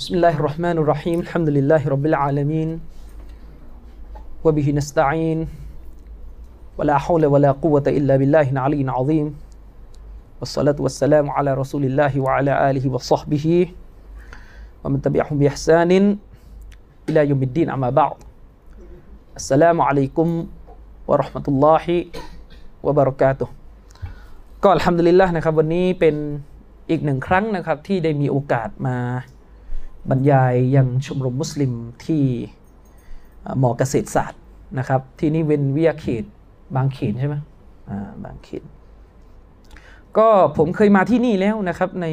بسم الله الرحمن الرحيم الحمد لله رب العالمين وبه نستعين ولا حول ولا قوة إلا بالله العلي العظيم والصلاة والسلام على رسول الله وعلى آله وصحبه ومن تبعهم بإحسان إلى يوم الدين أما بعد السلام عليكم ورحمة الله وبركاته ก็อัลฮัมดุลิลละนะครับวันนี้เป็นอีกหนึ่งครั้งนะครับที่ได้มีโอกาสมา บรรยายยังชมรมมุสลิมที่หมอเกษตรศาสตร์นะครับ ที่นี่เวนวิทยาเขตบางเขนใช่ไหมบางเขนก็ผมเคยมาที่นี่แล้วนะครับ ใน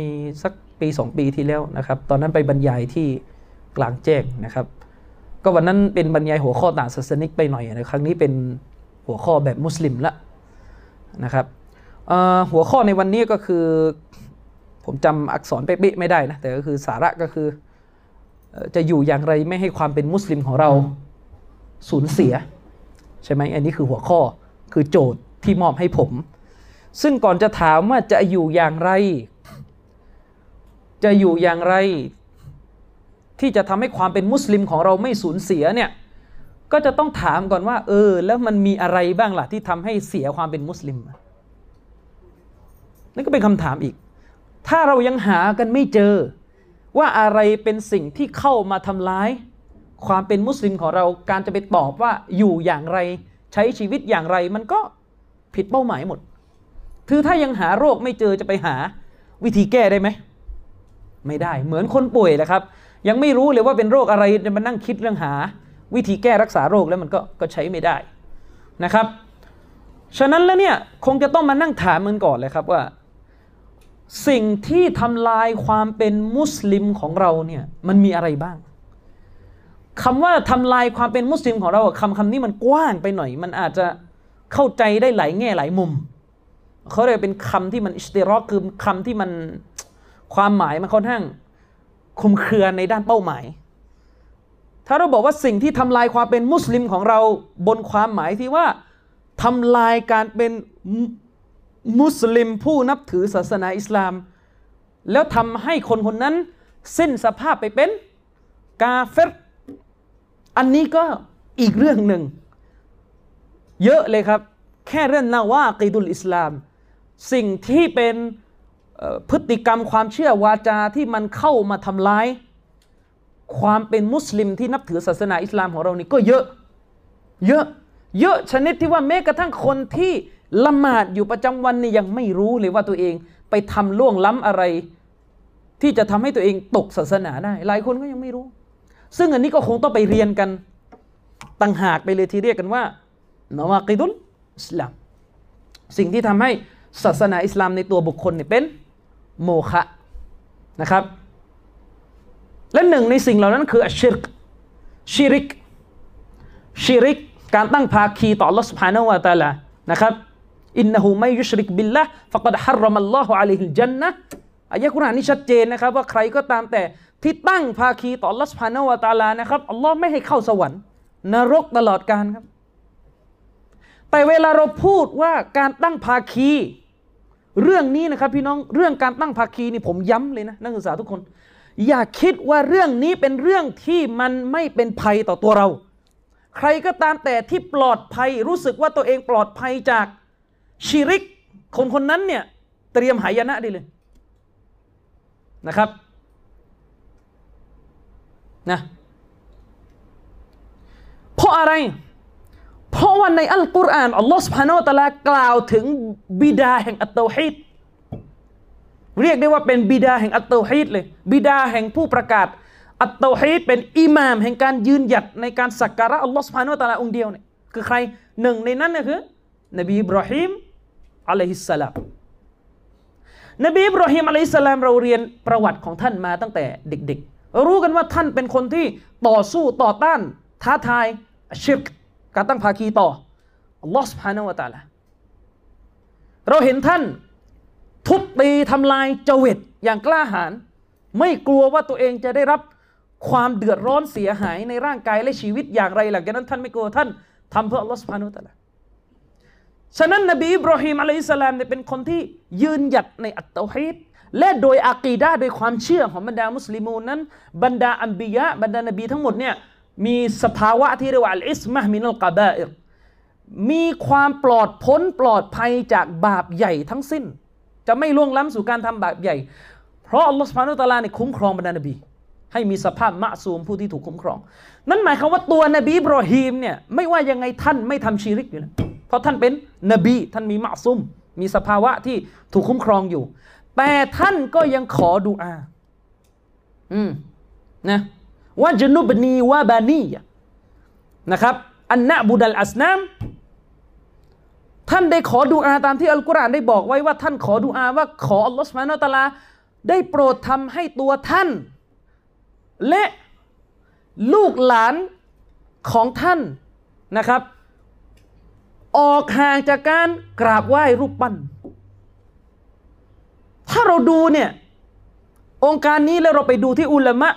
สักปีสองปีที่แล้วนะครับ ตอนนั้นไปบรรยายที่กลางแจ้งนะครับ ก็วันนั้นเป็นบรรยายหัวข้อต่างศาสนิกไปหน่อยนะครั้งนี้เป็นหัวข้อแบบมุสลิมละนะครับหัวข้อในวันนี้ก็คือ ผมจำอักษรเป๊ะๆไม่ได้นะแต่ก็คือสาระก็คือ จะอยู่อย่างไรไม่ให้ความเป็นมุสลิมของเราสูญเสีย ใช่ไหมอันนี้คือหัวข้อคือโจทย์ที่มอบให้ผม ซึ่งก่อนจะถามว่าจะอยู่อย่างไร จะอยู่อย่างไร ที่จะทำให้ความเป็นมุสลิมของเราไม่สูญเสียเนี่ยก็จะต้องถามก่อนว่า เออ แล้วมันมีอะไรบ้างล่ะที่ทำให้เสียความเป็นมุสลิมนั่นก็เป็นคำถามอีก ถ้าเรายังหากันไม่เจอ ว่าอะไรเป็นสิ่งที่เข้ามาทำร้าย ความเป็นมุสลิมของเราการจะไปตอบว่าอยู่อย่างไร ใช้ชีวิตอย่างไรมันก็ผิดเป้าหมายหมด คือถ้ายังหาโรคไม่เจอจะไปหาวิธีแก้ได้ไหม ไม่ได้เหมือนคนป่วยแหละครับ ยังไม่รู้เลยว่าเป็นโรคอะไรจะมานั่งคิดเรื่องหา วิธีแก้รักษาโรคแล้วมันก็ก็ใช้ไม่ได้นะครับ ฉะนั้นแล้วเนี่ยคงจะต้องมานั่งถามมันก่อนเลยครับว่า สิ่งที่ทำลายความเป็นมุสลิมของเราเนี่ยมันมีอะไรบ้างคำว่าทำลายความเป็นมุสลิมของเราคำคำนี้มันกว้างไปหน่อย มันอาจจะเข้าใจได้หลายแง่หลายมุมเขาเรียกเป็นคำที่มันอิสติรอกคือคำที่มันความหมายมันค่อนข้างคุมเครือในด้านเป้าหมาย ถ้าเราบอกว่าสิ่งที่ทำลายความเป็นมุสลิมของเราบนความหมายที่ว่าทำลายการเป็น มุสลิมผู้นับถือศาสนาอิสลาม แล้วทำให้คนคนนั้นสิ้นสภาพไปเป็นกาเฟรอันนี้ก็อีกเรื่องหนึ่ง เยอะเลยครับ แค่เรื่องนาวากีดุลอิสลาม สิ่งที่เป็นพฤติกรรมความเชื่อวาจาที่มันเข้ามาทำลาย ความเป็นมุสลิมที่นับถือศาสนาอิสลามของเรานี่ก็เยอะ เยอะ เยอะชนิดที่ว่าแม้กระทั่งคนที่ ละหมาดอยู่ประจำวันนี่ยังไม่รู้เลยว่าตัวเองไปทำล่วงล้ำอะไร ที่จะทำให้ตัวเองตกศาสนาได้ หลายคนก็ยังไม่รู้ ซึ่งอันนี้ก็คงต้องไปเรียนกันต่างหากไปเลยที่เรียกกันว่าنواقض الإسلامสิ่งที่ทำให้ศาสนาอิสลามในตัวบุคคลเนี่ยเป็นโมฆะนะครับ และหนึ่งในสิ่งเหล่านั้นคือالشرك ชิริกชิริก การตั้งภาคีต่อالله سبحانه وتعالىนะครับ إنه من يشرك بالله فقد حرم الله عليه الجنةอายะกุรอานนี้ชัดเจนนะครับ ว่าใครก็ตามแต่ที่ตั้งภาคีต่อالله سبحانه وتعالىนะครับอัลลอฮ์ไม่ให้เข้าสวรรค์ นรกตลอดกาลครับ แต่เวลาเราพูดว่าการตั้งภาคี เรื่องนี้นะครับพี่น้องเรื่องการตั้งภาคีนี่ผมย้ำเลยนะนักศึกษาทุกคน อย่าคิดว่าเรื่องนี้เป็นเรื่องที่มันไม่เป็นภัยต่อตัวเรา ใครก็ตามแต่ที่ปลอดภัยรู้สึกว่าตัวเองปลอดภัยจาก ชิริก คนคนนั้นเนี่ยเตรียมหายนะได้เลยนะครับนะเพราะอะไร เพราะว่าในอัลกุรอานอัลลอฮฺสุบฮานาอัลตะลากล่าวถึงบิดาแห่งอัตโตฮิดเรียกได้ว่าเป็นบิดาแห่งอัตโตฮิดเลย บิดาแห่งผู้ประกาศ อัตโตฮิดเป็นอิหม่ามแห่งการยืนหยัดในการสักการะอัลลอฮฺสุบฮานาอัลตะลาองเดียวเนี่ยคือใครหนึ่งในนั้นก็คือนบีอิบราฮิม อะลัยฮิสสลามนบีอิบรอฮิมอะลัยฮิสสลามเราเรียนประวัติของท่านมาตั้งแต่เด็ก ๆ รู้กันว่าท่านเป็นคนที่ต่อสู้ต่อต้าน ท้าทายชิรกการตั้งภาคีต่ออัลลอฮฺสุบฮานาวะตาลาเราเห็นท่านทุบตีทำลายเจวิตอย่างกล้าหาญไม่กลัวว่าตัวเองจะได้รับความเดือดร้อนเสียหายในร่างกายและชีวิตอย่างไรหลังจากนั้นท่านไม่กลัวท่านทำเพื่ออัลลอฮฺสุบฮานุตะลา ฉะนั้นนบีอิบราฮิมอะลัยฮิสลามเนี่ยเป็นคนที่ยืนหยัดในالتوحيدและโดยعقيدةโดยความเชื่อของบรรดาمسلمونนั้น บรรดาأنبياءบรรดานบีทั้งหมดเนี่ยมีสภาวะที่เรียกว่าالعصمة من الكبائرมีความปลอดพ้นปลอดภัยจากบาปใหญ่ทั้งสิ้น จะไม่ล่วงล้ำสู่การทำบาปใหญ่ เพราะالله سبحانه وتعالىเนี่ยคุ้มครองบรรดานบี ให้มีสภาพمعصومผู้ที่ถูกคุ้มครอง นั่นหมายความว่าตัวนบีบรอฮีมเนี่ยไม่ว่ายังไงท่านไม่ทำชิริกอยู่แล้วเพราะท่านเป็นนบีท่านมีมะซูมมีสภาวะที่ถูกคุ้มครองอยู่ แต่ท่านก็ยังขอดุอา อืมนะว่าจนุบนีวะบานีนะครับ อันนะบุดัลอัสนามท่านได้ขอดุอาตามที่อัลกุรอานได้บอกไว้ว่าท่านขอดุอาว่าขออัลลอฮฺสุบฮานาอัลตะลา ได้โปรดทำให้ตัวท่าน และลูกหลานของท่านนะครับ ออกห่างจากการกราบไหว้รูปปั้น ถ้าเราดูเนี่ยองค์การนี้แล้วเราไปดูที่อุลามะ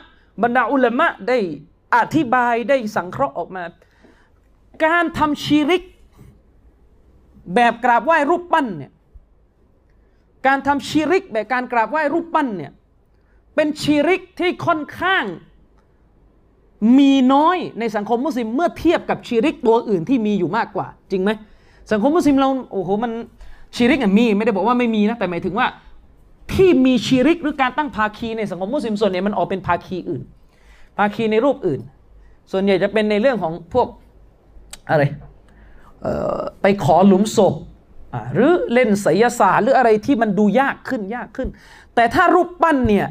บรรดาอุลามะได้อธิบายได้สังเคราะห์ออกมา การทำชีริก แบบกราบไหว้รูปปั้นเนี่ยการทำชีริกแบบการกราบไหว้รูปปั้นเนี่ย เป็นชีริกที่ค่อนข้างมีน้อยในสังคมมุสลิมเมื่อเทียบกับชีริกตัวอื่นที่มีอยู่มากกว่า จริงไหมสังคมมุสลิมเราโอ้โหมันชีริกมีไม่ได้บอกว่าไม่มีนะแต่หมายถึงว่าที่มีชีริกหรือการตั้งภาคีในสังคมมุสลิมส่วนใหญ่มันออกเป็นภาคีอื่น ภาคีในรูปอื่น ส่วนใหญ่จะเป็นในเรื่องของพวกอะไรไปขอหลุมศพหรือเล่นไสยศาสตร์หรืออะไรที่มันดูยากขึ้นยากขึ้น แต่ถ้ารูปปั้นเนี่ย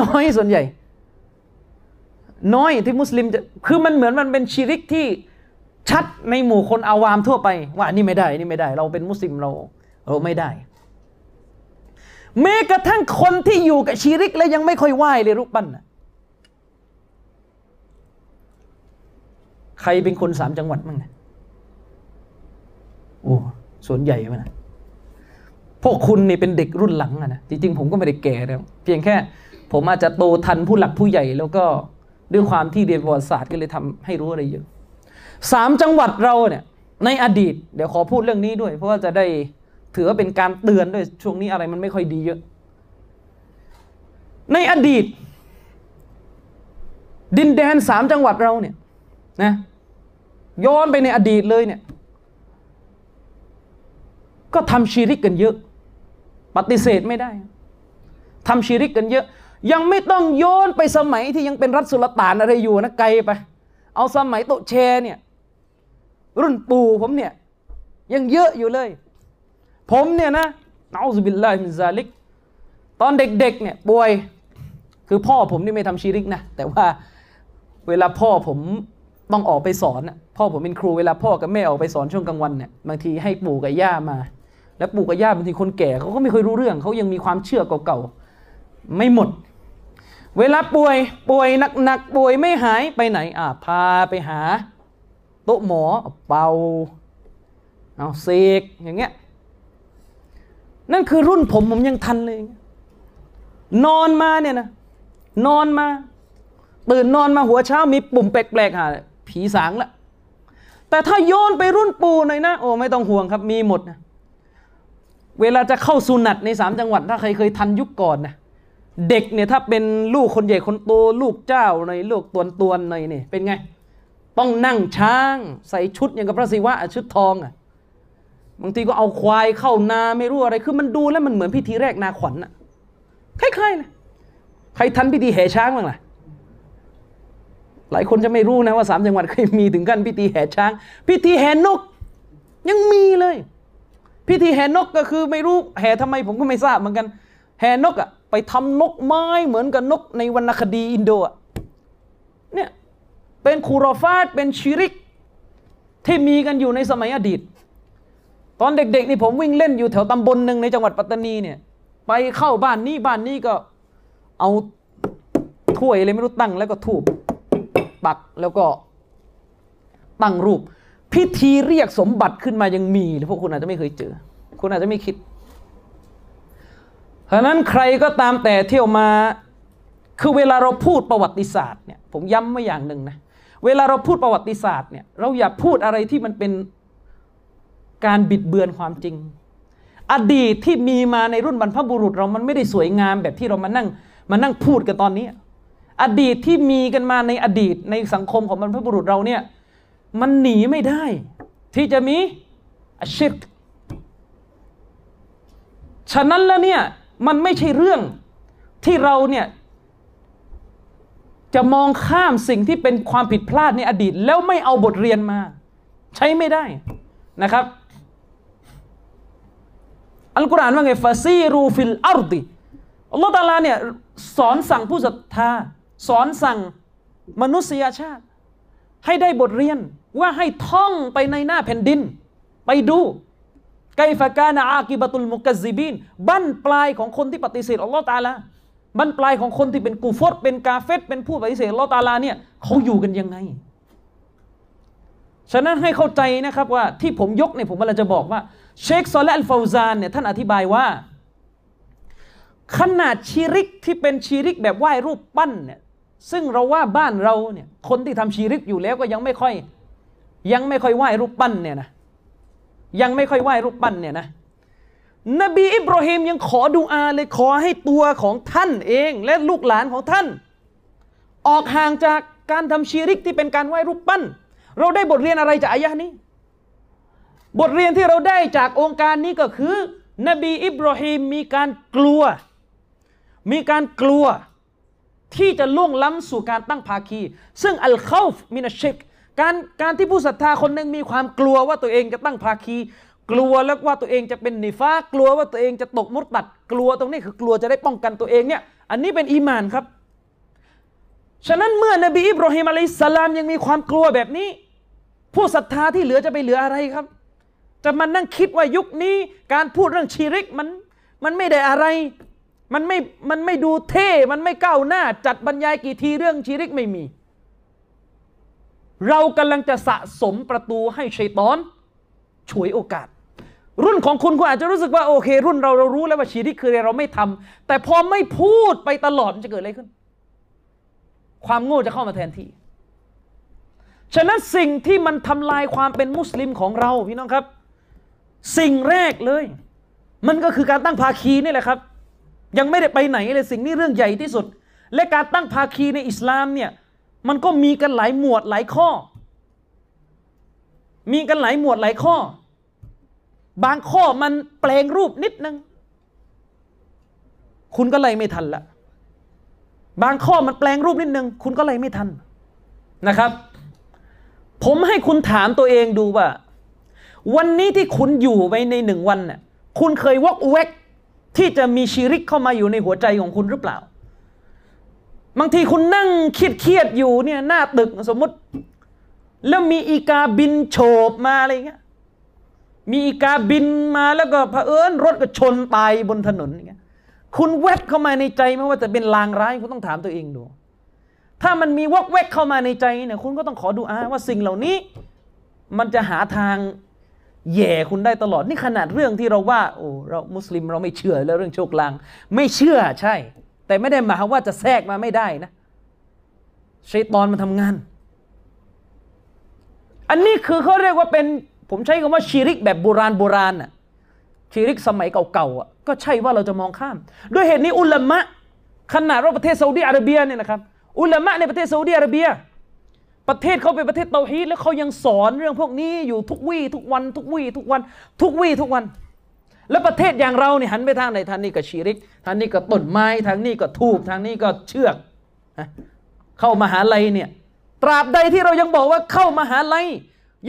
น้อยส่วนใหญ่ น้อยที่มุสลิมจะคือมันเหมือนมันเป็นชีริกที่ชัดในหมู่คนอาวามทั่วไป ว่านี่ไม่ได้นี่ไม่ได้ เราเป็นมุสลิมเราเราไม่ได้แม้กระทั่งคนที่อยู่กับชีริก แล้วยังไม่ค่อยไหว้เลยรูปปั้นใครเป็นคนสามจังหวัดมั้งนี่ยโอ้ส่วนใหญ่มันนะพวกคุณนี่เป็นเด็กรุ่นหลังอะนะจริงๆผมก็ไม่ได้แก่แล้วเพียงแค่ ผมอาจจะโตทันผู้หลักผู้ใหญ่ แล้วก็ด้วยความที่เรียนประวัติศาสตร์ก็เลยทำให้รู้อะไรเยอะสามจังหวัดเราเนี่ยในอดีต เดี๋ยวขอพูดเรื่องนี้ด้วย เพราะว่าจะได้ถือว่าเป็นการเตือนด้วยช่วงนี้อะไรมันไม่ค่อยดีเยอะ ในอดีต ดินแดนสามจังหวัดเราเนี่ยนะย้อนไปในอดีตเลยเนี่ย ก็ทำชีริกกันเยอะ ปฏิเสธไม่ได้ทำชีริกกันเยอะ ยังไม่ต้องโยนไปสมัยที่ยังเป็นรัฐสุลต่านอะไรอยู่นะไกลไป เอาสมัยโตเชเนี่ยรุ่นปู่ผมเนี่ยยังเยอะอยู่เลย ผมเนี่ยนะนาอุบิลลาฮิมิซาลิก ตอนเด็กๆเนี่ยป่วยคือพ่อผมนี่ไม่ทำชีริกนะ แต่ว่าเวลาพ่อผมต้องออกไปสอนพ่อผมเป็นครูเวลาพ่อกับแม่ออกไปสอนช่วงกลางวันเนี่ยบางทีให้ปู่กับย่ามา แล้วปู่กับย่าบางทีคนแก่เขาก็ไม่เคยรู้เรื่องเขายังมีความเชื่อเก่าๆไม่หมด เวลาป่วยป่วยหนักๆป่วยไม่หายไปไหนอ่าพาไปหาโต๊ะหมอเป่าเอาเสกอย่างเงี้ยนั่นคือรุ่นผมผมยังทันเลย นอนมาเนี่ยนะนอนมา ตื่นนอนมาหัวเช้ามีปุ่มแปลกๆหาผีสางละแต่ถ้าโยนไปรุ่นปู่หน่อยนะ โอ้ไม่ต้องห่วงครับมีหมดนะเวลาจะเข้าสุนัตในสามจังหวัดถ้าใครเคยทันยุคก่อนนะ เด็กเนี่ยถ้าเป็นลูกคนใหญ่คนโตลูกเจ้าในลูกตวนตวนในนี่เป็นไง ต้องนั่งช้าง ใส่ชุดอย่างกับพระศิวะชุดทองอะบางทีก็เอาควายเข้านาไม่รู้อะไร คือมันดูแล้วมันเหมือนพิธีแรกนาขวัญอะคล้ายๆนะใครทันพิธีแห่ช้างบ้างล่ะ หลายคนจะไม่รู้นะว่าสามจังหวัดเคยมีถึงกันพิธีแห่ช้าง พิธีแห่นก ยังมีเลย พิธีแห่นกก็คือไม่รู้แห่ทำไมผมก็ไม่ทราบเหมือนกัน แห่นกอะ ไปทำนกไม้เหมือนกับนกในวรรณคดีอินโดอะเนี่ยเป็นคูรอฟาดเป็นชิริก ที่มีกันอยู่ในสมัยอดีต ตอนเด็กๆนี่ผมวิ่งเล่นอยู่แถวตำบลหนึ่งในจังหวัดปัตตานีเนี่ยไปเข้าบ้านนี้บ้านนี้ก็เอาถ้วยอะไรไม่รู้ตั้งแล้วก็ทูบปักแล้วก็ตั้งรูป พิธีเรียกสมบัติขึ้นมายังมีหรือพวกคุณอาจจะไม่เคยเจอ คุณอาจจะไม่คิด เพราะนั้นใครก็ตามแต่เที่ยวมา คือเวลาเราพูดประวัติศาสตร์เนี่ยผมย้ำไว้อย่างหนึ่งนะเวลาเราพูดประวัติศาสตร์เนี่ยเราอย่าพูดอะไรที่มันเป็นการบิดเบือนความจริง อดีตที่มีมาในรุ่นบรรพบุรุษเรามันไม่ได้สวยงามแบบที่เรามานั่งมานั่งพูดกันตอนนี้ อดีตที่มีกันมาในอดีตในสังคมของบรรพบุรุษเราเนี่ยมันหนีไม่ได้ ที่จะมีอาชิรฉะนั้นแล้วเนี่ย มันไม่ใช่เรื่องที่เราเนี่ยจะมองข้ามสิ่งที่เป็นความผิดพลาดในอดีต แล้วไม่เอาบทเรียนมา ใช้ไม่ได้นะครับ อัลกุรอานว่าไงفسيروا في الأرض الله تعالىเนี่ยสอนสั่งผู้ศรัทธา สอนสั่งมนุษยชาติ ให้ได้บทเรียนว่าให้ท่องไปในหน้าแผ่นดิน ไปดู ไกฟะกานาอากิบตุลมุกัซิบินบั้นปลายของคนที่ปฏิเสธอัลลอฮฺตาลาบั้นปลายของคนที่เป็นกูฟตเป็นกาเฟตเป็นผู้ปฏิเสธอัลลอฮฺตาลาเนี่ยเขาอยู่กันยังไง ฉะนั้นให้เข้าใจนะครับว่าที่ผมยกเนี่ยผมกำลังจะบอกว่า เชคซอลและอัลฟาวซานเนี่ยท่านอธิบายว่า ขนาดชีริกที่เป็นชีริกแบบไหว้รูปปั้นเนี่ยซึ่งเราว่าบ้านเราเนี่ยคนที่ทำชีริกอยู่แล้วก็ยังไม่ค่อย ยังไม่ค่อยไหว้รูปปั้นเนี่ยนะ ยังไม่ค่อยไหว้รูปปั้นเนี่ยนะนบีอิบราฮิมยังขอดูอาเลยขอให้ตัวของท่านเองและลูกหลานของท่าน ออกห่างจากการทำชีริกที่เป็นการไหว้รูปปั้น เราได้บทเรียนอะไรจากอายะนี้ บทเรียนที่เราได้จากองค์การนี้ก็คือ นบีอิบราฮิมมีการกลัว มีการกลัวที่จะล่วงล้ำสู่การตั้งภาคี ซึ่งอัลเข้ามินาเชก การการที่ผู้ศรัทธาคนหนึ่งมีความกลัวว่าตัวเองจะตั้งภาคี กลัวแล้วว่าตัวเองจะเป็นนิฟ้ากลัวว่าตัวเองจะตกมุตตัด กลัวตรงนี้คือกลัวจะได้ป้องกันตัวเองเนี่ย อันนี้เป็นอีมานครับ ฉะนั้นเมื่อนบีอิบราฮิมอะลัยสลามยังมีความกลัวแบบนี้ ผู้ศรัทธาที่เหลือจะไปเหลืออะไรครับ จะมานั่งคิดว่ายุคนี้ การพูดเรื่องชีริกมันมันไม่ได้อะไร มันไม่มันไม่ดูเท่ มันไม่ก้าวหน้า จัดบรรยายกี่ทีเรื่องชีริกไม่มี เรากำลังจะสะสมประตูให้ชัยตอนฉวยโอกาส รุ่นของคุณคุณอาจจะรู้สึกว่าโอเค รุ่นเราเรารู้แล้วว่าชีริกคืออะไรเราไม่ทำแต่พอไม่พูดไปตลอดมันจะเกิดอะไรขึ้น ความโง่จะเข้ามาแทนที่ฉะนั้นสิ่งที่มันทำลายความเป็นมุสลิมของเราพี่น้องครับ สิ่งแรกเลย มันก็คือการตั้งภาคีนี่แหละครับ ยังไม่ได้ไปไหนเลยสิ่งนี้เรื่องใหญ่ที่สุด และการตั้งภาคีในอิสลามเนี่ย มันก็มีกันหลายหมวดหลายข้อ มีกันหลายหมวดหลายข้อ บางข้อมันแปลงรูปนิดนึง คุณก็เลยไม่ทันละ บางข้อมันแปลงรูปนิดนึง คุณก็เลยไม่ทันนะครับ ผมให้คุณถามตัวเองดูว่า วันนี้ที่คุณอยู่ไปในหนึ่งวันน่ะ คุณเคยวอกแวกที่จะมีชีริกเข้ามาอยู่ในหัวใจของคุณหรือเปล่า บางทีคุณนั่งเครียดเครียดอยู่เนี่ยหน้าตึกสมมติ แล้วมีอีกาบินโฉบมาอะไรเงี้ยมีอีกาบินมาแล้วก็เผอิญรถก็ชนตายบนถนนอย่างเงี้ยคุณแวบเข้ามาในใจไม่ว่าจะเป็นลางร้ายคุณต้องถามตัวเองดู ถ้ามันมีวอกแวกเข้ามาในใจเนี่ยคุณก็ต้องขอดูอาว่าสิ่งเหล่านี้ มันจะหาทางแย่คุณได้ตลอดนี่ขนาดเรื่องที่เราว่าโอ้เรามุสลิมเราไม่เชื่อแล้วเรื่องโชคลาง ไม่เชื่อใช่ แต่ไม่ได้หมายว่าจะแทรกมาไม่ได้นะชัยตอนมันทำงาน อันนี้คือเขาเรียกว่าเป็น ผมใช้คำว่าชีริกแบบโบราณโบราณน่ะชีริกสมัยเก่าๆอะก็ใช่ว่าเราจะมองข้าม ด้วยเหตุนี้อุลามะขนาดว่าประเทศซาอุดีอาระเบียเนี่ยนะครับ อุลามะในประเทศซาอุดีอาระเบีย ประเทศเขาเป็นประเทศเตาฮีดแล้วเขายังสอนเรื่องพวกนี้อยู่ทุกวี่ทุกวัน ทุกวี่ทุกวัน ทุกวี่ทุกวัน แล้วประเทศอย่างเราเนี่ยหันไปทางไหนทางนี้ก็ชีริกทางนี้ก็ต้นไม้ทางนี้ก็ทูบทางนี้ก็เชือกเข้ามาหาลัยเนี่ยตราบใดที่เรายังบอกว่าเข้ามาหาลัย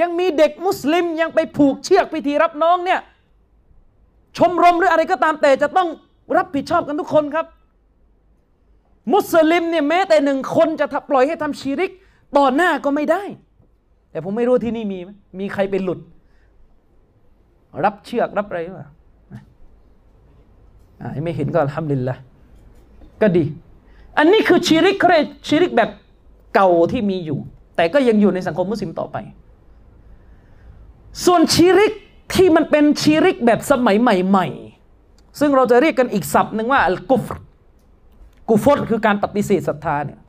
ยังมีเด็กมุสลิมยังไปผูกเชือกพิธีรับน้องเนี่ยชมรมหรืออะไรก็ตามแต่จะต้องรับผิดชอบกันทุกคนครับ มุสลิมเนี่ยแม้แต่หนึ่งคนจะปล่อยให้ทำชีริกต่อหน้าก็ไม่ได้ แต่ผมไม่รู้ที่นี่มีไหมมีใครเป็นหลุด รับเชือกรับอะไรวะ ไม่เห็นก็ทำลินละก็ดี อันนี้คือชีริกเขาเรียกชีริกแบบเก่าที่มีอยู่ แต่ก็ยังอยู่ในสังคมมุสลิมต่อไป ส่วนชีริกที่มันเป็นชีริกแบบสมัยใหม่ ๆ ซึ่งเราจะเรียกกันอีกศัพท์หนึ่งว่าอัลกุฟรกุฟรคือการปฏิเสธศรัทธาเนี่ย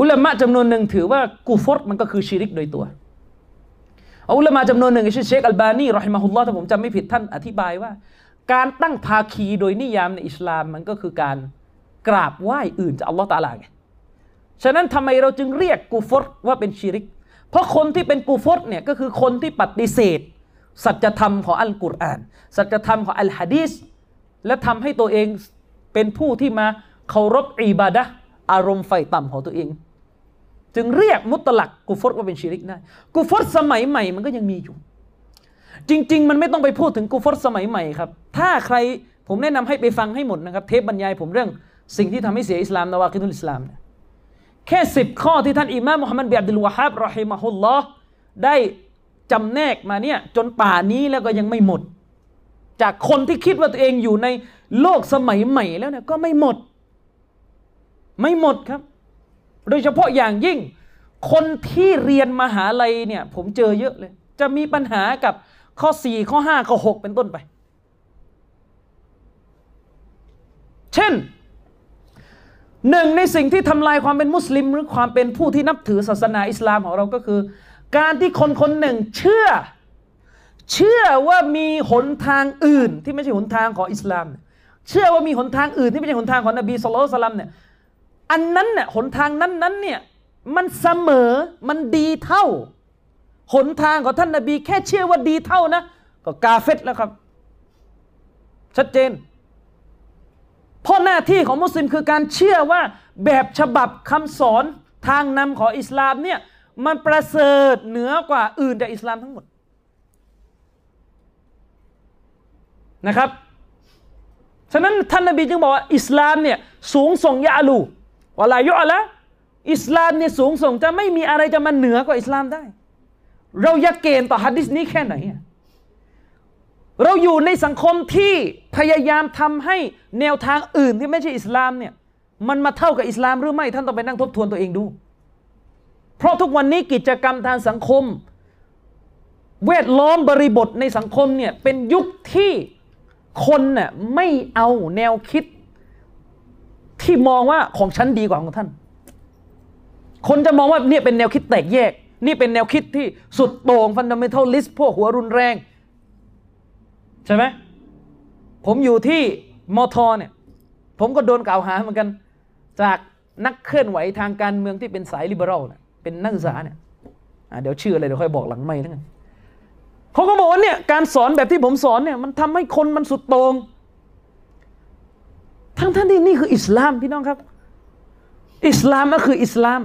อุลามะจำนวนหนึ่งถือว่ากูฟรมันก็คือชีริกโดยตัวอุลามาจำนวนหนึ่งชื่อเชคอัลบานีรอฮิมาฮุลลอฮ์ถ้าผมจำไม่ผิดท่านอธิบายว่า การตั้งภาคีโดยนิยามในอิสลามมันก็คือการกราบไหว้อื่นจากอัลลอฮ์ตาลาไงฉะนั้นทำไมเราจึงเรียกกูฟรว่าเป็นชิริก เพราะคนที่เป็นกูฟรเนี่ยก็คือคนที่ปฏิเสธ สัจธรรมของอัลกุรอาน สัจธรรมของอัลฮะดีษและทำให้ตัวเองเป็นผู้ที่มาเคารพอิบาดะอารมณ์ไฟต่ำของตัวเอง จึงเรียกมุตลักกูฟรว่าเป็นชิริกได้กูฟรสมัยใหม่มันก็ยังมีอยู่ จริง ๆ มันไม่ต้องไปพูดถึงกูฟรสมัยใหม่ครับ ถ้าใครผมแนะนำให้ไปฟังให้หมดนะครับ เทปบรรยายผมเรื่องสิ่งที่ทำให้เสียอิสลามนวาคิดุลอิสลามเนี่ยแค่สิบข้อที่ท่านอิมามมุฮัมมัดบิอับดุลวะฮับรอฮิมะฮุลลอฮ์ได้จำแนกมาเนี่ยจนป่านี้แล้วก็ยังไม่หมด จากคนที่คิดว่าตัวเองอยู่ในโลกสมัยใหม่แล้วเนี่ยก็ไม่หมด ไม่หมดครับ โดยเฉพาะอย่างยิ่ง คนที่เรียนมหาลัยเนี่ยผมเจอเยอะเลย จะมีปัญหากับ ข้อ 4 ข้อ 5 ข้อ 6 เป็นต้นไป เช่นหนึ่งในสิ่งที่ทำลายความเป็นมุสลิม หรือความเป็นผู้ที่นับถือศาสนาอิสลามของเราก็คือ การที่คนคนหนึ่งเชื่อ เชื่อว่ามีหนทางอื่นที่ไม่ใช่หนทางของอิสลาม เชื่อว่ามีหนทางอื่นที่ไม่ใช่หนทางของนบีสุลต่านเนี่ยอันนั้นเนี่ยหนทางนั้นนั้นเนี่ยมันเสมอมันดีเท่า หนทางของท่านนบี แค่เชื่อว่าดีเท่านะ ก็กาเฟตแล้วครับ ชัดเจน เพราะหน้าที่ของมุสลิมคือการเชื่อว่าแบบฉบับคำสอนทางนำของอิสลามเนี่ยมันประเสริฐเหนือกว่าอื่นจากอิสลามทั้งหมดนะครับ ฉะนั้นท่านนบีจึงบอกว่าอิสลามเนี่ยสูงส่งยาลูวลายุอะละอิสลามเนี่ยสูงส่งจะไม่มีอะไรจะมาเหนือกว่าอิสลามได้ เรายากเกณฑ์ต่อฮัดดิสนี้แค่ไหน เราอยู่ในสังคมที่พยายามทำให้แนวทางอื่นที่ไม่ใช่อิสลามเนี่ยมันมาเท่ากับอิสลามหรือไม่ท่านต้องไปนั่งทบทวนตัวเองดู เพราะทุกวันนี้กิจกรรมทางสังคม เวทล้อมบริบทในสังคมเนี่ยเป็นยุคที่คนน่ะไม่เอาแนวคิด ที่มองว่าของฉันดีกว่าของท่าน คนจะมองว่าเนี่ยเป็นแนวคิดแตกแยก นี่เป็นแนวคิดที่สุดโต่งฟันดัมเมทัลลิสพวกหัวรุนแรง ใช่ไหมผมอยู่ที่มอทอเนี่ย ผมก็โดนกล่าวหาเหมือนกัน จากนักเคลื่อนไหวทางการเมืองที่เป็นสายลิเบอรัลเนี่ยเป็นนักศึกษาเนี่ยเดี๋ยวชื่ออะไรเดี๋ยวค่อยบอกหลังไม่แล้วกันเขาก็บอกว่าเนี่ยการสอนแบบที่ผมสอนเนี่ยมันทำให้คนมันสุดโตง่งทั้งท่านที่นี่คืออิสลามพี่น้องครับ อิสลามก็คืออิสลาม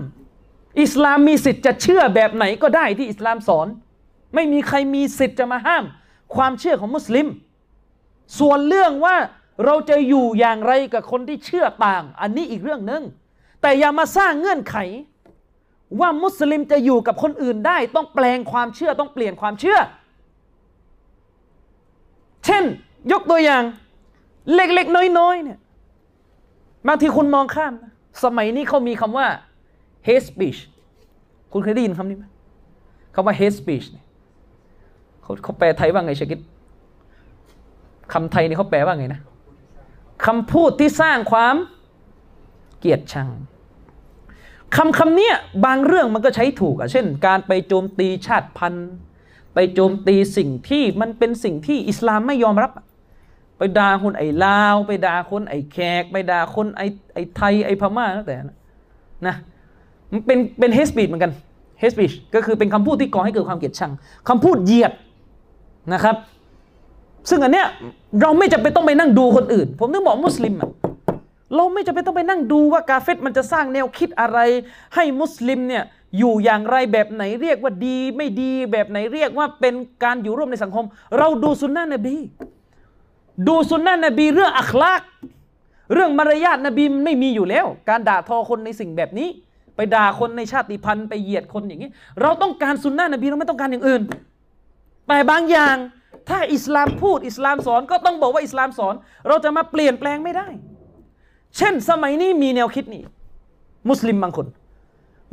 อิสลามมีสิทธิ์จะเชื่อแบบไหนก็ได้ที่อิสลามสอน ไม่มีใครมีสิทธิ์จะมาห้าม ความเชื่อของมุสลิม ส่วนเรื่องว่าเราจะอยู่อย่างไรกับคนที่เชื่อต่าง อันนี้อีกเรื่องหนึ่งแต่อย่ามาสร้างเงื่อนไข ว่ามุสลิมจะอยู่กับคนอื่นได้ ต้องแปลงความเชื่อต้องเปลี่ยนความเชื่อ เช่น ยกตัวอย่างเล็กๆน้อยๆเนี่ยบางทีคุณมองข้ามนะสมัยนี้เขามีคำว่า hate speech คุณเคยได้ยินคำนี้ไหมคำว่า hate speech เนี่ยเขาเขาแปลไทยว่าไงชกิดคำไทยนี่เขาแปลว่าไงนะคำพูดที่สร้างความเกลียดชังคำคำนี้บางเรื่องมันก็ใช้ถูกอะเช่น การไปโจมตีชาติพันธุ์ ไปโจมตีสิ่งที่มันเป็นสิ่งที่อิสลามไม่ยอมรับ ไปด่าคนไอ้ลาว ไปด่าคนไอ้แขก ไปด่าคนไอ้ไอ้ไทยไอ้พม่าแล้วแต่นะ มันเป็นเป็น hate speech เหมือนกัน hate speech ก็คือเป็นคำพูดที่ก่อให้เกิดความเกลียดชังคำพูดเหยียดนะครับ ซึ่งอันเนี้ยเราไม่จำเป็นต้องไปนั่งดูคนอื่น ผมนึกบอกมุสลิมอะเราไม่จำเป็นต้องไปนั่งดูว่ากาเฟรมันจะสร้างแนวคิดอะไร ให้มุสลิมเนี่ยอยู่อย่างไรแบบไหนเรียกว่าดีไม่ดีแบบไหนเรียกว่าเป็นการอยู่ร่วมในสังคม เราดูสุนนะนบี ดูสุนนะนบีเรื่องอัคลาก เรื่องมารยาทนบีมันไม่มีอยู่แล้ว การด่าทอคนในสิ่งแบบนี้ ไปด่าคนในชาติพันธุ์ไปเหยียดคนอย่างนี้ เราต้องการสุนนะนบีเราไม่ต้องการอย่างอื่น แต่บางอย่าง ถ้าอิสลามพูดอิสลามสอนก็ต้องบอกว่าอิสลามสอน เราจะมาเปลี่ยนแปลงไม่ได้ เช่นสมัยนี้มีแนวคิดนี้ มุสลิมบางคน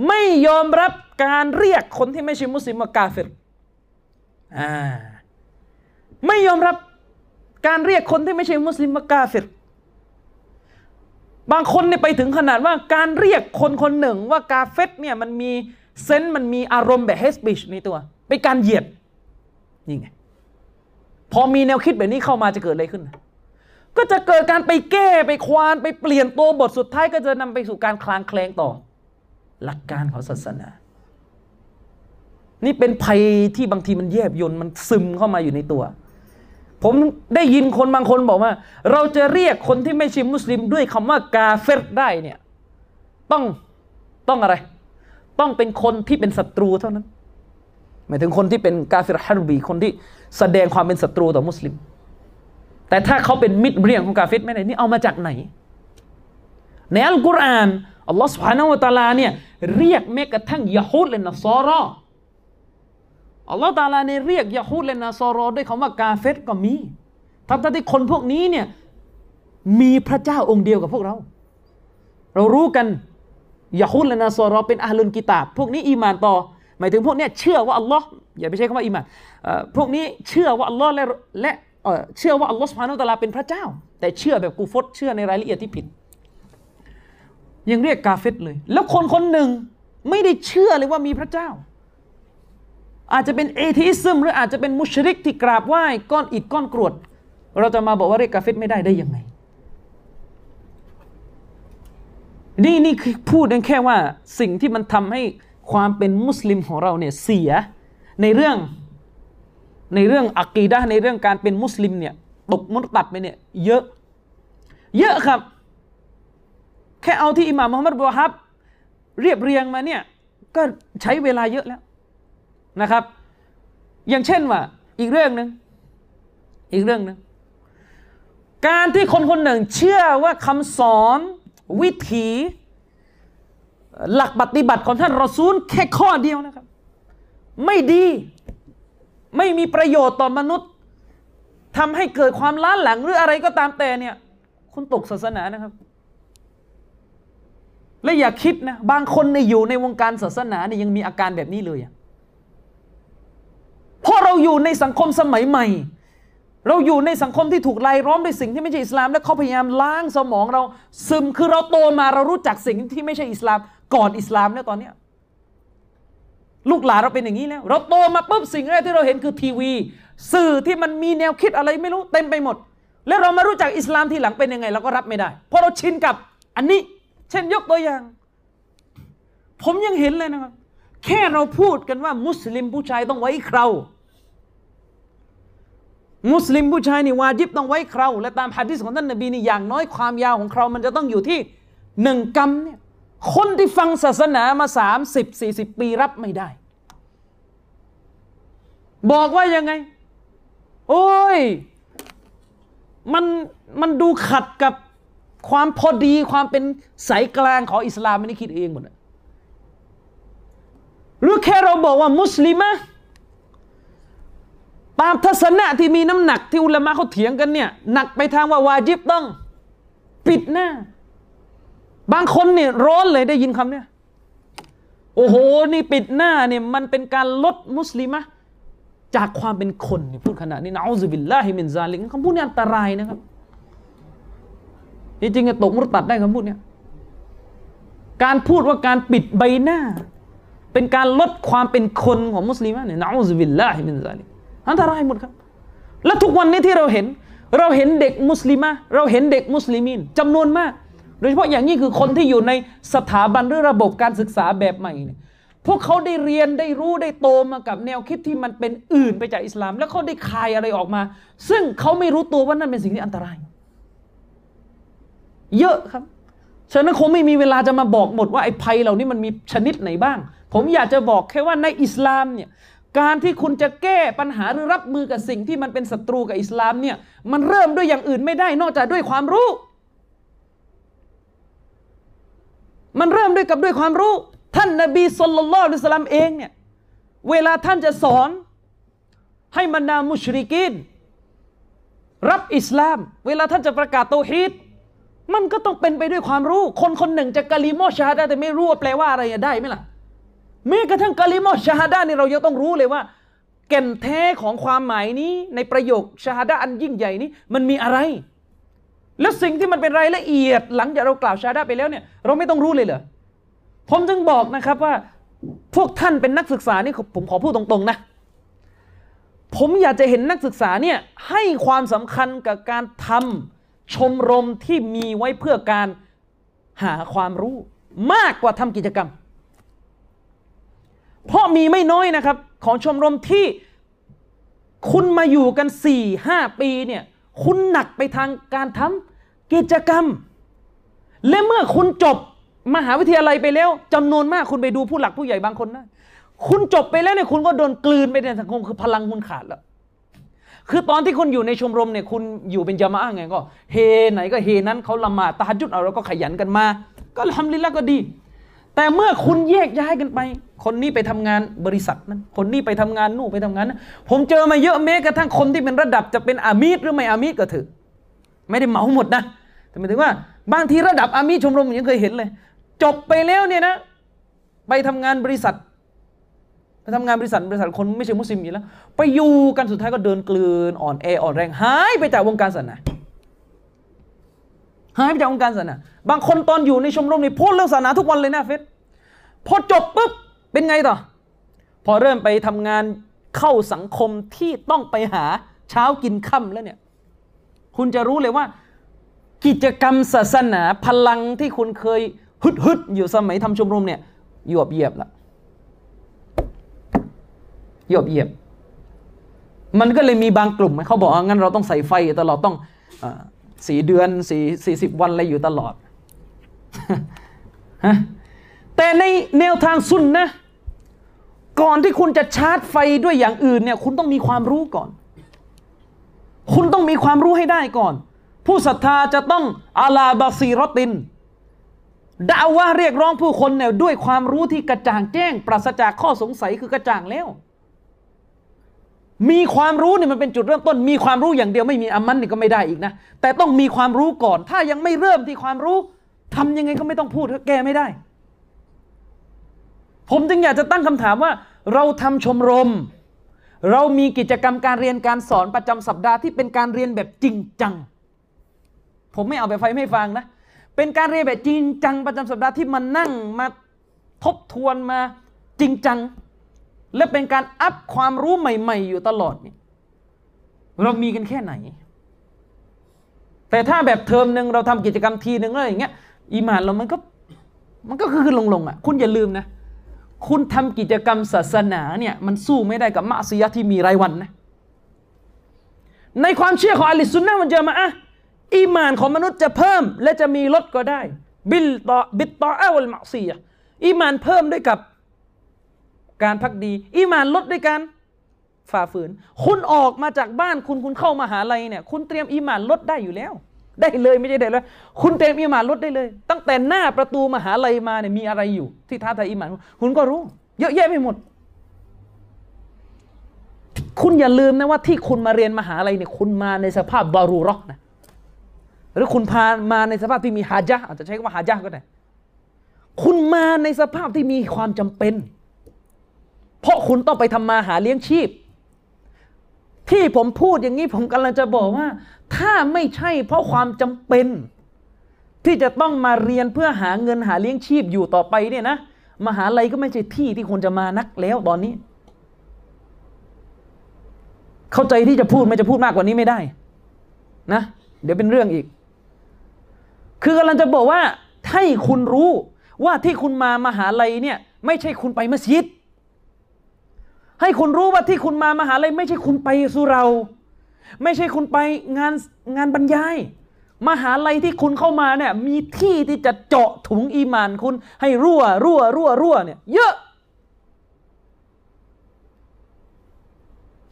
ไม่ยอมรับการเรียกคนที่ไม่ใช่มุสลิมว่ากาเฟรไม่ยอมรับการเรียกคนที่ไม่ใช่มุสลิมว่ากาเฟร บางคนเนี่ยไปถึงขนาดว่าการเรียกคนคนหนึ่งว่ากาเฟตเนี่ยมันมีเซนต์มันมีอารมณ์แบบเฮสบิชในตัวเป็นการเหยียดนี่ไงพอมีแนวคิดแบบนี้เข้ามาจะเกิดอะไรขึ้น ก็จะเกิดการไปแก้ไปควานไปเปลี่ยนตัวบทสุดท้ายก็จะนำไปสู่การคลางแคลงต่อ หลักการของศาสนา นี่เป็นภัยที่บางทีมันแยบยนต์มันซึมเข้ามาอยู่ในตัว ผมได้ยินคนบางคนบอกว่า เราจะเรียกคนที่ไม่ใช่มุสลิมด้วยคำว่ากาเฟรได้เนี่ยต้องต้องอะไร ต้องเป็นคนที่เป็นศัตรูเท่านั้น หมายถึงคนที่เป็นกาเฟรฮัรบีคนที่แสดงความเป็นศัตรูต่อมุสลิม แต่ถ้าเขาเป็นมิตรเรียงของกาเฟรไม่ได้นี่เอามาจากไหน ในอัลกุรอานอัลลอฮฺสุบฮานาอัลตาลาเนี่ยเรียกแม้กระทั่งยะฮูดและนัสซอรอ อัลลอฮฺตาลาเนเรียกยะฮูดและนัสซอรอด้วยคำว่ากาเฟรก็มีทั้งที่คนพวกนี้เนี่ยมีพระเจ้าองค์เดียวกับพวกเรา เรารู้กันยะฮูดและนัสซอรอเป็นอาลุนกิตาบพวกนี้อีมานต่อ หมายถึงพวกเนี้ยเชื่อว่าอัลลอฮ์อย่าไปใช้คำว่าอีมานพวกนี้เชื่อว่าอัลลอฮ์และและเชื่อว่าอัลลอฮ์สุบฮานอตาลาเป็นพระเจ้า แต่เชื่อแบบกูฟตเชื่อในรายละเอียดที่ผิด ยังเรียกกาเฟตเลย แล้วคนคนหนึ่งไม่ได้เชื่อเลยว่ามีพระเจ้า อาจจะเป็นเอทิซึมหรืออาจจะเป็นมุชริกที่กราบไหว้ก้อนอิฐก้อนกรวด เราจะมาบอกว่าเรียกกาเฟตไม่ได้ได้ยังไง นี่นี่คือพูดแค่ว่าสิ่งที่มันทำให้ความเป็นมุสลิมของเราเนี่ยเสียในเรื่องในเรื่องอักีดะในเรื่องการเป็นมุสลิมเนี่ยตกมุตตัดไปเนี่ยเยอะ เยอะครับ แค่เอาที่อิหม่ามมุฮัมมัดบุฮับ เรียบเรียงมาเนี่ยก็ใช้เวลาเยอะแล้ว นะครับ อย่างเช่นว่า อีกเรื่องหนึ่งอีกเรื่องหนึ่งการที่คนคนหนึ่งเชื่อว่าคำสอนวิถีหลักปฏิบัติของท่านรอซูลแค่ข้อเดียวนะครับ ไม่ดีไม่มีประโยชน์ต่อมนุษย์ทำให้เกิดความล้าหลังหรืออะไรก็ตามแต่เนี่ย คุณตกศาสนานะครับ และอย่าคิดนะ บางคนในอยู่ในวงการศาสนาเนี่ยยังมีอาการแบบนี้เลย เพราะเราอยู่ในสังคมสมัยใหม่ เราอยู่ในสังคมที่ถูกไล่ร้อมด้วยสิ่งที่ไม่ใช่อิสลาม และเขาพยายามล้างสมองเราซึมคือเราโตมาเรารู้จักสิ่งที่ไม่ใช่อิสลาม ก่อนอิสลามแล้วตอนเนี้ยลูกหลานเราเป็นอย่างนี้แล้ว เราโตมาปุ๊บสิ่งแรกที่เราเห็นคือทีวี สื่อที่มันมีแนวคิดอะไรไม่รู้เต็มไปหมด แล้วเรามารู้จักอิสลามทีหลังเป็นยังไงเราก็รับไม่ได้ เพราะเราชินกับอันนี้ เช่นยกตัวอย่าง ผมยังเห็นเลยนะครับ แค่เราพูดกันว่า มุสลิมผู้ชายต้องไว้เครา มุสลิมผู้ชายนี่วาจิบต้องไว้เครา และตามฮะดิษของท่านนบีนี่อย่างน้อยความยาวของเครามันจะต้องอยู่ที่หนึ่งกำเนี่ยคนที่ฟังศาสนามาสามสิบสี่สิบปีรับไม่ได้ บอกว่ายังไง โอ้ย มันมันดูขัดกับความพอดีความเป็นสายกลางของอิสลามไม่ได้คิดเองหมด หรือแค่เราบอกว่ามุสลิมะตามทัศนะที่มีน้ำหนักที่อุลามะเขาเถียงกันเนี่ยหนักไปทางว่าวาจิบต้อง ปิดหน้า บางคนเนี่ยร้อนเลยได้ยินคำเนี่ยโอ้โหนี่ปิดหน้าเนี่ยมันเป็นการลดมุสลิมะจากความเป็นคนนี่พูดขนาดนี้نعوذ بالله من ذلكคำพูดนี้อันตรายนะครับจริงๆตกมุรตัดได้คำพูดเนี้ยการพูดว่าการปิดใบหน้า เป็นการลดความเป็นคนของมุสลิมเนี่ยنعوذ بالله من ذلكอันตรายหมดครับ และทุกวันนี้ที่เราเห็น เราเห็นเด็กมุสลิมะเราเห็นเด็กมุสลิมินจำนวนมาก โดยเฉพาะอย่างนี้คือคนที่อยู่ในสถาบันหรือระบบการศึกษาแบบใหม่เนี่ยพวกเขาได้เรียนได้รู้ได้โตมากับแนวคิดที่มันเป็นอื่นไปจากอิสลาม แล้วเขาได้คายอะไรออกมา ซึ่งเขาไม่รู้ตัวว่านั่นเป็นสิ่งที่อันตราย เยอะครับฉะนั้นคงไม่มีเวลาจะมาบอกหมดว่าไอ้ภัยเหล่านี้มันมีชนิดไหนบ้าง ผมอยากจะบอกแค่ว่าในอิสลามเนี่ยการที่คุณจะแก้ปัญหาหรือรับมือกับสิ่งที่มันเป็นศัตรูกับอิสลามเนี่ยมันเริ่มด้วยอย่างอื่นไม่ได้นอกจากด้วยความรู้ มันเริ่มด้วยกับด้วยความรู้ ท่านนบีสุลต่านละสลามเองเนี่ยเวลาท่านจะสอนให้มันนามุชริกินรับอิสลาม เวลาท่านจะประกาศโตฮิดมันก็ต้องเป็นไปด้วยความรู้ คนคนหนึ่งจะกะลิมอชาฮาดาแต่ไม่รู้ว่าแปลว่าอะไรได้ไหมล่ะ แม้กระทั่งกะลิมอชาฮาดานี่เรายังต้องรู้เลยว่าแก่นแท้ของความหมายนี้ในประโยคชาฮาดาอันยิ่งใหญ่นี้มันมีอะไร แล้วสิ่งที่มันเป็นรายละเอียด หลังจากเรากล่าวชาฮาดาไปแล้วเนี่ยเราไม่ต้องรู้เลยเหรอผมจึงบอกนะครับว่าพวกท่านเป็นนักศึกษานี่ผมขอพูดตรงๆนะผมอยากจะเห็นนักศึกษาเนี่ยให้ความสำคัญกับการทำชมรมที่มีไว้เพื่อการหาความรู้ มากกว่าทำกิจกรรม เพราะมีไม่น้อยนะครับ ของชมรมที่คุณมาอยู่กันสี่ห้าปีเนี่ยคุณหนักไปทางการทำกิจกรรม และเมื่อคุณจบมหาวิทยาลัยไปแล้วจำนวนมากคุณไปดูผู้หลักผู้ใหญ่บางคนนะคุณจบไปแล้วเนี่ยคุณก็โดนกลืนไปในสังคมคือพลังคุณขาดแล้วคือตอนที่คุณอยู่ในชมรมเนี่ยคุณอยู่เป็นจามะไงก็ เฮไหนก็เฮนั้นเขาละหมาดตาจุดเอาเราก็ขยันกันมา ก็ทำลิละก็ดี แต่เมื่อคุณแยกย้ายกันไป คนนี้ไปทำงานบริษัทนั้น คนนี้ไปทำงานนู่นไปทำงานนั้นผมเจอมาเยอะแม้กระทั่งคนที่เป็นระดับจะเป็นอามีดหรือไม่อามีดก็เถอะไม่ได้เหมาหมดนะ แต่หมายถึงว่า บางทีระดับอามีดชมรมยังเคยเห็นเลย จบไปแล้วเนี่ยนะ ไปทำงานบริษัทไปทำงานบริษัทบริษัทคนไม่ใช่มุสลิมอยู่แล้ว ไปอยู่กันสุดท้ายก็เดินกลืนอ่อนแออ่อนแรงหายไปจากวงการศาสนา หายไปจากวงค์การศาสนา บางคนตอนอยู่ในชมรมนี่พูดเรื่องศาสนาทุกวันเลยนะเฟสพอจบปุ๊บเป็นไงต่อ พอเริ่มไปทำงานเข้าสังคมที่ต้องไปหาเช้ากินค่ำแล้วเนี่ย คุณจะรู้เลยว่า กิจกรรมศาสนาพลังที่คุณเคยฮึดฮึดอยู่สมัยทำชมรมเนี่ยหยวบเหยียบละหยวบเหยียบ มันก็เลยมีบางกลุ่มเขาบอกว่างั้นเราต้องใส่ไฟตลอดต้อง สี่เดือนสี่สี่สิบวันอะไรอยู่ตลอดแต่ในแนวทางสุนนะก่อนที่คุณจะชาร์จไฟด้วยอย่างอื่นเนี่ย คุณต้องมีความรู้ก่อน คุณต้องมีความรู้ให้ได้ก่อน ผู้ศรัทธาจะต้องอาลาบาซีรตินด่าว่าเรียกร้องผู้คนเนี่ยด้วยความรู้ที่กระจ่างแจ้ง ปราศจากข้อสงสัยคือกระจ่างแล้ว มีความรู้เนี่ยมันเป็นจุดเริ่มต้น มีความรู้อย่างเดียวไม่มีอามันนี่ก็ไม่ได้อีกนะ แต่ต้องมีความรู้ก่อน ถ้ายังไม่เริ่มที่ความรู้ทำยังไงก็ไม่ต้องพูดแก้ไม่ได้ ผมจึงอยากจะตั้งคำถามว่า เราทำชมรม เรามีกิจกรรมการเรียนการสอนประจำสัปดาห์ที่เป็นการเรียนแบบจริงจัง ผมไม่เอาไปไฟไม่ฟังนะ เป็นการเรียนแบบจริงจังประจำสัปดาห์ที่มันนั่งมาทบทวนมาจริงจัง และเป็นการอัพความรู้ใหม่ ๆ อยู่ตลอดเนี่ยเรามีกันแค่ไหน แต่ถ้าแบบเทอมหนึ่งเราทำกิจกรรมทีหนึ่งอะไรอย่างเงี้ยอีมานเรามันก็มันก็คือลงๆอะ คุณอย่าลืมนะ คุณทำกิจกรรมศาสนาเนี่ยมันสู้ไม่ได้กับมะอ์ซียะฮ์ที่มีรายวันนะ ในความเชื่อของอะฮ์ลิสซุนนะฮ์มันจะมาอะอีมานของมนุษย์จะเพิ่มและจะมีลดก็ได้ بالطا بالطاعة المعصيةอีมานเพิ่มด้วยกับ การภักดีอีมานลดด้วยการฝ่าฝืน คุณออกมาจากบ้านคุณคุณเข้ามาหาลัยเนี่ยคุณเตรียมอีมานลดได้อยู่แล้ว ได้เลยไม่ใช่ได้แล้วคุณเตรียมอีมานลดได้เลย ตั้งแต่หน้าประตูมหาลัยมาเนี่ยมีอะไรอยู่ ที่ท้าทายอีมานคุณก็รู้ เยอะแยะไปหมด คุณอย่าลืมนะว่าที่คุณมาเรียนมหาลัยเนี่ยคุณมาในสภาพบารูรอกนะหรือคุณพามาในสภาพที่มีฮาจาอาจจะใช้คำว่าฮาจาก็ได้คุณมาในสภาพที่มีความจำเป็น เพราะคุณต้องไปทำมาหาเลี้ยงชีพ ที่ผมพูดอย่างนี้ผมกำลังจะบอกว่า ถ้าไม่ใช่เพราะความจำเป็น ที่จะต้องมาเรียนเพื่อหาเงินหาเลี้ยงชีพอยู่ต่อไปเนี่ยนะมหาลัยก็ไม่ใช่ที่ที่คนจะมานักแล้วตอนนี้ เข้าใจที่จะพูดไม่จะพูดมากกว่านี้ไม่ได้ นะ เดี๋ยวเป็นเรื่องอีก คือกำลังจะบอกว่าให้คุณรู้ว่าที่คุณมามหาลัยเนี่ย ไม่ใช่คุณไปมัสยิด ให้คุณรู้ว่าที่คุณมามหาลัยไม่ใช่คุณไปสุเรา ไม่ใช่คุณไปงานงานบรรยาย มหาลัยที่คุณเข้ามาเนี่ยมีที่ที่จะเจาะถุงอีมานคุณ ให้รั่วรั่วรั่วรั่วเนี่ยเยอะ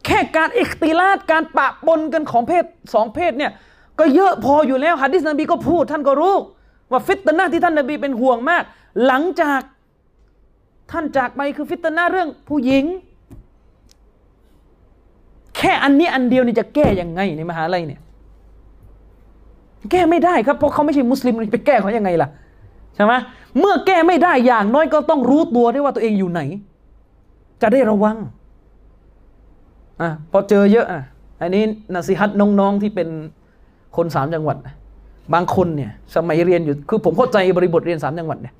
แค่การอิคติลาดการปะปนกันของเพศสองเพศเนี่ยก็เยอะพออยู่แล้วฮะดิษนบีก็พูดท่านก็รู้ ว่าฟิตนาที่ท่านนบีเป็นห่วงมาก หลังจากท่านจากไปคือฟิตนาเรื่องผู้หญิง แค่อันนี้อันเดียวนี่จะแก้ยังไงในมหาลัยเนี่ย แก้ไม่ได้ครับเพราะเขาไม่ใช่มุสลิมไปแก้เขายังไงล่ะใช่ไหมเมื่อแก้ไม่ได้อย่างน้อยก็ต้องรู้ตัวด้วยว่าตัวเองอยู่ไหน จะได้ระวังอะพอเจอเยอะอะอันนี้นาซิฮัตน้องๆที่เป็นคนสามจังหวัด บางคนเนี่ยสมัยเรียนอยู่คือผมเข้าใจบริบทเรียนสามจังหวัดเนี่ย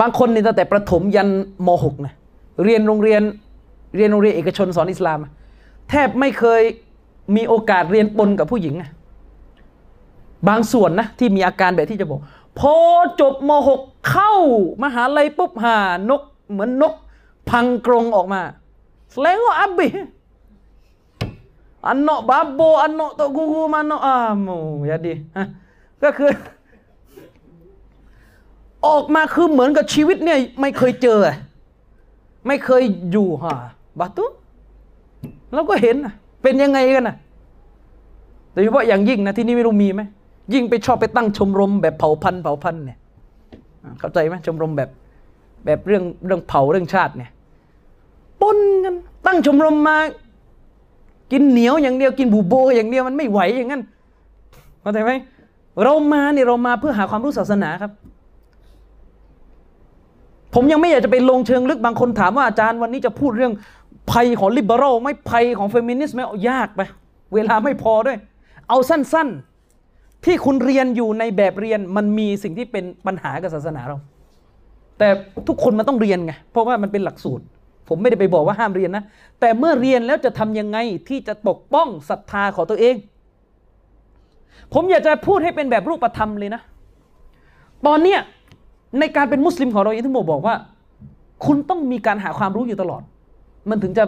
บางคนเนี่ยตั้งแต่ประถมยันมหกนะเรียนโรงเรียนเรียนโรงเรียนเอกชนสอนอิสลาม แทบไม่เคยมีโอกาสเรียนปนกับผู้หญิงอะบางส่วนนะที่มีอาการแบบที่จะบอก พอจบม .6 เข้ามหาลัยปุ๊บหานก เหมือนนก พังกรงออกมาแสดงว่าอับบิอันโนาะบาโบอันโนโตกูกูมันโนอาโมยาดีฮะก็คือ ออกมาคือเหมือนกับชีวิตเนี่ย ไม่เคยเจอ ไม่เคยอยู่ฮะบาตุ เราก็เห็นนะเป็นยังไงกันนะโดยเฉพาะอย่างยิ่งนะที่นี่ไม่รู้มีไหมยิ่งไปชอบไปตั้งชมรมแบบเผ่าพันธุ์เผ่าพันธุ์เนี่ยเข้าใจไหมชมรมแบบแบบเรื่องเรื่องเผ่าเรื่องชาติเนี่ยปนกันตั้งชมรมมา กินเหนียวอย่างเดียวกินบูโบอย่างเดียวมันไม่ไหวอย่างนั้นเข้าใจไหมเรามาเนี่ยเรามาเพื่อหาความรู้ศาสนาครับ ผมยังไม่อยากจะไปลงเชิงลึกบางคนถามว่าอาจารย์วันนี้จะพูดเรื่อง ภัยของลิเบอรัลไม่ภัยของเฟมินิสต์ไหมเอายากไป เวลาไม่พอด้วย เอาสั้นๆ ที่คุณเรียนอยู่ในแบบเรียนมันมีสิ่งที่เป็นปัญหากับศาสนาเรา แต่ทุกคนมันต้องเรียนไง เพราะว่ามันเป็นหลักสูตร ผมไม่ได้ไปบอกว่าห้ามเรียนนะ แต่เมื่อเรียนแล้วจะทำยังไงที่จะปกป้องศรัทธาของตัวเอง ผมอยากจะพูดให้เป็นแบบรูปธรรมเลยนะ ตอนเนี้ยในการเป็นมุสลิมของเราองที่ผมบอกว่า คุณต้องมีการหาความรู้อยู่ตลอด มันถึงจะ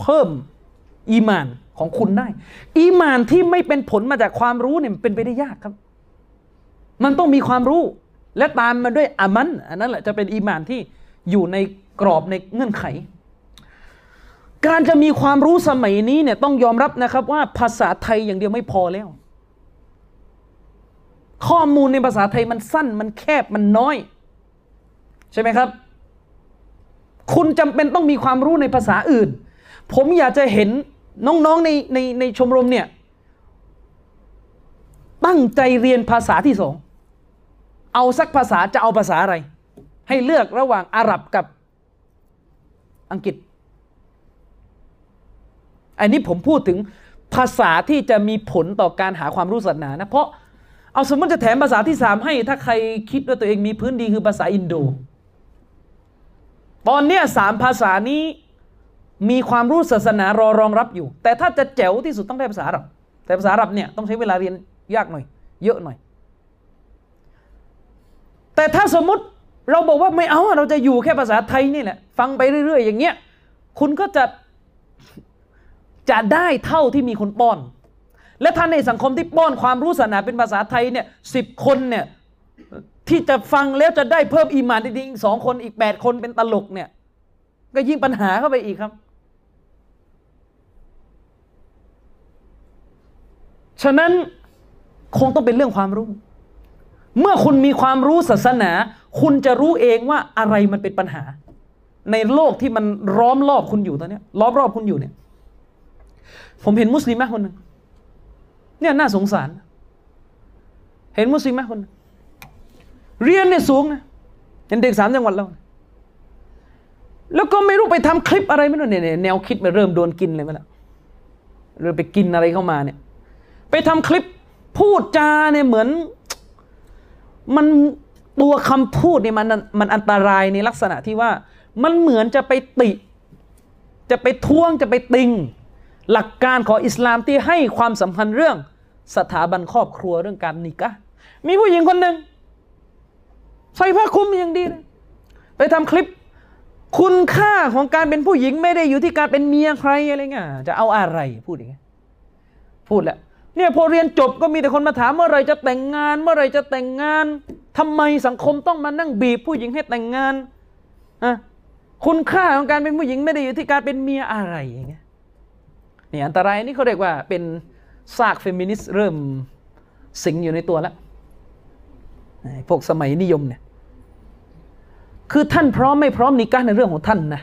เพิ่มอีมานของคุณได้ อีมานที่ไม่เป็นผลมาจากความรู้เนี่ยเป็นไปได้ยากครับ มันต้องมีความรู้ และตามมาด้วยอามันอันนั้นแหละจะเป็นอีมานที่อยู่ในกรอบในเงื่อนไข การจะมีความรู้สมัยนี้เนี่ยต้องยอมรับนะครับว่าภาษาไทยอย่างเดียวไม่พอแล้ว ข้อมูลในภาษาไทยมันสั้นมันแคบมันน้อย ใช่ไหมครับ คุณจำเป็นต้องมีความรู้ในภาษาอื่น ผมอยากจะเห็นน้องๆในในในชมรมเนี่ย ตั้งใจเรียนภาษาที่สองเอาสักภาษาจะเอาภาษาอะไร ให้เลือกระหว่างอาหรับกับอังกฤษ อันนี้ผมพูดถึงภาษาที่จะมีผลต่อการหาความรู้ศาสนานะ เพราะเอาสมมติจะแถมภาษาที่สามให้ ถ้าใครคิดว่าตัวเองมีพื้นดีคือภาษาอินโด ตอนเนี้ยสามภาษานี้มีความรู้ศาสนารอรองรับอยู่ แต่ถ้าจะแจ๋วที่สุดต้องได้ภาษาอาหรับแต่ภาษาอาหรับเนี่ยต้องใช้เวลาเรียนยากหน่อย เยอะหน่อย แต่ถ้าสมมุติเราบอกว่าไม่เอาเราจะอยู่แค่ภาษาไทยนี่แหละฟังไปเรื่อย ๆ อย่างเงี้ยคุณก็จะจะได้เท่าที่มีคนป้อน และท่าในสังคมที่ป้อนความรู้ศาสนาเป็นภาษาไทยเนี่ยสิบคนเนี่ย ที่จะฟังแล้วจะได้เพิ่มอีมานจริงๆสองคนอีกแปดคนเป็นตลกเนี่ย ก็ยิ่งปัญหาเข้าไปอีกครับ ฉะนั้นคงต้องเป็นเรื่องความรู้ เมื่อคุณมีความรู้ศาสนา คุณจะรู้เองว่าอะไรมันเป็นปัญหา ในโลกที่มันล้อมรอบคุณอยู่ตอนนี้ล้อมรอบคุณอยู่เนี่ย ผมเห็นมุสลิมะคนหนึ่งเนี่ยน่าสงสาร เห็นมุสลิมะคนหนึ่ง เรียนเนี่ยสูงนะเห็นเด็กสามจังหวัดเราแล้วก็ไม่รู้ไปทำคลิปอะไรไม่รู้เนี่ยแนวคิดมันเริ่มโดนกินเลยมั้งเริ่มไปกินอะไรเข้ามาเนี่ย ไปทำคลิปพูดจาเนี่ยเหมือน มันตัวคำพูดเนี่ยมันมันอันตรายในลักษณะที่ว่า มันเหมือนจะไปติ จะไปท้วงจะไปติง หลักการของอิสลามที่ให้ความสำคัญเรื่องสถาบันครอบครัวเรื่องการนิกะมีผู้หญิงคนหนึ่ง ใส่ผ้าคลุมอย่างดีเลยไปทำคลิป คุณค่าของการเป็นผู้หญิงไม่ได้อยู่ที่การเป็นเมียใครอะไรเงี้ยจะเอาอะไรพูดอย่างเงี้ยพูดแล้วเนี่ยพอเรียนจบก็มีแต่คนมาถามเมื่อไรจะแต่งงาน เมื่อไรจะแต่งงานทำไมสังคมต้องมานั่งบีบผู้หญิงให้แต่งงานอะคุณค่าของการเป็นผู้หญิงไม่ได้อยู่ที่การเป็นเมียอะไรอย่างเงี้ยนี่อันตรายนี่เขาเรียกว่าเป็นซากเฟมินิสต์เริ่มสิงอยู่ในตัวแล้ว พวกสมัยนิยมเนี่ย คือท่านพร้อมไม่พร้อมนิกาในเรื่องของท่านนะ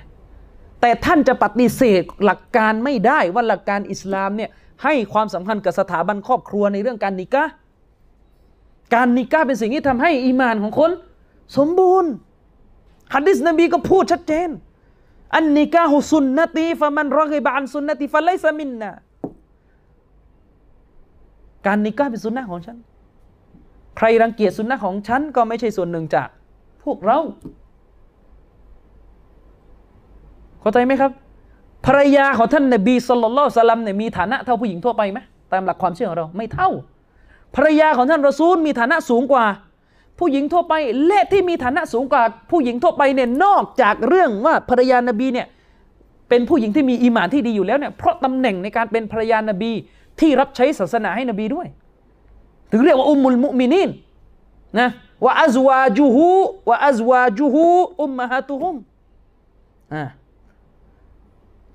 แต่ท่านจะปฏิเสธหลักการไม่ได้ว่าหลักการอิสลามเนี่ยให้ความสำคัญกับสถาบันครอบครัวในเรื่องการนิกาการนิกาเป็นสิ่งที่ทำให้อีมานของคน สมบูรณ์ฮัดดิสนบีก็พูดชัดเจน อันนิกาฮุสุนนตีฟะมันรอกิบานสุนนตีฟะไลซามินนะการนิกาเป็นสุนนะของฉัน ใครรังเกียจสุนนะของฉันก็ไม่ใช่ส่วนหนึ่งจากพวกเรา เข้าใจไหมครับ ภรรยาของท่านนบีสุลต่านสลัมเนี่ยมีฐานะเท่าผู้หญิงทั่วไปไหมตามหลักความเชื่อของเราไม่เท่า ภรรยาของท่านรอซูลมีฐานะสูงกว่า ผู้หญิงทั่วไปและที่มีฐานะสูงกว่า ผู้หญิงทั่วไปเนี่ยนอกจากเรื่องว่าภรรยานบีเนี่ยเป็นผู้หญิงที่มีอีหมานที่ดีอยู่แล้วเนี่ยเพราะตำแหน่งในการเป็นภรรยานบีที่รับใช้ศาสนาให้นบีด้วย ถึงเรียกว่าأم المؤمنينนะوأزواجه وأزواجه أمهاتهمอ่า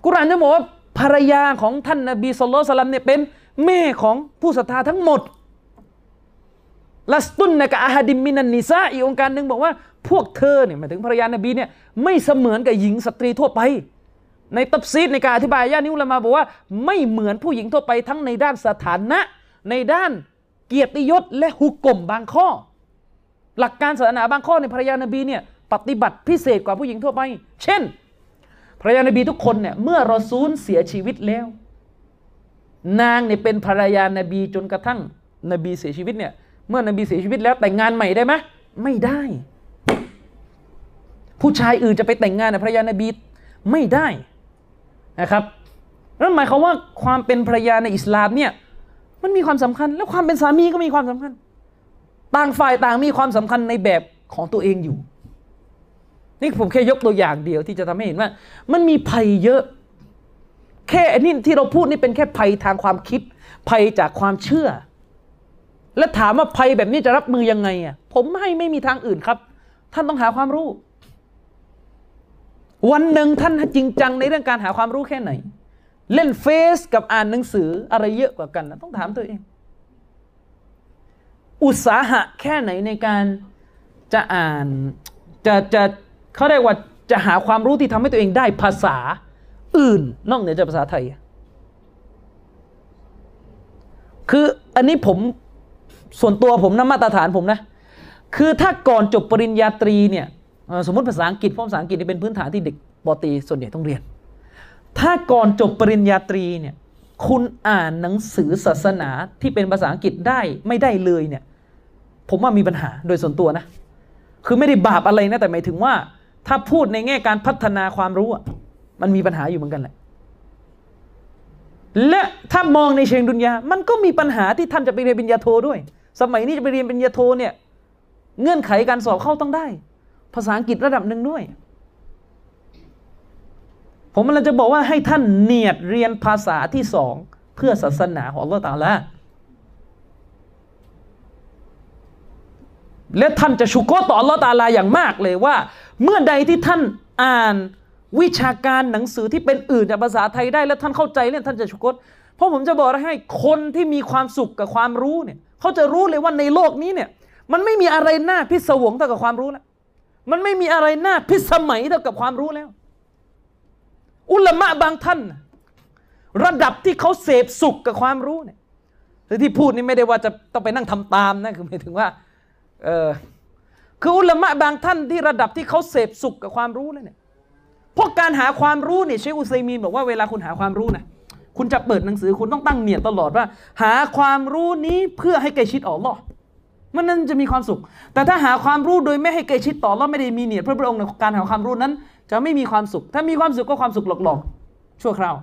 กุรอานจะบอกว่าภรรยาของท่านนบีสุลต่านเนี่ยเป็นแม่ของผู้ศรัทธาทั้งหมดلستن كأحد من النساءอีกโองการหนึ่งบอกว่า พวกเธอเนี่ยหมายถึงภรรยานบีเนี่ยไม่เสมือนกับหญิงสตรีทั่วไป ในตัฟซีรในการอธิบายเนี่ยอุละมาบอกว่า ไม่เหมือนผู้หญิงทั่วไปทั้งในด้านสถานะ ในด้าน เกียรติยศและหุกกลมบางข้อ หลักการศาสนาบางข้อในภรรยานบีเนี่ยปฏิบัติพิเศษกว่าผู้หญิงทั่วไป เช่น ภรรยานบีทุกคนเนี่ยเมื่อรอซูลเสียชีวิตแล้ว นางเนี่ยเป็นภรรยานบีจนกระทั่งนบีเสียชีวิตเนี่ยเมื่อนบีเสียชีวิตแล้วแต่งงานใหม่ได้ไหมไม่ได้ ผู้ชายอื่นจะไปแต่งงานกับภรรยานบีไม่ได้นะครับนั่นหมายความว่าความเป็นภรรยาในอิสลามเนี่ย มันมีความสำคัญ แล้วความเป็นสามีก็มีความสำคัญ ต่างฝ่ายต่างมีความสำคัญในแบบของตัวเองอยู่ นี่ผมแค่ยกตัวอย่างเดียวที่จะทำให้เห็นว่า มันมีภัยเยอะ แค่อันนี้ที่เราพูดนี่เป็นแค่ภัยทางความคิด ภัยจากความเชื่อ และถามว่าภัยแบบนี้จะรับมือยังไงอะผมให้ไม่มีทางอื่นครับ ท่านต้องหาความรู้ วันหนึ่งท่านจริงจังในเรื่องการหาความรู้แค่ไหน เล่นเฟซกับอ่านหนังสืออะไรเยอะกว่ากันนะต้องถามตัวเอง อุตสาหะแค่ไหนในการจะอ่านจะจะเขาเรียกว่าจะหาความรู้ที่ทำให้ตัวเองได้ภาษาอื่น นอกเหนือจากภาษาไทย คืออันนี้ผมส่วนตัวผมนะมาตรฐานผมนะ คือถ้าก่อนจบปริญญาตรีเนี่ยสมมติภาษาอังกฤษเพราะภาษาอังกฤษเป็นพื้นฐานที่เด็กปตีส่วนใหญ่ต้องเรียน ถ้าก่อนจบปริญญาตรีเนี่ยคุณอ่านหนังสือศาสนาที่เป็นภาษาอังกฤษได้ไม่ได้เลยเนี่ย ผมว่ามีปัญหาโดยส่วนตัวนะ คือไม่ได้บาปอะไรนะ แต่หมายถึงว่า ถ้าพูดในแง่การพัฒนาความรู้มันมีปัญหาอยู่เหมือนกันแหละและถ้ามองในเชิงดุนยา มันก็มีปัญหาที่ท่านจะไปเรียนปริญญาโทด้วย สมัยนี้จะไปเรียนปริญญาโทเนี่ย เงื่อนไขการสอบเข้าต้องได้ ภาษาอังกฤษระดับหนึ่งด้วย ผมมันจะบอกว่าให้ท่านเนียดเรียนภาษาที่สองเพื่อศาสนาของอัลลอฮฺตาลาและท่านจะชุกโกต่ออัลลอฮฺตาลาอย่างมากเลยว่า เมื่อใดที่ท่านอ่านวิชาการหนังสือที่เป็นอื่นจากภาษาไทยได้ แล้วท่านเข้าใจเรื่องท่านจะชุกโกเพราะผมจะบอกให้คนที่มีความสุขกับความรู้เนี่ยเขาจะรู้เลยว่าในโลกนี้เนี่ยมันไม่มีอะไรน่าพิศวงเท่ากับความรู้แล้วมันไม่มีอะไรน่าพิสมัยเท่ากับความรู้แล้ว อุลามะบางท่าน ระดับที่เขาเสพสุขกับความรู้เนี่ยที่พูดนี่ไม่ได้ว่าจะต้องไปนั่งทำตามนะคือหมายถึงว่าเออคืออุลามะบางท่านที่ระดับที่เขาเสพสุขกับความรู้แล้วเนี่ยพราะการหาความรู้เนี่ยเชคอุซัยมีนบอกว่าเวลาคุณหาความรู้นะคุณจะเปิดหนังสือคุณต้องตั้งเนียดตลอดว่า หาความรู้นี้เพื่อให้ใกล้ชิดอัลลอฮ์มันนั้นจะมีความสุข แต่ถ้าหาความรู้โดยไม่ให้ใกล้ชิดต่อเราไม่ได้มีเนียดเพื่อพระองค์ในการหาความรู้นั้น จะไม่มีความสุข ถ้ามีความสุขก็ความสุขหลอกๆ ชั่วคราว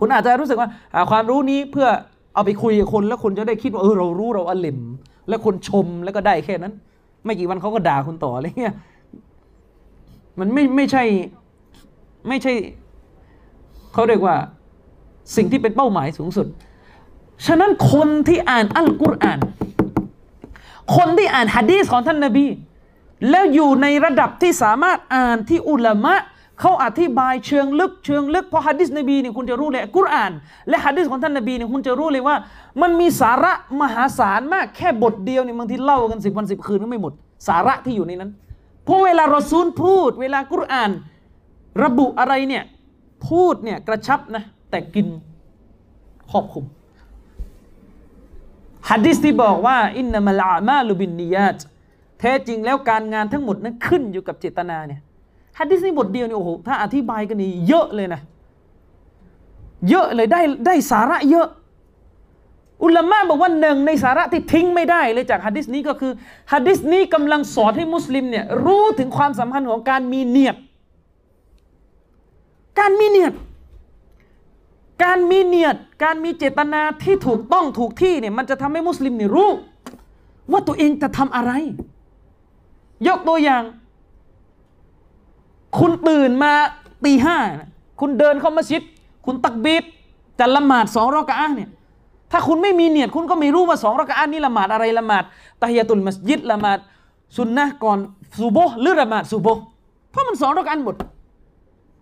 คุณอาจจะรู้สึกว่าความรู้นี้เพื่อเอาไปคุยกับคน แล้วคุณจะได้คิดว่าเออเรารู้เราอลิม แล้วคนชมแล้วก็ได้แค่นั้น ไม่กี่วันเขาก็ด่าคุณต่ออะไรเงี้ยมันไม่ไม่ใช่ไม่ใช่เขาเรียกว่าสิ่งที่เป็นเป้าหมายสูงสุด ฉะนั้นคนที่อ่านอัลกุรอาน คนที่อ่านฮะดีษของท่านนาบี แล้วอยู่ในระดับที่สามารถอ่านที่อุลามะเขาอธิบายเชิงลึกเชิงลึกเพราะฮะดิษนบีเนี่ยคุณจะรู้เลยกุรอาน และฮะดิษของท่านนบีเนี่ยคุณจะรู้เลยว่า มันมีสาระมหาศาลมากแค่บทเดียวเนี่ยบางทีเล่ากันสิบวันสิบคืนก็ไม่หมด สาระที่อยู่ในนั้นเพราะเวลารอซูลพูด เวลากุรอาน ระบุอะไรเนี่ยพูดเนี่ยกระชับนะแต่กินครอบคลุมฮัดดิสที่บอกว่าอินนามะลามาลุบินนียาต ท้จริงแล้วการงานทั้งหมดนั้นขึ้นอยู่กับเจตนาเนี่ยฮัดดิสนี่บทเดียวนี่โอ้โหถ้าอธิบายกันนี่เยอะเลยนะ เยอะเลยได้ได้สาระเยอะ อุลามะบอกว่าหนึ่งในสาระที่ทิ้งไม่ได้เลยจากฮัดดิสนี้ก็คือฮัดดิสนี้กำลังสอนให้มุสลิมเนี่ยรู้ถึงความสำคัญของการมีเนียดการมีเนียดการมีเนียดการมีเจตนาที่ถูกต้องถูกที่เนี่ยมันจะทำให้มุสลิมเนี่ยรู้ ว่าตัวเองจะทำอะไร ยกตัวอย่าง คุณตื่นมาตีห้าคุณเดินเข้ามัสยิด คุณตักบีดจะละหมาดสองรอกะอะเนี่ยถ้าคุณไม่มีเนียดคุณก็ไม่รู้ว่าสองรอกะอะนี่ละหมาดอะไรละหมาดตะฮิยตุลมัสยิดละหมาดสุนนะก่อนซูโบหรือละหมาดซูโบเพราะมันสองรอกะอะหมด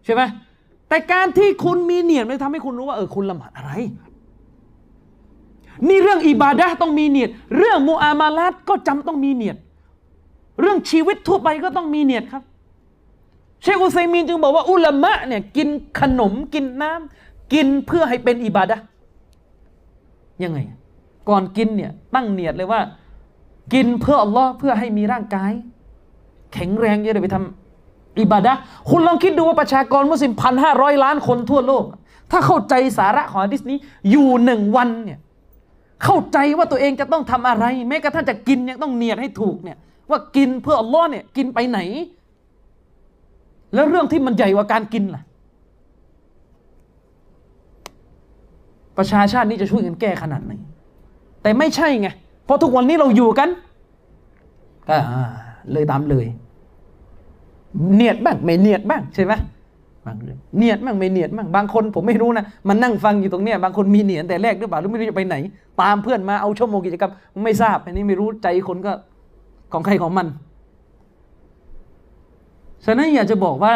ใช่ไหมแต่การที่คุณมีเนียดมันทำให้คุณรู้ว่าเออคุณละหมาดอะไร นี่เรื่องอิบาดะห์ต้องมีเนียดเรื่องมุอามาลาตก็จำต้องมีเนียด เรื่องชีวิตทั่วไปก็ต้องมีเนียดครับ เชคอุซัยมีนจึงบอกว่าอุลามะเนี่ยกินขนมกินน้ำกินเพื่อให้เป็นอิบาดะยังไง ก่อนกินเนี่ยตั้งเนียดเลยว่า กินเพื่ออัลลอฮ์เพื่อให้มีร่างกาย แข็งแรงจะได้ไปทำอิบาดะคุณลองคิดดูว่าประชากรมุสลิมพันห้าร้อยล้านคนทั่วโลก ถ้าเข้าใจสาระของฮะดิษนี้อยู่หนึ่งวันเนี่ยเข้าใจว่าตัวเองจะต้องทำอะไร แม้กระทั่งจะกินยังต้องเนียดให้ถูกเนี่ย ว่ากินเพื่ออัลลอฮ์เนี่ยกินไปไหน แล้วเรื่องที่มันใหญ่กว่าการกินล่ะ ประชาชาตินี้จะช่วยกันแก้ขนาดไหนแต่ไม่ใช่ไงเพราะทุกวันนี้เราอยู่กันก็เลยตามเลย เนียดบ้างไม่เนียดบ้างใช่ไหมบางเรื่องเนียดบ้างไม่เนียดบ้างบางคนผมไม่รู้นะมันนั่งฟังอยู่ตรงเนี้ยบางคนมีเนียดแต่แรกหรือเปล่าหรือไม่รู้จะไปไหน ตามเพื่อนมาเอาชั่วโมงกิจกรรมไม่ทราบอันนี้ไม่รู้ใจคนก็ ของใครของมัน ฉะนั้นอยากจะบอกว่า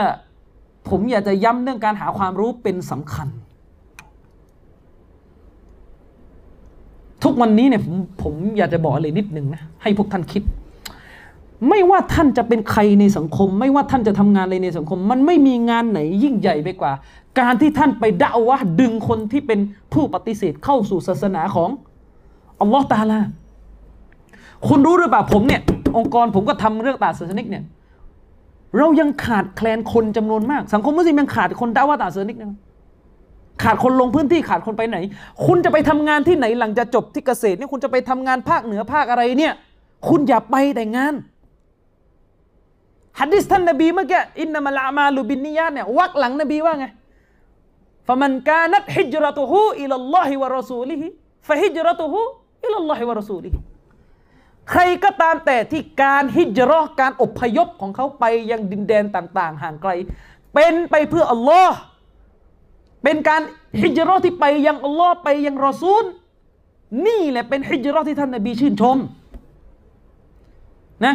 ผมอยากจะย้ำเรื่องการหาความรู้เป็นสำคัญ ทุกวันนี้เนี่ยผมผมอยากจะบอกอะไรนิดนึงนะให้พวกท่านคิด ไม่ว่าท่านจะเป็นใครในสังคม ไม่ว่าท่านจะทำงานอะไรในสังคม มันไม่มีงานไหนยิ่งใหญ่ไปกว่า การที่ท่านไปด่าวะดึงคนที่เป็นผู้ปฏิเสธเข้าสู่ศาสนาของอัลลอฮ์ตาลา คุณรู้หรือเปล่าผมเนี่ย องค์กรผมก็ทำเรื่องตาศาสนิกเนี่ย เรายังขาดแคลนคนจำนวนมาก สังคมมุสลิมยังขาดคนด่าวะห์ตาศาสนิกนะขาดคนลงพื้นที่ขาดคนไปไหน คุณจะไปทำงานที่ไหนหลังจากจบที่เกษตรเนี่ยคุณจะไปทำงานภาคเหนือภาคอะไรเนี่ย คุณอย่าไปแต่งานฮะดีษท่านนบีเมื่อกี้إنما الأعمال بالنياتเนี่ยวรรคหลังนบีว่าไงفمن كانت هجرته إلى الله ورسوله فهجرته إلى الله ورسوله ใครก็ตามแต่ที่การฮิจรอการอพยพของเขาไปยังดินแดนต่าง ๆ ห่างไกล เป็นไปเพื่ออัลลอฮ์เป็นการฮิจรอที่ไปยังอัลลอฮ์ไปยังรอซูล นี่แหละเป็นฮิจรอที่ท่านนบีชื่นชมนะ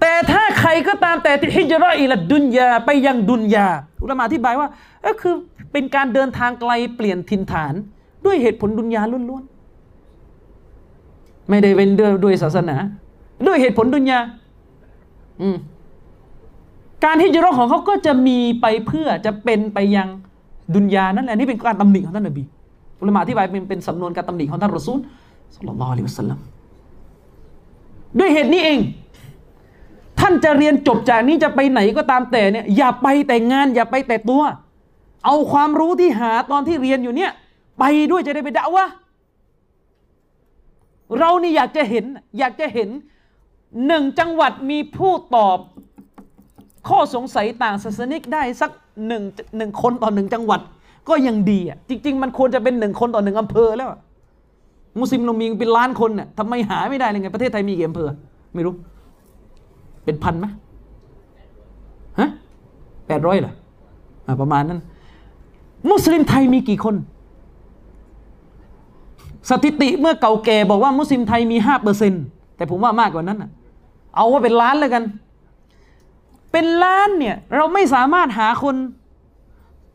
แต่ถ้าใครก็ตามแต่ที่ฮิจราะอิลดดุนยาไปยังดุนยาอุลามะอธิบายว่าก็คือเป็นการเดินทางไกลเปลี่ยนถิ่นฐานด้วยเหตุผลดุนยาล้วน ไม่ได้เป็นด้วยด้วยศาสนา ด้วยเหตุผลดุนยาการฮิจเราะห์ของเขาก็จะมีไปเพื่อจะเป็นไปยังดุนยานั่นแหละนี่เป็นการตำหนิของท่านนบีอุลามะอธิบายเป็นเป็นสำนวนการตำหนิของท่านรอซูลสัลลัลลอฮิวะสัลลัมด้วยเหตุนี้เอง ท่านจะเรียนจบจากนี้จะไปไหนก็ตามแต่เนี่ยอย่าไปแต่งาน อย่าไปแต่ตัว เอาความรู้ที่หาตอนที่เรียนอยู่เนี่ย ไปด้วยจะได้ไปด่าวะ เรานี่อยากจะเห็นอยากจะเห็นหนึ่งจังหวัดมีผู้ตอบ ข้อสงสัยต่างศาสนิกได้สักหนึ่งหนึ่งคนต่อหนึ่งจังหวัด ก็ยังดีอะจริง ๆ มันควรจะเป็นหนึ่งคนต่อหนึ่งอำเภอแล้วมุสลิมเรามีเป็นล้านคนเนี่ยทำไมหาไม่ได้เลยไงประเทศไทยมีกี่อำเภอไม่รู้ เป็นพันไหมฮะแปดร้อยเหรออประมาณนั้น มุสลิมไทยมีกี่คน สถิติเมื่อเก่าแก่บอกว่ามุสลิมไทยมีห้าเปอร์เซ็นแต่ผมว่ามากกว่านั้นอะเอาว่าเป็นล้านแล้วกัน เป็นล้านเนี่ยเราไม่สามารถหาคน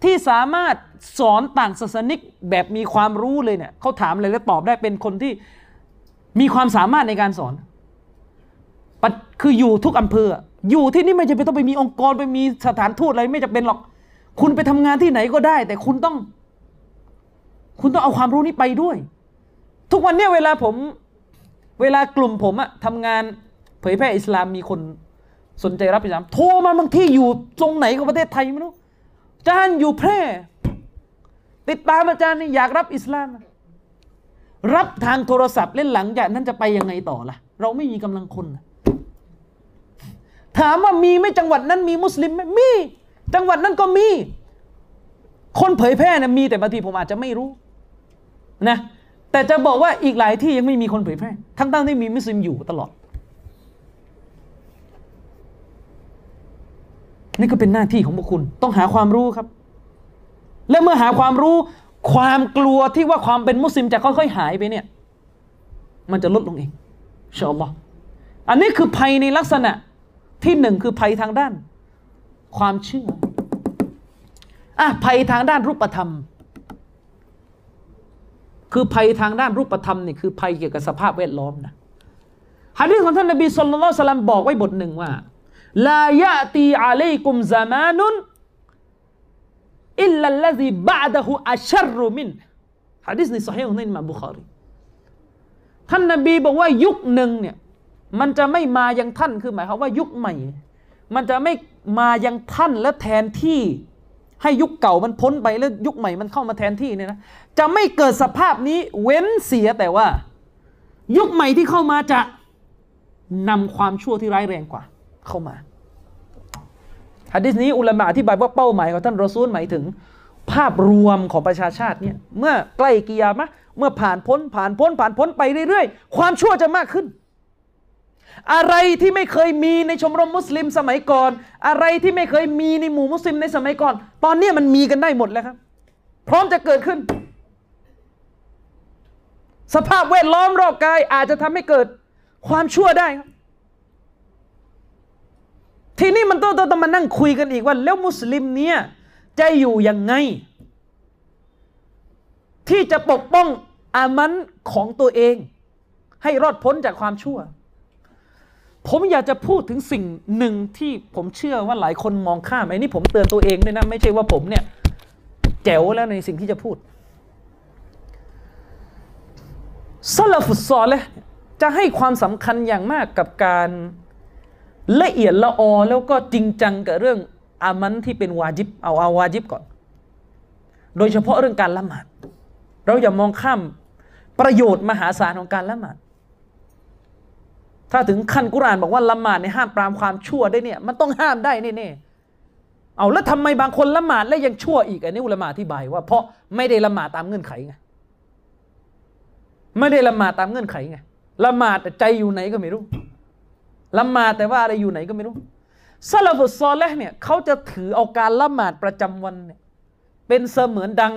ที่สามารถสอนต่างศาสนิกแบบมีความรู้เลยเนี่ยเขาถามอะไรแล้วตอบได้เป็นคนที่มีความสามารถในการสอนคืออยู่ทุกอำเภอ อยู่ที่นี่ไม่จำเป็นต้องไปมีองค์กรไปมีสถานทูตอะไรไม่จำเป็นหรอก คุณไปทำงานที่ไหนก็ได้ แต่คุณต้อง คุณต้องเอาความรู้นี้ไปด้วย ทุกวันเนี้ยเวลาผม เวลากลุ่มผมอะทำงานเผยแพร่อิสลามมีคนสนใจรับอิสลามโทรมาบางที่อยู่ตรงไหนของประเทศไทยไม่รู้อาจารย์อยู่แพร่ ติดตามอาจารย์นี่อยากรับอิสลาม รับทางโทรศัพท์เล่นหลังจากนั้นจะไปยังไงต่อล่ะ เราไม่มีกำลังคนถถามว่ามีไหมจังหวัดนั้นมีมุสลิมไหมมี จังหวัดนั้นก็มี คนเผยแพร่นะมีแต่บางทีผมอาจจะไม่รู้ นะ แต่จะบอกว่าอีกหลายที่ยังไม่มีคนเผยแพร่ ทั้งๆที่มีมุสลิมอยู่ตลอด นี่ก็เป็นหน้าที่ของพวกคุณ ต้องหาความรู้ครับ และเมื่อหาความรู้ ความกลัวที่ว่าความเป็นมุสลิมจะค่อยๆหายไปเนี่ย มันจะลดลงเองอินชอัลลอฮ์อันนี้คือภัยในลักษณะที่หนึ่งคือภัยทางด้าน ความเชื่ออะภัยทางด้านรูปธรรม คือภัยทางด้านรูปธรรมนี่คือภัยเกี่ยวกับสภาพแวดล้อมนะฮะดีษของท่านนบีสุลต่านสลัมบอกไว้บทหนึ่งว่าลายะตีอะลัยกุมซามานุนอิลลัลลซีบะดะฮูอัชรุมินฮะดีษในสฮีของท่านมาบุคารีท่านนบีบอกว่ายุคหนึ่งเนี่ยมันจะไม่มายังท่านคือหมายความว่ายุคใหม่ มันจะไม่มายังท่านและแทนที่ ให้ยุคเก่ามันพ้นไปแล้วยุคใหม่มันเข้ามาแทนที่เนี่ยนะจะไม่เกิดสภาพนี้เว้นเสียแต่ว่า ยุคใหม่ที่เข้ามาจะนำความชั่วที่ร้ายแรงกว่า เข้ามาฮะดิษนี้อุลามะอธิบายว่าเป้าหมายของท่านรอซูลหมายถึง ภาพรวมของประชาชาติเนี่ยเมื่อใกล้กิยามะเมื่อผ่านพ้นผ่านพ้นผ่านพ้นไปเรื่อยๆ ความชั่วจะมากขึ้น อะไรที่ไม่เคยมีในชมรมมุสลิมสมัยก่อน อะไรที่ไม่เคยมีในหมู่มุสลิมในสมัยก่อน ตอนนี้มันมีกันได้หมดแล้วครับ พร้อมจะเกิดขึ้น สภาพแวดล้อมรอบกายอาจจะทำให้เกิดความชั่วได้ครับ ทีนี้มันต้องต้องมานั่งคุยกันอีกว่า แล้วมุสลิมเนี่ยจะอยู่ยังไง ที่จะปกป้องอามันของตัวเอง ให้รอดพ้นจากความชั่ว ผมอยากจะพูดถึงสิ่งหนึ่งที่ผมเชื่อว่าหลายคนมองข้ามไอ้นี่ผมเตือนตัวเองด้วยนะ ไม่ใช่ว่าผมเนี่ยแจ๋วแล้วในสิ่งที่จะพูดซาลฟุตซอลเลยจะให้ความสำคัญอย่างมากกับการละเอียดละออแล้วก็จริงจังกับเรื่องอามันที่เป็นวาจิบเอาเอาวาจิบก่อน โดยเฉพาะเรื่องการละหมาด เราอย่ามองข้ามประโยชน์มหาศาลของการละหมาด ถ้าถึงขั้นกุรานบอกว่าละหมาดในห้ามปรามความชั่วได้เนี่ยมันต้องห้ามได้แน่ๆเอาแล้วทำไมบางคนละหมาดแล้วยังชั่วอีกอันนี้อุลามะอธิบายว่าเพราะไม่ได้ละหมาดตามเงื่อนไขไงไม่ได้ละหมาดตามเงื่อนไขไงละหมาดแต่ใจอยู่ไหนก็ไม่รู้ละหมาดแต่ว่าอะไรอยู่ไหนก็ไม่รู้ซาลาฟุซอลและเนี่ยเขาจะถือเอาการละหมาดประจำวันเนี่ยเป็นเสมือนดัง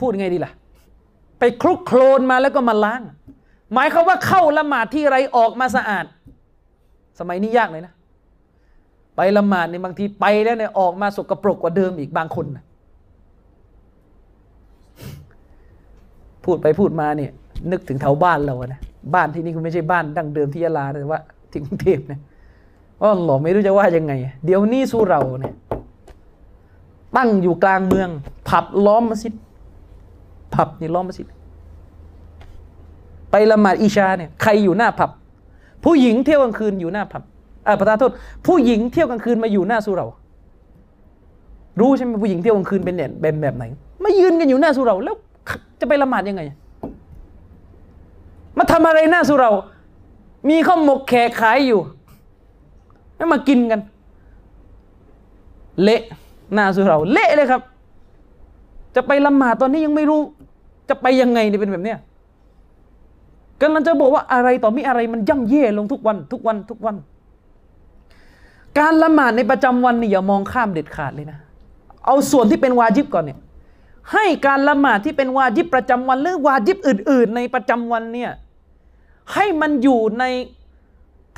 พูดไงดีล่ะ ไปคลุกโคลนมาแล้วก็มาล้าง หมายเขาว่าเข้าละหมาดที่ไรออกมาสะอาด สมัยนี้ยากเลยนะ ไปละหมาดในบางทีไปแล้วเนี่ยออกมาสกปรกกว่าเดิมอีกบางคนนะพูดไปพูดมาเนี่ย นึกถึงแถวบ้านเรานะบ้านที่นี่คุณไม่ใช่บ้านดั้งเดิมที่ยะลาแต่ว่าที่กรุงเทพเนี่ยอ๋อหล่อไม่รู้จะว่ายังไง เดี๋ยวนี้สู้เราเนี่ยตั้งอยู่กลางเมือง ผับล้อมมัสยิดผับนี่ล้อมมัสยิด ไปละหมาดอิชาเนี่ยใครอยู่หน้าผับ ผู้หญิงเที่ยวกลางคืนอยู่หน้าผับอ่าประธานโทษ ผู้หญิงเที่ยวกลางคืนมาอยู่หน้าสุเรารู้ใช่ไหมผู้หญิงเที่ยวกลางคืนเป็นเนี่ยเป็นแบบไหนมายืนกันอยู่หน้าสุเราแล้วจะไปละหมาดยังไง มาทำอะไรหน้าสุเรา มีข้าวหมกแขกขายอยู่ไม่มากินกัน เละหน้าสุเรา เละเลยครับ จะไปละหมาดตอนนี้ยังไม่รู้ จะไปยังไงนี่เป็นแบบเนี้ย กำลังจะบอกว่าอะไรต่อมีอะไรมันย่ำเย่ลงทุกวันทุกวันทุกวัน การละหมาดในประจำวันนี่อย่ามองข้ามเด็ดขาดเลยนะ เอาส่วนที่เป็นวาจิบก่อนเนี่ยให้การละหมาดที่เป็นวาจิบประจำวัน หรือวาจิบอื่น ๆ ในประจำวันเนี่ยให้มันอยู่ใน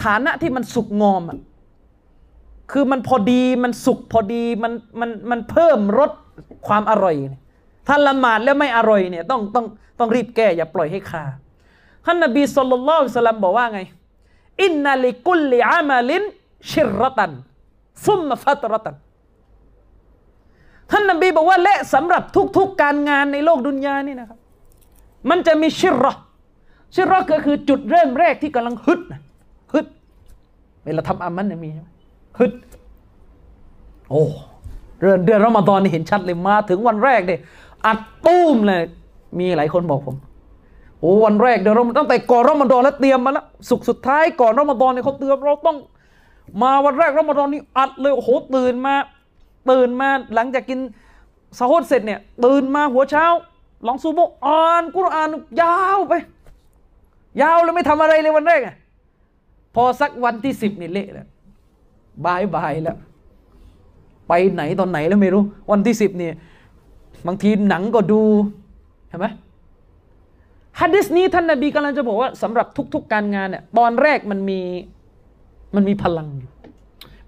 ฐานะที่มันสุกงอมอะคือมันพอดีมันสุกพอดีมันมันมันเพิ่มรสความอร่อย ถ้าละหมาดแล้วไม่อร่อยเนี่ยต้องต้องต้องรีบแก้อย่าปล่อยให้คา ท่านนบีสุลต่านสลัมบอกว่าไง อินนาลิกุลลิอามาลินชิรตันซุมมาฟัตรตัน ท่านนบีบอกว่าและสำหรับทุกๆการงานในโลกดุนยานี่นะครับ มันจะมีชิรอชิรอก็คือจุดเริ่มแรกที่กำลังฮึดนะฮึดเวลาทำอามันเนี่ยมีใช่ไหมฮึดโอ้เดือนเดือนรอมฎอนนี่เห็นชัดเลยมาถึงวันแรกเนี่ยอัดตุ้มเลย มีหลายคนบอกผม โอ้วันแรกเดี๋ยวเราตั้งแต่ก่อนรอมฎอนแล้วเตรียมมาแล้วสุกสุดท้ายก่อนรอมฎอนเนี่ยเขาเตรียมเราต้อง มาวันแรกรอมฎอนนี่อัดเลยโอ้โหตื่นมา ตื่นมาหลังจากกินสะโฮดเสร็จเนี่ย ตื่นมาหัวเช้าลองซูโบอ่านกุรอานยาวไป ยาวเลยไม่ทำอะไรเลยวันแรกอะพอสักวันที่สิบนี่เละแล้วบายบายแล้ว ไปไหนตอนไหนแล้วไม่รู้ วันที่สิบเนี่ยบางทีหนังก็ดูเห็นไหม ฮัดดิสนี้ท่านนาบีกำลังจะบอกว่าสำหรับทุก ๆ การงานเนี่ยตอนแรกมันมีมันมีพลังอยู่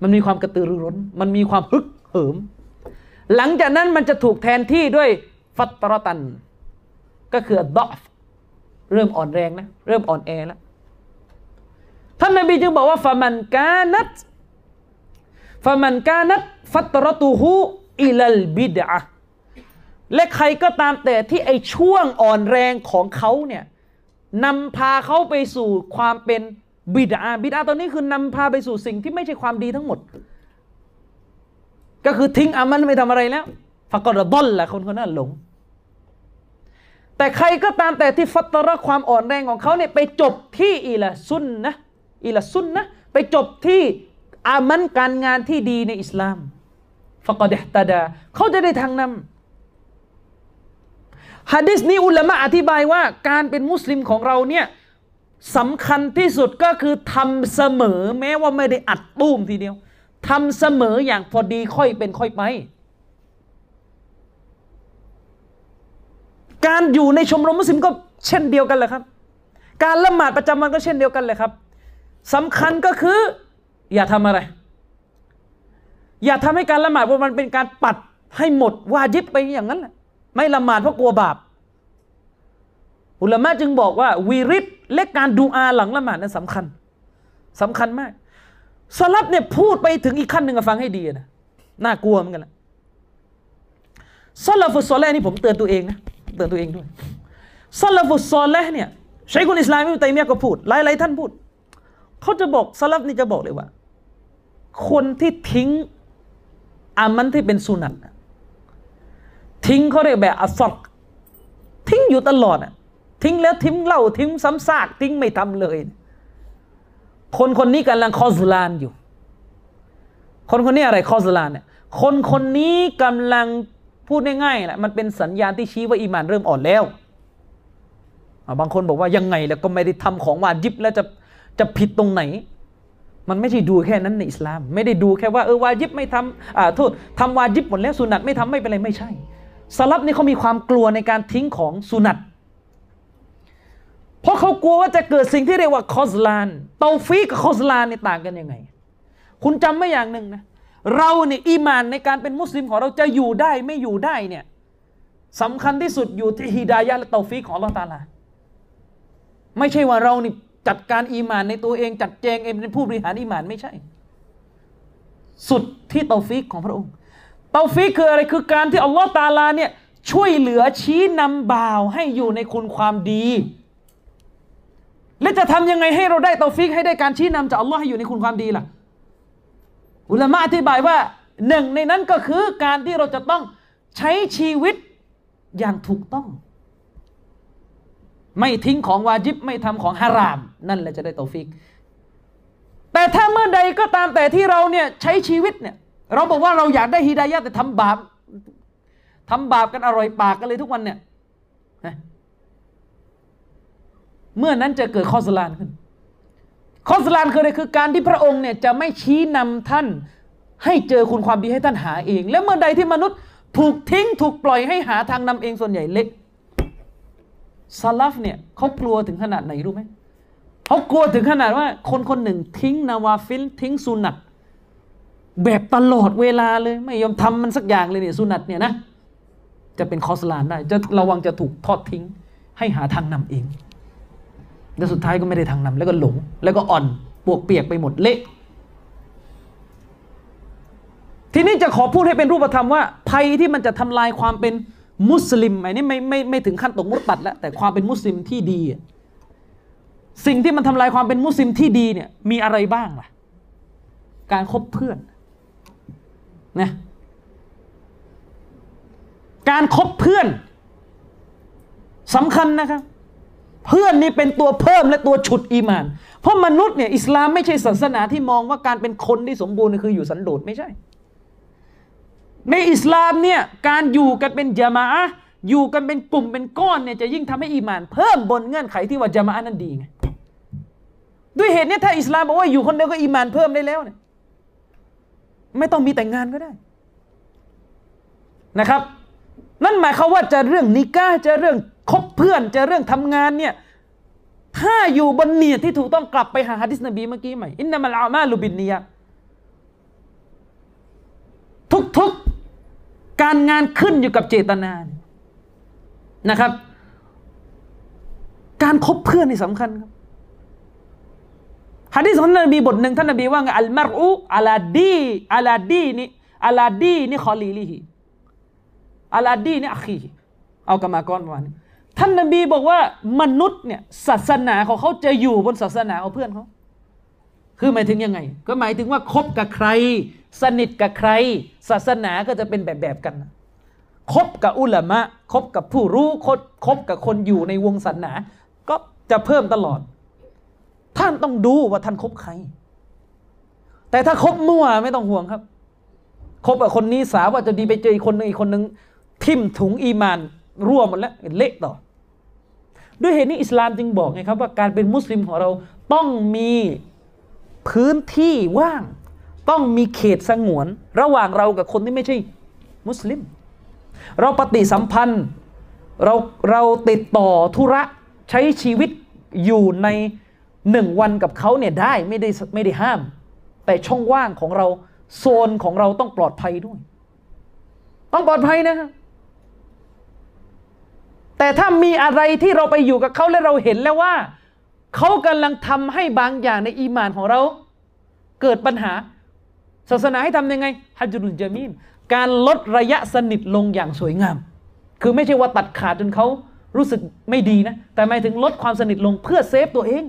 มันมีความกระตือรือร้น มันมีความฮึกเหิม หลังจากนั้นมันจะถูกแทนที่ด้วยฟัตรตัน ก็คือดอฟเริ่มอ่อนแรงนะ เริ่มอ่อนแอแล้วท่านนบีจึงบอกว่าฟามันกานัตฟามันกานัตฟัตรตูฮูอิลลบิดะ และใครก็ตามแต่ที่ไอช่วงอ่อนแรงของเขาเนี่ยนำพาเขาไปสู่ความเป็นบิดาบิดาตอนนี้คือนำพาไปสู่สิ่งที่ไม่ใช่ความดีทั้งหมด ก็คือทิ้งอามันไม่ทำอะไรแล้วฟักกระดอลแหละคนคนนั้นหลง แต่ใครก็ตามแต่ที่ฟัตระความอ่อนแรงของเขาเนี่ยไปจบที่อิละซุนนะอิละซุนนะไปจบที่อามันการงานที่ดีในอิสลามฟักดะตาดาเขาจะได้ทางนำ ฮะดิษนี้อุลามะอธิบายว่าการเป็นมุสลิมของเราเนี่ยสำคัญที่สุดก็คือทำเสมอแม้ว่าไม่ได้อัดตุ้มทีเดียวทำเสมออย่างพอดีค่อยเป็นค่อยไป การอยู่ในชมรมมุสลิมก็เช่นเดียวกันแหละครับ การละหมาดประจำวันก็เช่นเดียวกันเลยครับสำคัญก็คืออย่าทำอะไร อย่าทำให้การละหมาดว่ามันเป็นการปัดให้หมดวาจิบไปอย่างนั้นแหละ ไม่ละหมาดเพราะกลัวบาป อุลามะจึงบอกว่าวีริตและการดูอาหลังละหมาดนั้นสำคัญสำคัญมาก สลับเนี่ยพูดไปถึงอีกขั้นหนึ่งฟังให้ดีนะน่ากลัวเหมือนกันละซาลฟุสซอลนี่ผมเตือนตัวเองนะเตือนตัวเองด้วยซาลฟุสซอลเนี่ยใช้คุณอิสลามอิบตัยมียก็พูด หลายๆท่านพูด เขาจะบอกสลับนี่จะบอกเลยว่า คนที่ทิ้งอามันที่เป็นสุนัต ทิ้งเขาเรียกแบบอัสซอกทิ้งอยู่ตลอดอะทิ้งแล้วทิ้งเล่าทิ้งซ้ำซากทิ้งไม่ทำเลย คนคนนี้กำลังคอสลานอยู่ คนคนนี้อะไรคอสลานเนี่ยคนคนนี้กำลังพูดง่ายๆแหละมันเป็นสัญญาณที่ชี้ว่าอีมานเริ่มอ่อนแล้วบางคนบอกว่ายังไงแล้วก็ไม่ได้ทำของวาจิบแล้วจะจะผิดตรงไหน มันไม่ใช่ดูแค่นั้นในอิสลาม ไม่ได้ดูแค่ว่าเออวาจิบไม่ทำอ่าโทษทำวาจิบหมดแล้วสุนัตไม่ทำไม่เป็นไรไม่ใช่ สลับนี่เขามีความกลัวในการทิ้งของสุนัตเพราะเขากลัวว่าจะเกิดสิ่งที่เรียกว่าคอสลานเตาฟีกับคอสลานนี่ต่างกันยังไง คุณจำไม่อย่างหนึ่งนะเราเนี่ยอีมานในการเป็นมุสลิมของเราจะอยู่ได้ไม่อยู่ได้เนี่ยสำคัญที่สุดอยู่ที่ฮิดายะและเตาฟีของลอตาลา ไม่ใช่ว่าเรานี่จัดการอีมานในตัวเองจัดแจงเองเป็นผู้บริหารอีมานไม่ใช่ สุดที่เตาฟีของพระองค์ เตาฟีคืออะไรคือการที่อัลลอฮฺตาลาเนี่ยช่วยเหลือชี้นำบ่าวให้อยู่ในคุณความดี และจะทำยังไงให้เราได้เตาฟิกให้ได้การชี้นำจากอัลลอฮ์ให้อยู่ในคุณความดีล่ะ อุลามะอธิบายว่าหนึ่งในนั้นก็คือการที่เราจะต้องใช้ชีวิตอย่างถูกต้อง ไม่ทิ้งของวาจิบไม่ทำของฮาราม นั่นแหละจะได้เตาฟิก แต่ถ้าเมื่อใดก็ตามแต่ที่เราเนี่ยใช้ชีวิตเนี่ย เราบอกว่าเราอยากได้ฮิดายะแต่ทำบาปทำบาปกันอร่อยปากกันเลยทุกวันเนี่ยเมื่อนั้นจะเกิดคิซลานขึ้น คิซลานคืออะไรคือการที่พระองค์เนี่ยจะไม่ชี้นำท่าน ให้เจอคุณความดีให้ท่านหาเอง แล้วเมื่อใดที่มนุษย์ถูกทิ้งถูกปล่อยให้หาทางนำเองส่วนใหญ่เหล่าสะลัฟเนี่ยเขากลัวถึงขนาดไหนรู้ไหมเขากลัวถึงขนาดว่าคนคนหนึ่งทิ้งนาวาฟิลทิ้งสุนัต แบบตลอดเวลาเลยไม่ยอมทำมันสักอย่างเลยเนี่ยสุนัตเนี่ยนะจะเป็นคอสลานได้ จะระวังจะถูกทอดทิ้ง ให้หาทางนำเอง แล้วสุดท้ายก็ไม่ได้ทางนำแล้วก็หลง แล้วก็อ่อนปวกเปียกไปหมดเละทีนี้จะขอพูดให้เป็นรูปธรรมว่า ภัยที่มันจะทำลายความเป็นมุสลิมอันนี้ไม่ไม่ไม่ถึงขั้นตกมุตตัดแล้วแต่ความเป็นมุสลิมที่ดีสิ่งที่มันทำลายความเป็นมุสลิมที่ดีเนี่ยมีอะไรบ้างล่ะ การคบเพื่อน นะการคบเพื่อนสำคัญนะครับเพื่อนนี่เป็นตัวเพิ่มและตัวฉุดอีมาน เพราะมนุษย์เนี่ยอิสลามไม่ใช่ศาสนาที่มองว่าการเป็นคนที่สมบูรณ์คืออยู่สันโดษไม่ใช่ ในอิสลามเนี่ยการอยู่กันเป็นจามะอยู่กันเป็นกลุ่มเป็นก้อนเนี่ยจะยิ่งทำให้อีมาน เพิ่มบนเงื่อนไขที่ว่าจามะนั้นดีไงด้วยเหตุนี้ถ้าอิสลามบอกว่าอยู่คนเดียวก็อีมานเพิ่มได้แล้วเนี่ย ไม่ต้องมีแต่งงานก็ได้นะครับ นั่นหมายความว่าจะเรื่องนิก้าจะเรื่องคบเพื่อนจะเรื่องทำงานเนี่ยถ้าอยู่บนเนียที่ถูกต้องกลับไปหาฮะดิษนบีเมื่อกี้ใหม่อินนามัลอามาลูบินเนียทุกๆการงานขึ้นอยู่กับเจตนานะครับ การคบเพื่อนนี่สำคัญครับ ฮะดิษของนบีบทหนึ่งท่านนบีว่าไงอัลมารูอัลาดีอัลาดีนี่อัลาดีนี่คอลีลีฮีอัลาดีนี่อัคีเอากรรมากรวันท่านนบีบอกว่ามนุษย์เนี่ยศาสนาของเขาจะอยู่บนศาสนาของเพื่อนเขาคือหมายถึงยังไง ก็หมายถึงว่าคบกับใคร สนิทกับใคร ศาสนาก็จะเป็นแบบแบบกันคบกับอุลามะคบกับผู้รู้คบคบกับคนอยู่ในวงศาสนา ก็จะเพิ่มตลอด ท่านต้องดูว่าท่านคบใคร แต่ถ้าคบมั่วไม่ต้องห่วงครับคบกับคนนี้สาวว่าจะดีไปเจออีกคนนึงอีกคนนึงทิมถุงอีมานรั่วหมดแล้วเละต่อ ด้วยเหตุนี้อิสลามจึงบอกไงครับว่าการเป็นมุสลิมของเราต้องมีพื้นที่ว่าง ต้องมีเขตสงวน ระหว่างเรากับคนที่ไม่ใช่มุสลิม เราปฏิสัมพันธ์เราเราติดต่อธุระใช้ชีวิตอยู่ใน หนึ่งวันกับเขาเนี่ยได้ไม่ได้ไม่ได้ห้าม แต่ช่องว่างของเราโซนของเราต้องปลอดภัยด้วย ต้องปลอดภัยนะครับแต่ถ้ามีอะไรที่เราไปอยู่กับเขาและเราเห็นแล้วว่า เขากำลังทำให้บางอย่างในอีมานของเรา เกิดปัญหา ศาสนาให้ทำยังไงالهجر الجميلการลดระยะสนิทลงอย่างสวยงาม คือไม่ใช่ว่าตัดขาดจนเขารู้สึกไม่ดีนะ แต่หมายถึงลดความสนิทลงเพื่อ save ตัวเอง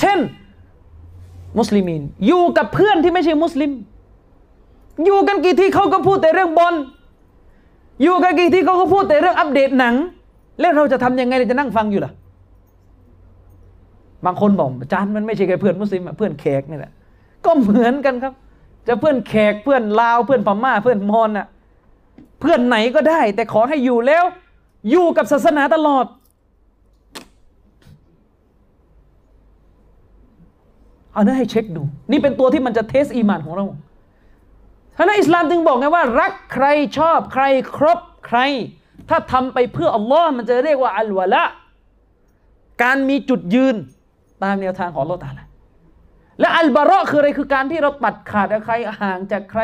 เช่น มุสลิมินอยู่กับเพื่อนที่ไม่ใช่มุสลิม อยู่กันกี่ทีเขาก็พูดแต่เรื่องบอลอยู่กันกี่ทีเขาก็พูดแต่เรื่องอัปเดตหนัง แล้วเราจะทำยังไงเราจะนั่งฟังอยู่ล่ะบางคนบอกอาจารย์มันไม่ใช่แค่เพื่อนมุสลิมเพื่อนแขกนี่แหละก็เหมือนกันครับ จะเพื่อนแขกเพื่อนลาวเพื่อนพม่าเพื่อนมอญน่ะเพื่อนไหนก็ได้ แต่ขอให้อยู่แล้ว อยู่กับศาสนาตลอด เอาเนื้อให้เช็คดู นี่เป็นตัวที่มันจะ test อีมานของเราท่านอิสลามจึงบอกไงว่า รักใครชอบใครคบใคร ถ้าทำไปเพื่ออัลลอฮ์มันจะเรียกว่าالولاءการมีจุดยืนตามแนวทางของอัลอตาละและอัลบาระคืออะไรคือการที่เราตัดขาดกับใครห่างจากใคร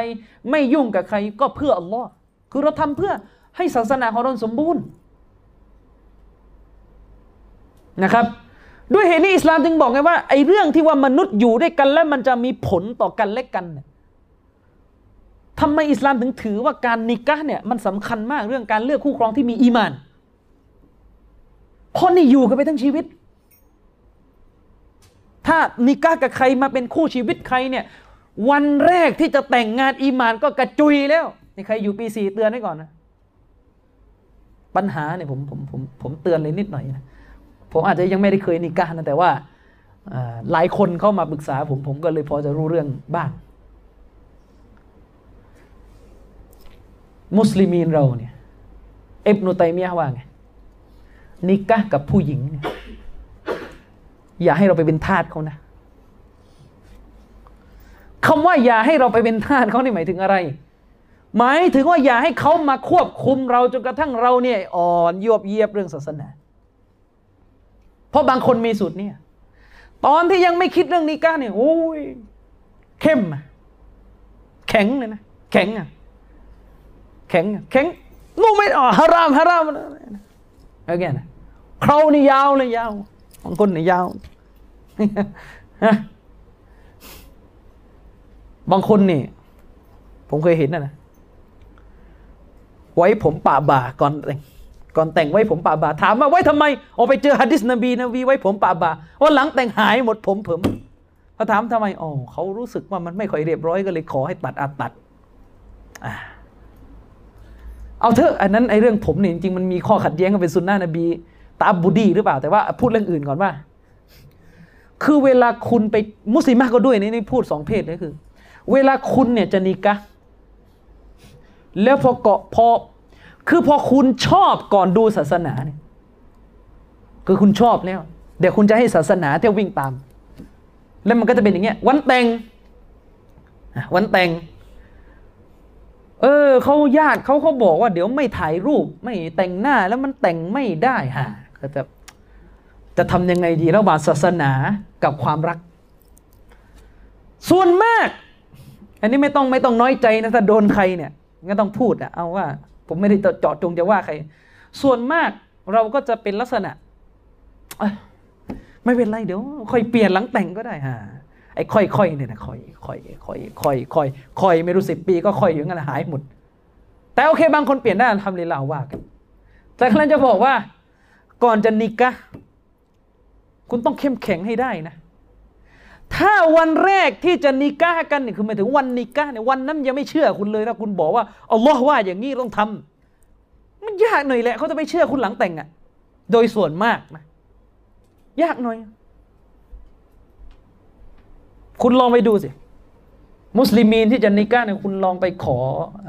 ไม่ยุ่งกับใครก็เพื่ออัลลอฮ์คือเราทำเพื่อให้ศาสนาของเราสมบูรณ์นะครับ ด้วยเหตุนี้อิสลามจึงบอกไงว่าไอ้เรื่องที่ว่ามนุษย์อยู่ด้วยกันแล้วมันจะมีผลต่อกันและกันทำไมอิสลามถึงถือว่าการนิกะเนี่ยมันสำคัญมากเรื่องการเลือกคู่ครองที่มีอีมานเพราะนี่อยู่กันไปทั้งชีวิต ถ้านิกะกับใครมาเป็นคู่ชีวิตใครเนี่ยวันแรกที่จะแต่งงานอีมานก็กระจุยแล้วนี่ใครอยู่ปีสี่เตือนให้ก่อนนะปัญหาเนี่ยผมผมผมผมเตือนเลยนิดหน่อยนะ ผมอาจจะยังไม่ได้เคยนิกะนะแต่ว่าหลายคนเข้ามาปรึกษาผมผมก็เลยพอจะรู้เรื่องบ้าง มุสลิมีนเราเนี่ยเอบนุตัยมียว่าไงนิกะกับผู้หญิง อย่าให้เราไปเป็นทาสเขานะคำว่าอย่าให้เราไปเป็นทาสเขานี่หมายถึงอะไร หมายถึงว่าอย่าให้เขามาควบคุมเราจนกระทั่งเราเนี่ยอ่อนยวบเยียบเรื่องศาสนา เพราะบางคนมีสูตรเนี่ย ตอนที่ยังไม่คิดเรื่องนิกะเนี่ยโอ้ยเข้มแข็งเลยนะแข็งอะแข็งแข็งงูไม่อ๋อฮารามฮารามอะไรเงี้ยนะเขานี่ยาวเลยยาวบางคนนี่ยาวบางคนนี่ ผมเคยเห็นนะนะไว้ผมป่าบ่าก่อนแต่ง ก่อนแต่งไว้ผมป่าบ่าถามว่าไว้ทำไมออกไปเจอฮะดิษนบีนบีไว้ผมป่าบ่าว่าหลังแต่งหายหมดผมผมพอถามทำไมอ๋อเขารู้สึกว่ามันไม่ค่อยเรียบร้อยก็เลยขอให้ตัดอาตัดอ่าเอาเถอะอันนั้นไอ้เรื่องผมเนี่ยจริงๆมันมีข้อขัดแย้งกับเป็นสุนนะนบีตาบูดีหรือเปล่า แต่ว่าพูดเรื่องอื่นก่อนว่า คือเวลาคุณไปมุสลิมก็ด้วยนี่นี่พูดสองเพศนี่คือ เวลาคุณเนี่ยจะนิกะแล้วพอเกาะพอ คือพอคุณชอบก่อนดูศาสนาเนี่ยคือคุณชอบแล้ว เดี๋ยวคุณจะให้ศาสนาเที่ยววิ่งตาม แล้วมันก็จะเป็นอย่างเงี้ย วันแต่งวันแต่ง เออเขาญาติเขาเขาบอกว่าเดี๋ยวไม่ถ่ายรูป ไม่แต่งหน้าแล้วมันแต่งไม่ได้ฮะก็จะจะทำยังไงดีระหว่างศาสนากับความรัก ส่วนมาก อันนี้ไม่ต้องไม่ต้องน้อยใจนะถ้าโดนใครเนี่ยก็ต้องพูดอะเอาว่า ผมไม่ได้เจาะจงจะว่าใคร ส่วนมากเราก็จะเป็นลักษณะไม่เป็นไรเดี๋ยว ค่อยเปลี่ยนหลังแต่งก็ได้ฮะไอ้ค่อยๆเนี่ยนะค่อยค่อยค่อยค่อยค่อยค่อยไม่รู้สิบปีก็ค่อยอยู่งั้นหายหมด แต่โอเคบางคนเปลี่ยนได้ทำเลยลาว่ากัน แต่กำลังจะบอกว่า ก่อนจะนิกะคุณต้องเข้มแข็งให้ได้นะ ถ้าวันแรกที่จะนิกะกันเนี่ยคือหมายถึงวันนิกะเนี่ยวันนั้นยังไม่เชื่อคุณเลยนะคุณบอกว่าอัลลอฮ์ว่าอย่างนี้ต้องทำมันยากหน่อยแหละเขาจะไม่เชื่อคุณหลังแต่งอะ่ะ โดยส่วนมากนะยากหน่อย คุณลองไปดูสิ มุสลิมีนที่จะนิก้าเนี่ยคุณลองไปขออ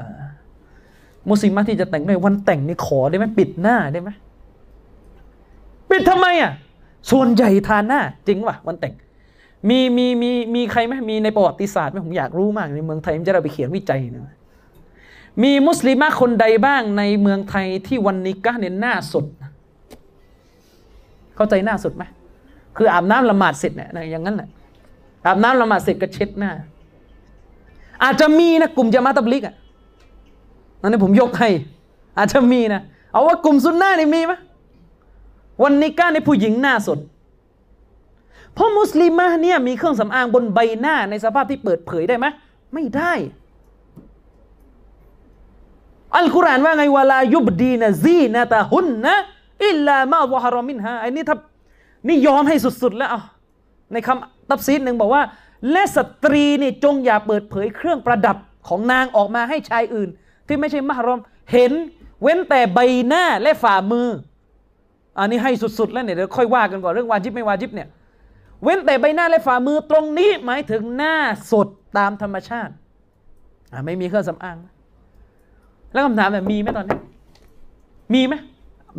มุสลิมที่จะแต่งด้วยวันแต่งนี่ขอได้ไหมปิดหน้าได้ไหมปิดทำไมอะส่วนใหญ่ทานหน้า จริงวะวันแต่ง มีมีมีมีใครไหมมีในประวัติศาสตร์ไหมผมอยากรู้มากในเมืองไทยมันจะเราไปเขียนวิจัยนะมีมุสลิมคนใดบ้างในเมืองไทยที่วันนิก้าเนี่ยหน้าสด เข้าใจหน้าสดไหมคืออาบน้ำละหมาดเสร็จเนี่ยอย่างนั้นแหละอาบน้ำละหมาดเสร็จก็เช็ดหน้า อาจจะมีนะกลุ่มจะมาตับลิกอะอันนี้ผมยกให้ อาจจะมีนะ เอาว่ากลุ่มซุนน่านี่มีไหมวันนี้ก้าในผู้หญิงหน้าสด เพราะมุสลิมะเนี่ยมีเครื่องสำอางบนใบหน้าในสภาพที่เปิดเผยได้ไหมไม่ได้ อัลกุรอานว่าไงวลายุบดีนะซีนะตะหุนนะอิลลามาวะฮารอมินฮาอันนี้ถ้านี่ยอมให้สุดๆแล้วในคำตับซีดหนึ่งบอกว่า และสตรีนี่จงอย่าเปิดเผยเครื่องประดับของนางออกมาให้ชายอื่น ที่ไม่ใช่มหารอมเห็นเว้นแต่ใบหน้าและฝ่ามือ อันนี้ให้สุดๆ แล้วเนี่ยเดี๋ยวค่อยว่ากันก่อนเรื่องวาจิบไม่วาจิบเนี่ย เว้นแต่ใบหน้าและฝ่ามือตรงนี้หมายถึงหน้าสดตามธรรมชาติไม่มีเครื่องสำอาง แล้วคำถามแบบมีไหมตอนนี้ มีไหม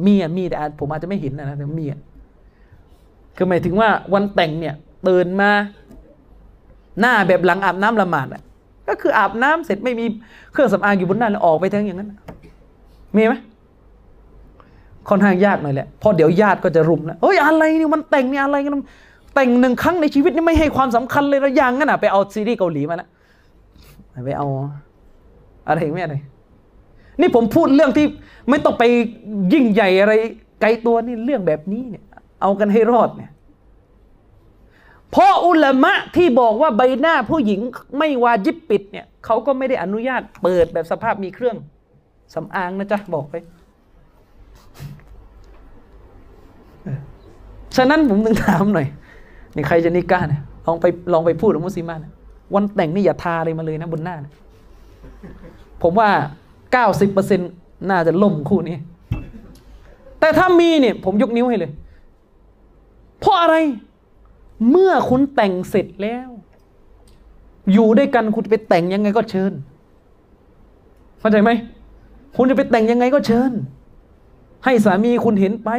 มีอะมีแต่ผมอาจจะไม่เห็นนะแต่มีอะคือหมายถึงว่าวันแต่งเนี่ยตื่นมาหน้าแบบหลังอาบน้ำละหมาดอะก็คืออาบน้ำเสร็จไม่มีเครื่องสำอางอยู่บนหน้าแล้วออกไปทั้งอย่างนั้นมีไหมค่อนข้างยากหน่อยแหละเพราะเดี๋ยวญาติก็จะรุมแล้วเฮ้ยอะไรนี่มันแต่งนี่อะไรกัน แต่งหนึ่งครั้งในชีวิตนี่ไม่ให้ความสำคัญเลยระอย่างนั้นอะไปเอาซีรีส์เกาหลีมาแล้วไปเอา อะไรไม่อะไรนี่ผมพูดเรื่องที่ไม่ต้องไปยิ่งใหญ่อะไร ไกลตัวนี่เรื่องแบบนี้เนี่ย เอากันให้รอดเนี่ยเพราะอุลามะที่บอกว่าใบหน้าผู้หญิงไม่วาจิบปิดเนี่ยเขาก็ไม่ได้อนุญาตเปิดแบบสภาพมีเครื่องสำอางนะจ๊ะ บอกไป ฉะนั้นผมถึงถามหน่อย นี่ใครจะนิก้าเนี่ยลองไปลองไปพูดกับมุสลิมานะวันแต่งนี่อย่าทาอะไรมาเลยนะบนหน้านะผมว่าเก้าสิบเปอร์เซ็นน่าจะล่มคู่นี้ แต่ถ้ามีเนี่ย ผมยกนิ้วให้เลย เพราะอะไร เมื่อคุณแต่งเสร็จแล้ว อยู่ด้วยกันคุณไปแต่งยังไงก็เชิญ เข้าใจไหม คุณจะไปแต่งยังไงก็เชิญ ให้สามีคุณเห็นไป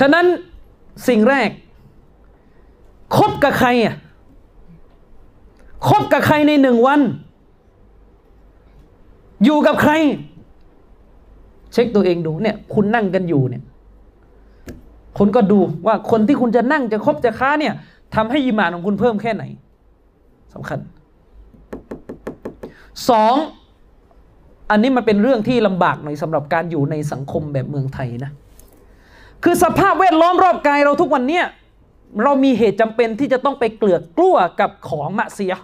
ฉะนั้นสิ่งแรกคบกับใครอะคบกับใครในหนึ่งวัน อยู่กับใคร เช็คตัวเองดูเนี่ย คุณนั่งกันอยู่เนี่ยคุณก็ดูว่าคนที่คุณจะนั่งจะคบจะค้าเนี่ยทำให้ยิมานของคุณเพิ่มแค่ไหนสำคัญสองอันนี้มันเป็นเรื่องที่ลำบากหน่อยสำหรับการอยู่ในสังคมแบบเมืองไทยนะ คือสภาพแวดล้อมรอบกายเราทุกวันเนี่ยเรามีเหตุจำเป็นที่จะต้องไปเกลือกกลัวกับของมะเสีย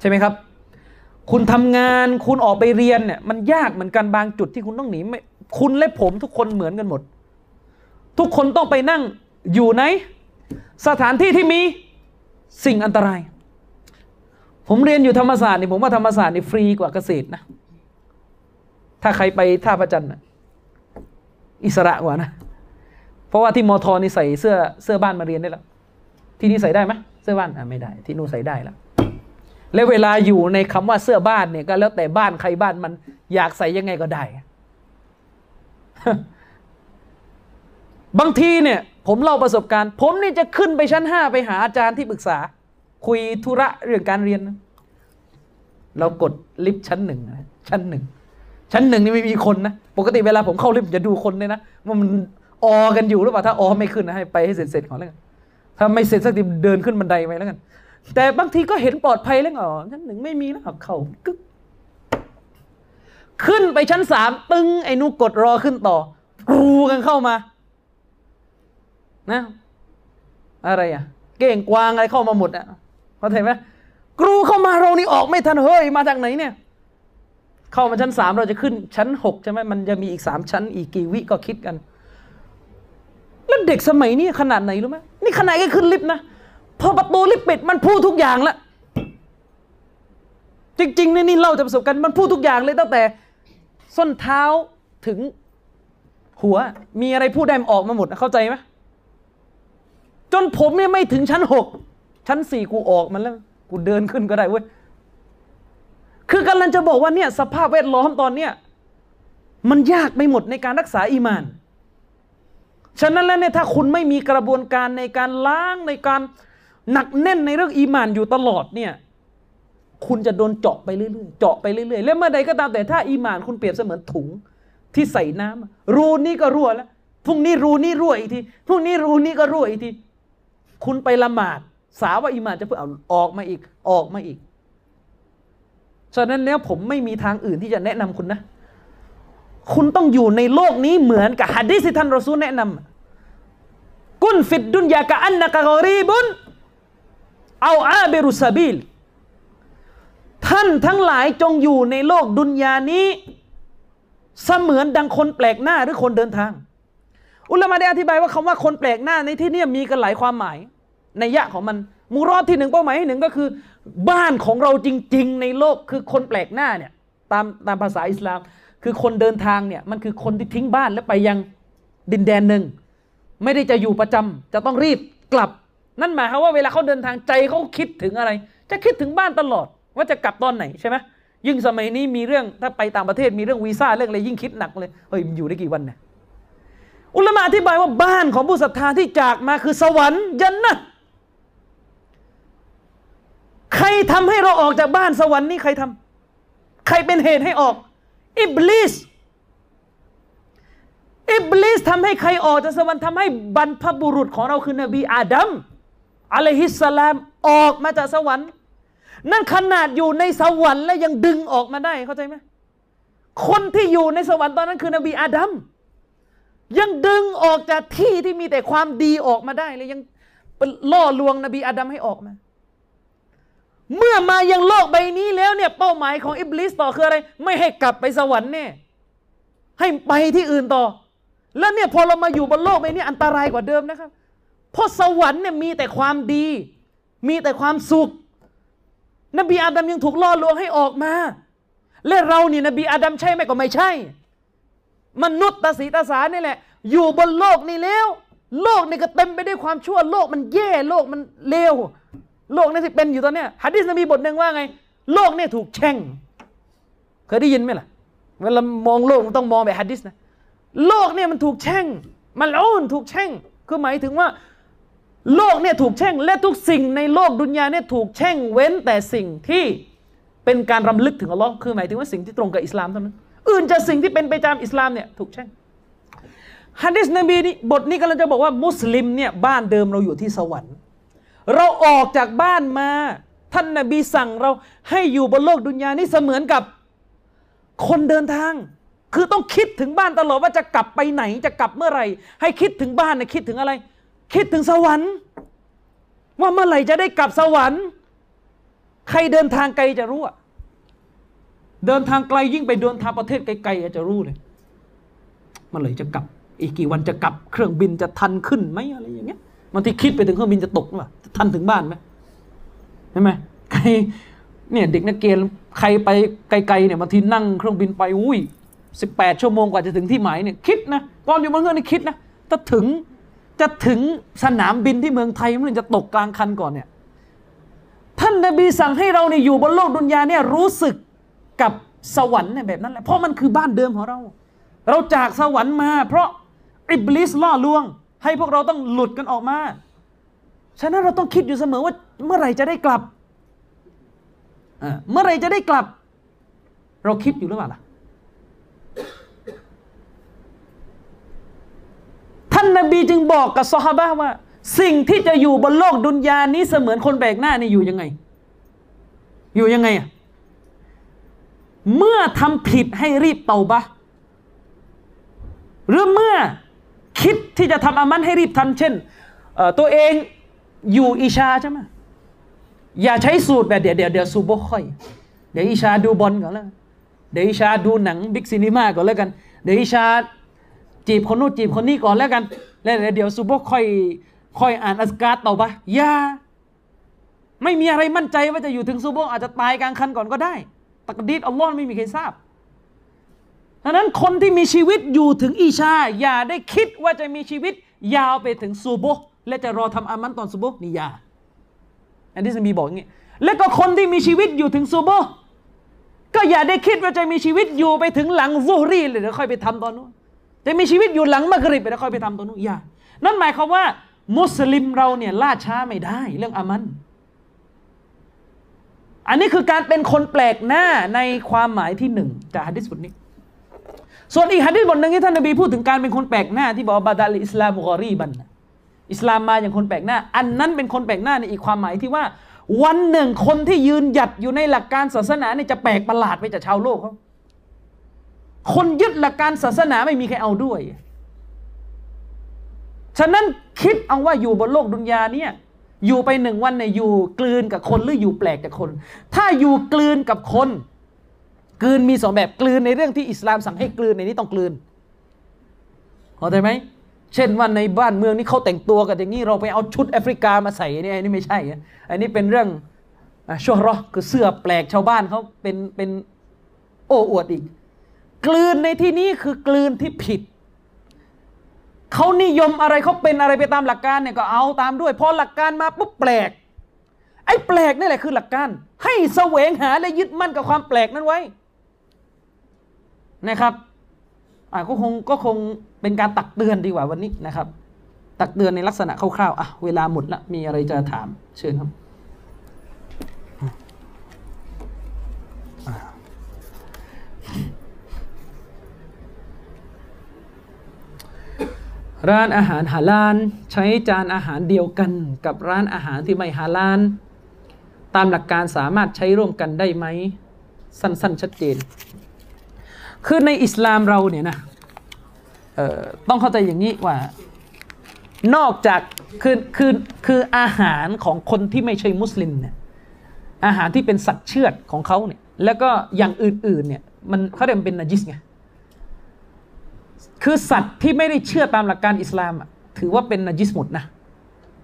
ใช่ไหมครับ คุณทำงานคุณออกไปเรียนเนี่ยมันยากเหมือนกันบางจุดที่คุณต้องหนีไม่คุณและผมทุกคนเหมือนกันหมด ทุกคนต้องไปนั่งอยู่ในสถานที่ที่มีสิ่งอันตราย ผมเรียนอยู่ธรรมศาสตร์นี่ผมว่าธรรมศาสตร์นี่ฟรีกว่าเกษตรนะ ถ้าใครไปท่าพระจันทร์น่ะ อิสระกว่านะ เพราะว่าที่มอทอนี่ใส่เสื้อเสื้อบ้านมาเรียนได้แล้ว ที่นี่ใส่ได้ไหมเสื้อบ้านอะไม่ได้ ที่นู่นใส่ได้แล้วแล้วเวลาอยู่ในคำว่าเสื้อบ้านเนี่ยก็แล้วแต่บ้านใครบ้านมันอยากใส่ยังไงก็ได้ บางทีเนี่ย ผมเล่าประสบการณ์ ผมนี่จะขึ้นไปชั้นห้าไปหาอาจารย์ที่ปรึกษา คุยธุระเรื่องการเรียน เรากดลิฟต์ชั้นหนึ่งชั้นหนึ่ง ชั้นหนึ่งนี่ไม่มีคนนะ ปกติเวลาผมเข้าลิฟต์จะดูคนเลยนะว่ามันออกันอยู่หรือเปล่าถ้าออไม่ขึ้นนะให้ไปให้เสร็จๆก่อนแล้วกันถ้าไม่เสร็จสักทีเดินขึ้นบันไดไปแล้วกัน แต่บางทีก็เห็นปลอดภัยแล้วอ๋อชั้นหนึ่งไม่มีแล้วเอาเข้ากึกขึ้นไปชั้นสามตึงไอ้นูกดรอขึ้นต่อกรูกันเข้ามา นะ อะไรอะ เก่งกวางอะไรเข้ามาหมดอะเข้าใจไหมกรูเข้ามาเรานี่ออกไม่ทันเฮ้ยมาจากไหนเนี่ย เข้ามาชั้นสามเราจะขึ้นชั้นหกใช่ไหมมันจะมีอีกสามชั้น อีกกี่วิก็คิดกันแล้วเด็กสมัยนี้ขนาดไหนรู้ไหมนี่ขนาดแค่ขึ้นลิฟต์นะพอประตูลิฟต์ปิดมันพูดทุกอย่างละจริงๆนี่นี่เล่าจากประสบการณ์มันพูดทุกอย่างเลยตั้งแต่ ส้นเท้าถึงหัวมีอะไรพูดได้มันออกมาหมดนะเข้าใจไหมจนผมเนี่ยไม่ถึงชั้นหกชั้นสี่กูออกมันแล้ว กูเดินขึ้นก็ได้เว้ย คือกำลังจะบอกว่าเนี่ยสภาพแวดล้อมตอนเนี้ยมันยากไปหมดในการรักษาอีมาน ฉะนั้นแล้วเนี่ยถ้าคุณไม่มีกระบวนการในการล้างในการหนักแน่นในเรื่องอีมานอยู่ตลอดเนี่ยคุณจะโดนเจาะไปเรื่อยๆ เจาะไปเรื่อยๆ แล้วเมื่อใดก็ตามแต่ถ้าอีมานคุณเปรียบเสมือนถุงที่ใส่น้ำรูนี้ก็รั่วแล้วพรุ่งนี้รูนี้รั่วอีกทีพรุ่งนี้รูนี้ก็รั่วอีกที คุณไปละหมาด สาว่าอีมานจะเพิ่งเอาออกมาอีกออกมาอีก ฉะนั้นแล้วผมไม่มีทางอื่นที่จะแนะนำคุณนะ คุณต้องอยู่ในโลกนี้เหมือนกับฮะดีษที่ท่านรอซูลแนะนำกุนฟิดดุนยากะอันนะกะกอรีบุนเอาอาเบรุสบิลท่านทั้งหลายจงอยู่ในโลกดุนยานี้ เสมือนดังคนแปลกหน้าหรือคนเดินทาง อุลามะได้อธิบายว่าคำว่าคนแปลกหน้าในที่นี้มีกันหลายความหมาย ในยะของมันมูรอดที่หนึ่งเป้าหมายที่หนึ่งก็คือ บ้านของเราจริง ๆ ในโลกคือคนแปลกหน้าเนี่ยตามตามภาษาอิสลาม คือคนเดินทางเนี่ยมันคือคนที่ทิ้งบ้านแล้วไปยังดินแดนหนึ่ง ไม่ได้จะอยู่ประจำจะต้องรีบกลับ นั่นหมายความว่าเวลาเขาเดินทางใจเขาคิดถึงอะไร จะคิดถึงบ้านตลอด ว่าจะกลับตอนไหนใช่ไหมยิ่งสมัยนี้มีเรื่องถ้าไปต่างประเทศมีเรื่องวีซ่าเรื่องอะไรยิ่งคิดหนักเลยเฮ้ยมันอยู่ได้กี่วันเนี่ยอุลมะอธิบายว่าบ้านของผู้ศรัทธาที่จากมาคือสวรรค์ยันนะ ใครทำให้เราออกจากบ้านสวรรค์นี่ใครทำใครเป็นเหตุให้ออก อิบลิสอิบลิสทำให้ใครออกจากสวรรค์ทำให้บรรพบุรุษของเราคือนบีอาดัมอะลัยฮิสสลามออกมาจากสวรรค์ นั่นขนาดอยู่ในสวรรค์แล้วยังดึงออกมาได้เข้าใจไหมคนที่อยู่ในสวรรค์ตอนนั้นคือนบีอาดัมยังดึงออกจากที่ที่มีแต่ความดีออกมาได้เลยยังล่อลวงนบีอาดัมให้ออกมา เมื่อมายังโลกใบนี้แล้วเนี่ยเป้าหมายของอิบลิสต่อคืออะไร ไม่ให้กลับไปสวรรค์เนี่ยให้ไปที่อื่นต่อ แล้วเนี่ยพอเรามาอยู่บนโลกใบนี้อันตรายกว่าเดิมนะครับ เพราะสวรรค์เนี่ยมีแต่ความดี มีแต่ความสุข นบีอาดัมยังถูกล่อลวงให้ออกมา และเรานี่นบีอาดัมใช่ไหมก็ไม่ใช่ มนุษย์ตาสีตาสานี่แหละ อยู่บนโลกนี้แล้ว โลกนี่ก็เต็มไปด้วยความชั่วโลกมันแย่โลกมันเลว โลกนี่ที่เป็นอยู่ตอนเนี้ยฮะดิษนบีบทหนึ่งว่าไง โลกเนี่ยถูกแช่ง เคยได้ยินไหมล่ะ เวลามองโลกมันต้องมองแบบฮะดิษนะ โลกเนี่ยมันถูกแช่ง มันอ้นถูกแช่ง คือหมายถึงว่า โลกเนี่ยถูกแช่ง และทุกสิ่งในโลกดุนยาเนี่ยถูกแช่งเว้นแต่สิ่งที่เป็นการรำลึกถึงอัลลอฮ์คือหมายถึงว่าสิ่งที่ตรงกับอิสลามเท่านั้น อื่นจากสิ่งที่เป็นไปตามอิสลามเนี่ยถูกแช่งฮะดิษนบีนี่บทนี้กำลังจะบอกว่ามุสลิมเนี่ยบ้านเดิมเราอยู่ที่สวรรค์ เราออกจากบ้านมา ท่านนบีสั่งเราให้อยู่บนโลกดุนยานี่เสมือนกับคนเดินทาง คือต้องคิดถึงบ้านตลอดว่าจะกลับไปไหนจะกลับเมื่อไหร่ ให้คิดถึงบ้านนะคิดถึงอะไร คิดถึงสวรรค์ ว่าเมื่อไหร่จะได้กลับสวรรค์ ใครเดินทางไกลจะรู้อะเดินทางไกลยิ่งไปเดินทางประเทศไกลๆจะรู้เลยเมื่อไหร่จะกลับ อีกกี่วันจะกลับ เครื่องบินจะทันขึ้นไหมอะไรอย่างเงี้ย บางทีคิดไปถึงเครื่องบินจะตกหรือเปล่าทันถึงบ้านไหมใช่ไหมใครเนี่ยเด็กนักเรียนใครไปไกลๆเนี่ยบางทีนั่งเครื่องบินไปอุ้ยสิบแปดชั่วโมงกว่าจะถึงที่หมายเนี่ยคิดนะตอนอยู่บนเครื่องนี่คิดนะถ้าถึงจะถึงสนามบินที่เมืองไทยมันจะตกกลางคันก่อนเนี่ยท่านนบีสั่งให้เราเนี่ยอยู่บนโลกดุนยาเนี่ยรู้สึกกับสวรรค์เนี่ยแบบนั้นแหละเพราะมันคือบ้านเดิมของเรา เราจากสวรรค์มา เพราะอิบลิสล่อลวง ให้พวกเราต้องหลุดกันออกมา ฉะนั้นเราต้องคิดอยู่เสมอว่า เมื่อไหร่จะได้กลับ เมื่อไหร่จะได้กลับ เราคิดอยู่หรือเปล่าล่ะ ท่านนบีจึงบอกกับซอฮาบะว่า สิ่งที่จะอยู่บนโลกดุนยานี้เสมือนคนแบกหน้านี่อยู่ยังไง อยู่ยังไงอะเมื่อทำผิดให้รีบเตาบะหรือเมื่อ คิดที่จะทำอามันให้รีบทำเช่น ตัวเองอยู่อิชาใช่ไหมอย่าใช้สูตรแบบเดี๋ยวเดี๋ยวเดี๋ยวซูโบค่อย เดี๋ยวอิชาดูบอลก่อนแล้วเดี๋ยวอิชาดูหนังบิ๊กซีนีมาก่อนแล้วกัน เดี๋ยวอิชาจีบคนนู้นจีบคนนี้ก่อนแล้วกันแล้วเดี๋ยวซูโบค่อยค่อยอ่านอัสการ์ต่อไปอย่าไม่มีอะไรมั่นใจว่าจะอยู่ถึงซูโบอาจจะตายกลางคันก่อนก็ได้ ตักดีดอัลลอฮ์ไม่มีใครทราบ ดังนั้นคนที่มีชีวิตอยู่ถึงอีชา อย่าได้คิดว่าจะมีชีวิตยาวไปถึงซูโบและจะรอทำอามันตอนซูโบนี่อยาอันที่สมีบอกอย่างนี้แล้วก็คนที่มีชีวิตอยู่ถึงซูโบก็อย่าได้คิดว่าจะมีชีวิตอยู่ไปถึงหลังซุฮรีเลยเดี๋ยวค่อยไปทำตอนนู้นจะมีชีวิตอยู่หลังมักริบเดี๋ยวค่อยไปทำตอนนู้นอย่านั่นหมายความว่า มุสลิมเราเนี่ยล่าช้าไม่ได้เรื่องอามันอันนี้คือการเป็นคนแปลกหน้าในความหมายที่หนึ่งจากฮะดิษบทนี้ ส่วนอีกฮะดิษบทหนึ่งที่ท่านนบีพูดถึงการเป็นคนแปลกหน้าที่บอกว่าบาดัลอิสลามกอรีบันอิสลามมาอย่างคนแปลกหน้า อันนั้นเป็นคนแปลกหน้าในอีกความหมายที่ว่า วันหนึ่งคนที่ยืนหยัดอยู่ในหลักการศาสนาเนี่ยจะแปลกประหลาดไปจากชาวโลกเขาคนยึดหลักการศาสนาไม่มีใครเอาด้วย ฉะนั้นคิดเอาว่าอยู่บนโลกดุนยาเนี่ยอยู่ไปหนึ่งวันเนี่ยอยู่กลืนกับคนหรืออยู่แปลกกับคน ถ้าอยู่กลืนกับคน กลืนมีสองแบบกลืนในเรื่องที่อิสลามสั่งให้กลืนในนี้ต้องกลืนเข้าใจไหมเช่นว่าในบ้านเมืองนี่เขาแต่งตัวกันอย่างนี้เราไปเอาชุดแอฟริกามาใส่เนี่ยอันนี้ไม่ใช่อะอันนี้เป็นเรื่องชั่วรอคือเสื้อแปลกชาวบ้านเขาเป็นเป็นโอ้อวดอีก กลืนในที่นี้คือกลืนที่ผิดเขานิยมอะไรเขาเป็นอะไรไปตามหลักการเนี่ยก็เอาตามด้วยพอหลักการมาปุ๊บแปลก ไอ้แปลกนี่แหละคือหลักการ ให้แสวงหาและยึดมั่นกับความแปลกนั้นไว้ นะครับอ่าก็คงก็คงเป็นการตักเตือนดีกว่าวันนี้นะครับ ตักเตือนในลักษณะคร่าวๆอะเวลาหมดละมีอะไรจะถามเชิญครับร้านอาหารฮาลาลใช้จานอาหารเดียวกันกับร้านอาหารที่ไม่ฮาลาลตามหลักการสามารถใช้ร่วมกันได้ไหม สั้น ๆ ชัดเจน คือในอิสลามเราเนี่ยนะต้องเข้าใจอย่างนี้ว่า นอกจากคือคือคืออาหารของคนที่ไม่ใช่มุสลิมเนี่ยอาหารที่เป็นสัตว์เชือดของเขาเนี่ยแล้วก็อย่างอื่นๆเนี่ยมันเขาเรียกเป็นนาจิสไงคือสัตว์ที่ไม่ได้เชื่อตามหลักการอิสลามถือว่าเป็นนาจิสหมดนะ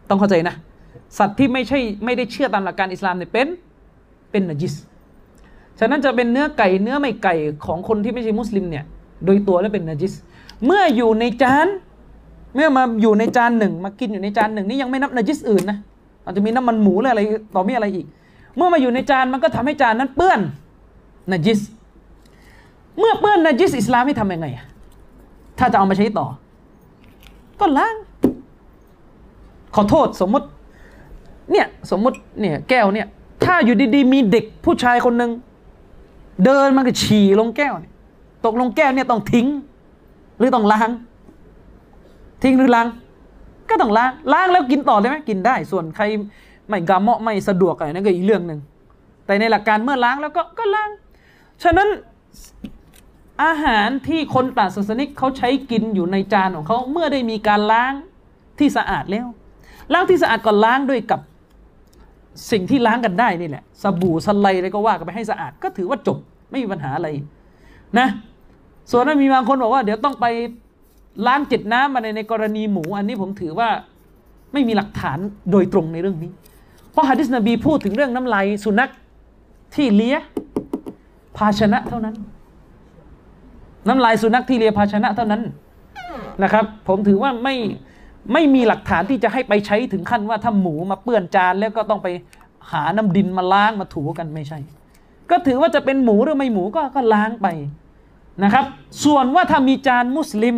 ต้องเข้าใจนะ สัตว์ที่ไม่ใช่ไม่ได้เชื่อตามหลักการอิสลามเนี่ยเป็นเป็นนาจิส ฉะนั้นจะเป็นเนื้อไก่เนื้อไม่ไก่ของคนที่ไม่ใช่มุสลิมเนี่ย โดยตัวแล้วเป็นนาจิส เมื่ออยู่ในจาน เมื่อมาอยู่ในจานหนึ่งมากินอยู่ในจานหนึ่งนี่ยังไม่นับนาจิสอื่นนะอาจจะมีน้ำมันหมูหรืออะไร ต่อมีอะไรอีก เมื่อมาอยู่ในจานมันก็ทำให้จานนั้นเปื้อนนาจิส เมื่อเปื้อนนาจิสอิสลามให้ทำยังไงถ้าจะเอามาใช้ต่อ ก็ล้าง ขอโทษสมมติ เนี่ยสมมติเนี่ยแก้วเนี่ย ถ้าอยู่ดีๆ มีเด็กผู้ชายคนหนึ่ง เดินมันก็ฉี่ลงแก้วเนี่ยตกลงแก้วเนี่ยต้องทิ้ง หรือต้องล้าง ทิ้งหรือล้าง ก็ต้องล้างล้างแล้วกินต่อได้ไหมกินได้ ส่วนใครไม่กาเมาะไม่สะดวกอะไรนั่นก็อีกเรื่องหนึ่งแต่ในหลักการเมื่อล้างแล้วก็ก็ล้าง ฉะนั้นอาหารที่คนต่างศาสนิกเขาใช้กินอยู่ในจานของเขาเมื่อได้มีการล้างที่สะอาดแล้วล้างที่สะอาดก่อนล้างด้วยกับ สิ่งที่ล้างกันได้นี่แหละสบู่สไลอะไรก็ว่ากันไปให้สะอาด ก็ถือว่าจบไม่มีปัญหาอะไรนะ ส่วนนั้นมีบางคนบอกว่าเดี๋ยวต้องไปล้างจิตน้ำมาในในกรณีหมู อันนี้ผมถือว่าไม่มีหลักฐานโดยตรงในเรื่องนี้ เพราะฮะดิษนบีพูดถึงเรื่องน้ำลายสุนัขที่เลี้ยภาชนะเท่านั้น น้ำลายสุนัขที่เลียภาชนะเท่านั้นนะครับ ผมถือว่าไม่ ไม่มีหลักฐานที่จะให้ไปใช้ถึงขั้นว่าถ้าหมูมาเปื้อนจานแล้วก็ต้องไปหาน้ำดินมาล้างมาถูกันไม่ใช่ ก็ถือว่าจะเป็นหมูหรือไม่หมูก็ก็ล้างไปนะครับ ส่วนว่าถ้ามีจานมุสลิม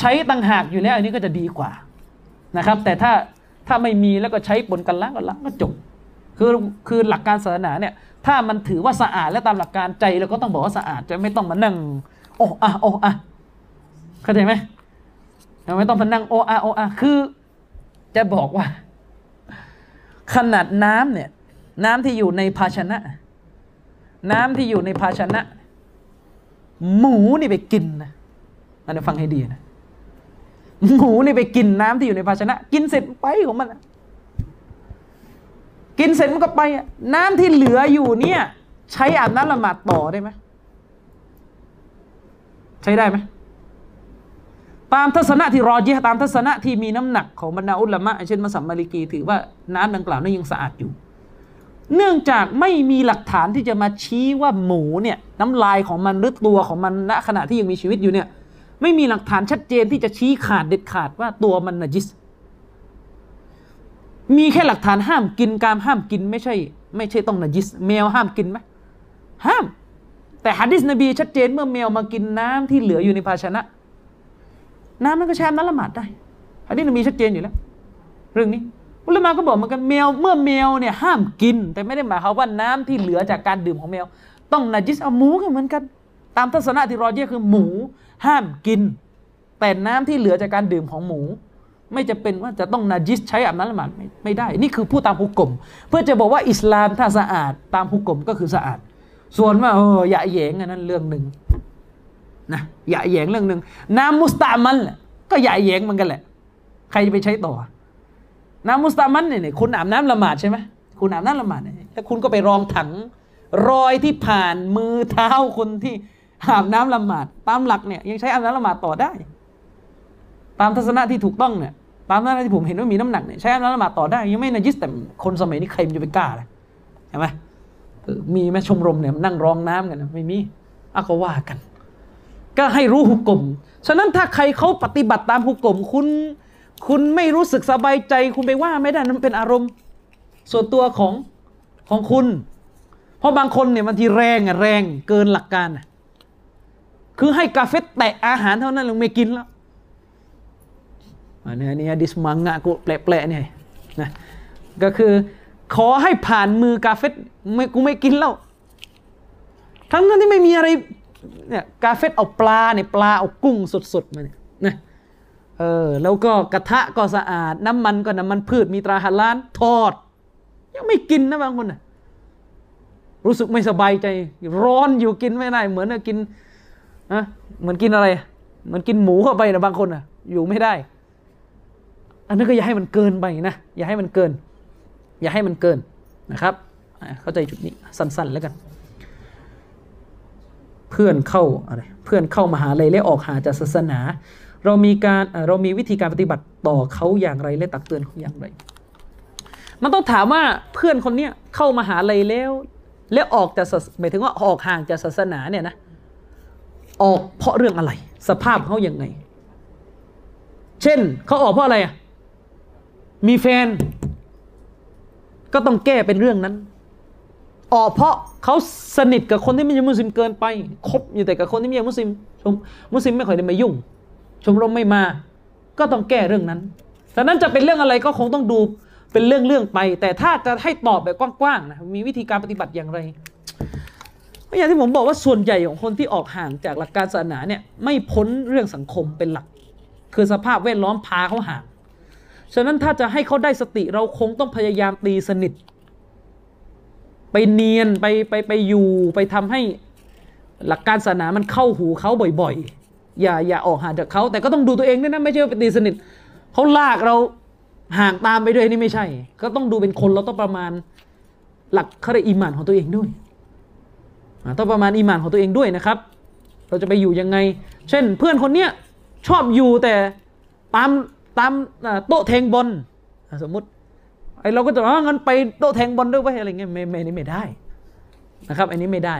ใช้ต่างหากอยู่แล้ว อันนี้ก็จะดีกว่านะครับ แต่ถ้าถ้าไม่มีแล้วก็ใช้ปนกันล้างก็ล้างก็จบคือคือหลักการศาสนาเนี่ย ถ้ามันถือว่าสะอาดและตามหลักการใจเราก็ต้องบอกว่าสะอาดจะไม่ต้องมานั่งโอ้อะโอ้อะเข้าใจไหม ไม่ต้องมานั่งโออะโออะคือ จะบอกว่า ขนาดน้ำเนี่ย น้ำที่อยู่ในภาชนะ น้ำที่อยู่ในภาชนะ หมูนี่ไปกินนะอันนี้ฟังให้ดีนะหมูนี่ไปกินน้ำที่อยู่ในภาชนะ กินเสร็จไปของมันกินเสร็จมันก็ไป น้ำที่เหลืออยู่เนี่ย ใช้อาบน้ำละหมาดต่อได้ไหมใช้ได้ไหม ตามทัศนะที่รอจีตามทัศนะที่มีน้ำหนักของบรรดาอุลามะเช่นมัสัมมาลิกีถือว่าน้ำดังกล่าวนั้นยังสะอาดอยู่ เนื่องจากไม่มีหลักฐานที่จะมาชี้ว่าหมูเนี่ยน้ำลายของมันหรือตัวของมันณขณะที่ยังมีชีวิตอยู่เนี่ยไม่มีหลักฐานชัดเจนที่จะชี้ขาดเด็ดขาดว่าตัวมันนจิส มีแค่หลักฐานห้ามกินการห้ามกินไม่ใช่ ไม่ใช่ต้องนจิส แมวห้ามกินไหมห้าม แต่ฮะดิษนบีชัดเจนเมื่อแมวมากินน้ำที่เหลืออยู่ในภาชนะ น้ำนั้นก็ใช้น้ำละหมาดได้อันนี้มีชัดเจนอยู่แล้ว เรื่องนี้อุลามะก็บอกเหมือนกันแมวเมื่อแมวเนี่ยห้ามกิน แต่ไม่ได้หมายความว่าน้ำที่เหลือจากการดื่มของแมว ต้องนาจิสเอาหมูก็เหมือนกัน ตามทัศนะที่รอเยคือหมูห้ามกิน แต่น้ำที่เหลือจากการดื่มของหมู ไม่จะเป็นว่าจะต้องนาจิสใช้อาบน้ำละหมาดไม่ไม่ได้ นี่คือผู้ตามฮุกกลม เพื่อจะบอกว่าอิสลามถ้าสะอาดตามฮุกกลมก็คือสะอาด ส่วนว่าเอออย่าแยงอันนั้นเรื่องหนึ่ง นะอย่าแยงเรื่องหนึ่งน้ำมุสตามันแหละก็อย่าแยงมันกันแหละ ใครจะไปใช้ต่อ น้ำมุสตามันเนี่ยคุณอาบน้ำละหมาดใช่ไหมคุณอาบน้ำละหมาดเนี่ยแล้วคุณก็ไปรองถัง รอยที่ผ่านมือเท้าคนที่อาบน้ำละหมาดตามหลักเนี่ยยังใช้อาบน้ำละหมาดต่อได้ ตามทัศนะที่ถูกต้องเนี่ยตามทัศนะที่ผมเห็นว่ามีน้ำหนักเนี่ยใช้อาบน้ำละหมาดต่อได้ ยังไม่นาจิสแต่คนสมัยนี้ใครมันจะไปกล้าเลยเห็นไหมมีแม่ชมรมเนี่ยนั่งรองน้ำกันไม่มีอะก็ว่ากัน ก็ให้รู้หุกกลมฉะนั้นถ้าใครเขาปฏิบัติตามหุกกลมคุณ คุณไม่รู้สึกสบายใจ คุณไปว่าไม่ได้นั่นเป็นอารมณ์ ส่วนตัวของของคุณ เพราะบางคนเนี่ยบางทีแรงอะแรงเกินหลักการคือให้กาเฟแตะอาหารเท่านั้นลงไม่กินแล้วอันนี้อันนี้ดิสมังงะกูแปลกๆเนี่ยนะก็คือขอให้ผ่านมือกาเฟไม่กูไม่กินแล้ว ทั้งนั้นที่ไม่มีอะไร เนี่ยกาเฟตเอาปลาเนี่ยปลาเอากุ้งสดๆมาเนี่ยนะเออแล้วก็กระทะก็สะอาด น้ำมันก็น้ำมันพืชมีตราฮาลานทอด ยังไม่กินนะบางคนนะรู้สึกไม่สบายใจ ร้อนอยู่กินไม่ได้ เหมือนกินนะเหมือนกินอะไรเหมือนกินหมูเข้าไปนะบางคนนะอยู่ไม่ได้ อันนั้นก็อย่าให้มันเกินไปนะอย่าให้มันเกิน อย่าให้มันเกินนะครับ เข้าใจจุดนี้สั้น ๆ แล้วกัน เพื่อนเข้าอะไรเพื่อนเข้ามาหาลัยและออกหาจากศาสนา เรามีการเรามีวิธีการปฏิบัติต่อเขาอย่างไรและตักเตือนเขาอย่างไร มันต้องถามว่าเพื่อนคนเนี้ยเข้ามาหาลัยแล้ว แล้วออกจากหมายถึงว่าออกห่างจากศาสนาเนี่ยนะออกเพราะเรื่องอะไร สภาพเขาอย่างไง เช่นเขาออกเพราะอะไรอะมีแฟน ก็ต้องแก้เป็นเรื่องนั้น ออเพราะเขาสนิทกับคนที่ไม่ใช่มุสลิมเกินไปคบอยู่แต่กับคนที่ไม่ใช่มุสลิมชมมุสลิมไม่ค่อยได้มายุ่ง ชมรมไม่มา ก็ต้องแก้เรื่องนั้นฉะนั้นจะเป็นเรื่องอะไรก็คงต้องดูเป็นเรื่องเรื่องไป แต่ถ้าจะให้ตอบแบบกว้างๆนะมีวิธีการปฏิบัติอย่างไรอย่างที่ผมบอกว่าส่วนใหญ่ของคนที่ออกห่างจากหลักการศาสนาเนี่ยไม่พ้นเรื่องสังคมเป็นหลัก คือสภาพแวดล้อมพาเขาห่าง ฉะนั้นถ้าจะให้เขาได้สติเราคงต้องพยายามตีสนิท ไปเนียนไปไปไปอยู่ไปทำให้หลักการศาสนามันเข้าหูเขาบ่อยๆ อย่าอย่าออกห่างจากเขาแต่ก็ต้องดูตัวเองด้วยนะไม่ใช่ไปตีสนิทเขาลากเราห่างตามไปด้วยนี่ไม่ใช่ ก็ต้องดูเป็นคนเราต้องประมาณหลักคารีอิมานของตัวเองด้วยต้องประมาณอิมานของตัวเองด้วยนะครับ เราจะไปอยู่ยังไง เช่น เพื่อนคนเนี้ยชอบอยู่แต่ตามตามโต๊ะแทงบอลสมมติ ไอเราก็จะว่างั้นไปโตแทงบอลด้วยไว้อะไรเงี้ยไม่ไม่นี่ไม่ได้นะครับ อันนี้ไม่ได้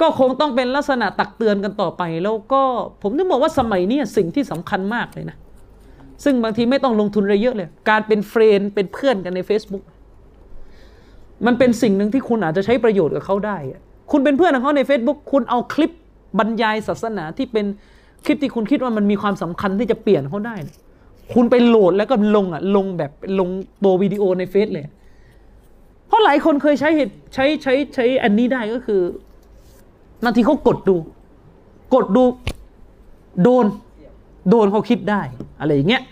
ก็คงต้องเป็นลักษณะตักเตือนกันต่อไปแล้วก็ผมต้องบอกว่าสมัยนี้สิ่งที่สำคัญมากเลยนะ ซึ่งบางทีไม่ต้องลงทุนอะไรเยอะเลย การเป็นเฟรนเป็นเพื่อนกันใน Facebook มันเป็นสิ่งหนึ่งที่คุณอาจจะใช้ประโยชน์กับเขาได้ คุณเป็นเพื่อนของเขาใน Facebook คุณเอาคลิปบรรยายศาสนาที่เป็นคลิปที่คุณคิดว่ามันมีความสำคัญที่จะเปลี่ยนเขาได้ คุณไปโหลดแล้วก็ลงอะลงแบบลงตัววิดีโอในเฟซเลย เพราะหลายคนเคยใช้เหตุใช้ใช้ใช้อันนี้ได้ก็คือบางทีเขากดดู กดดูโดน โดนเขาคิดได้ อะไรอย่างเงี้ย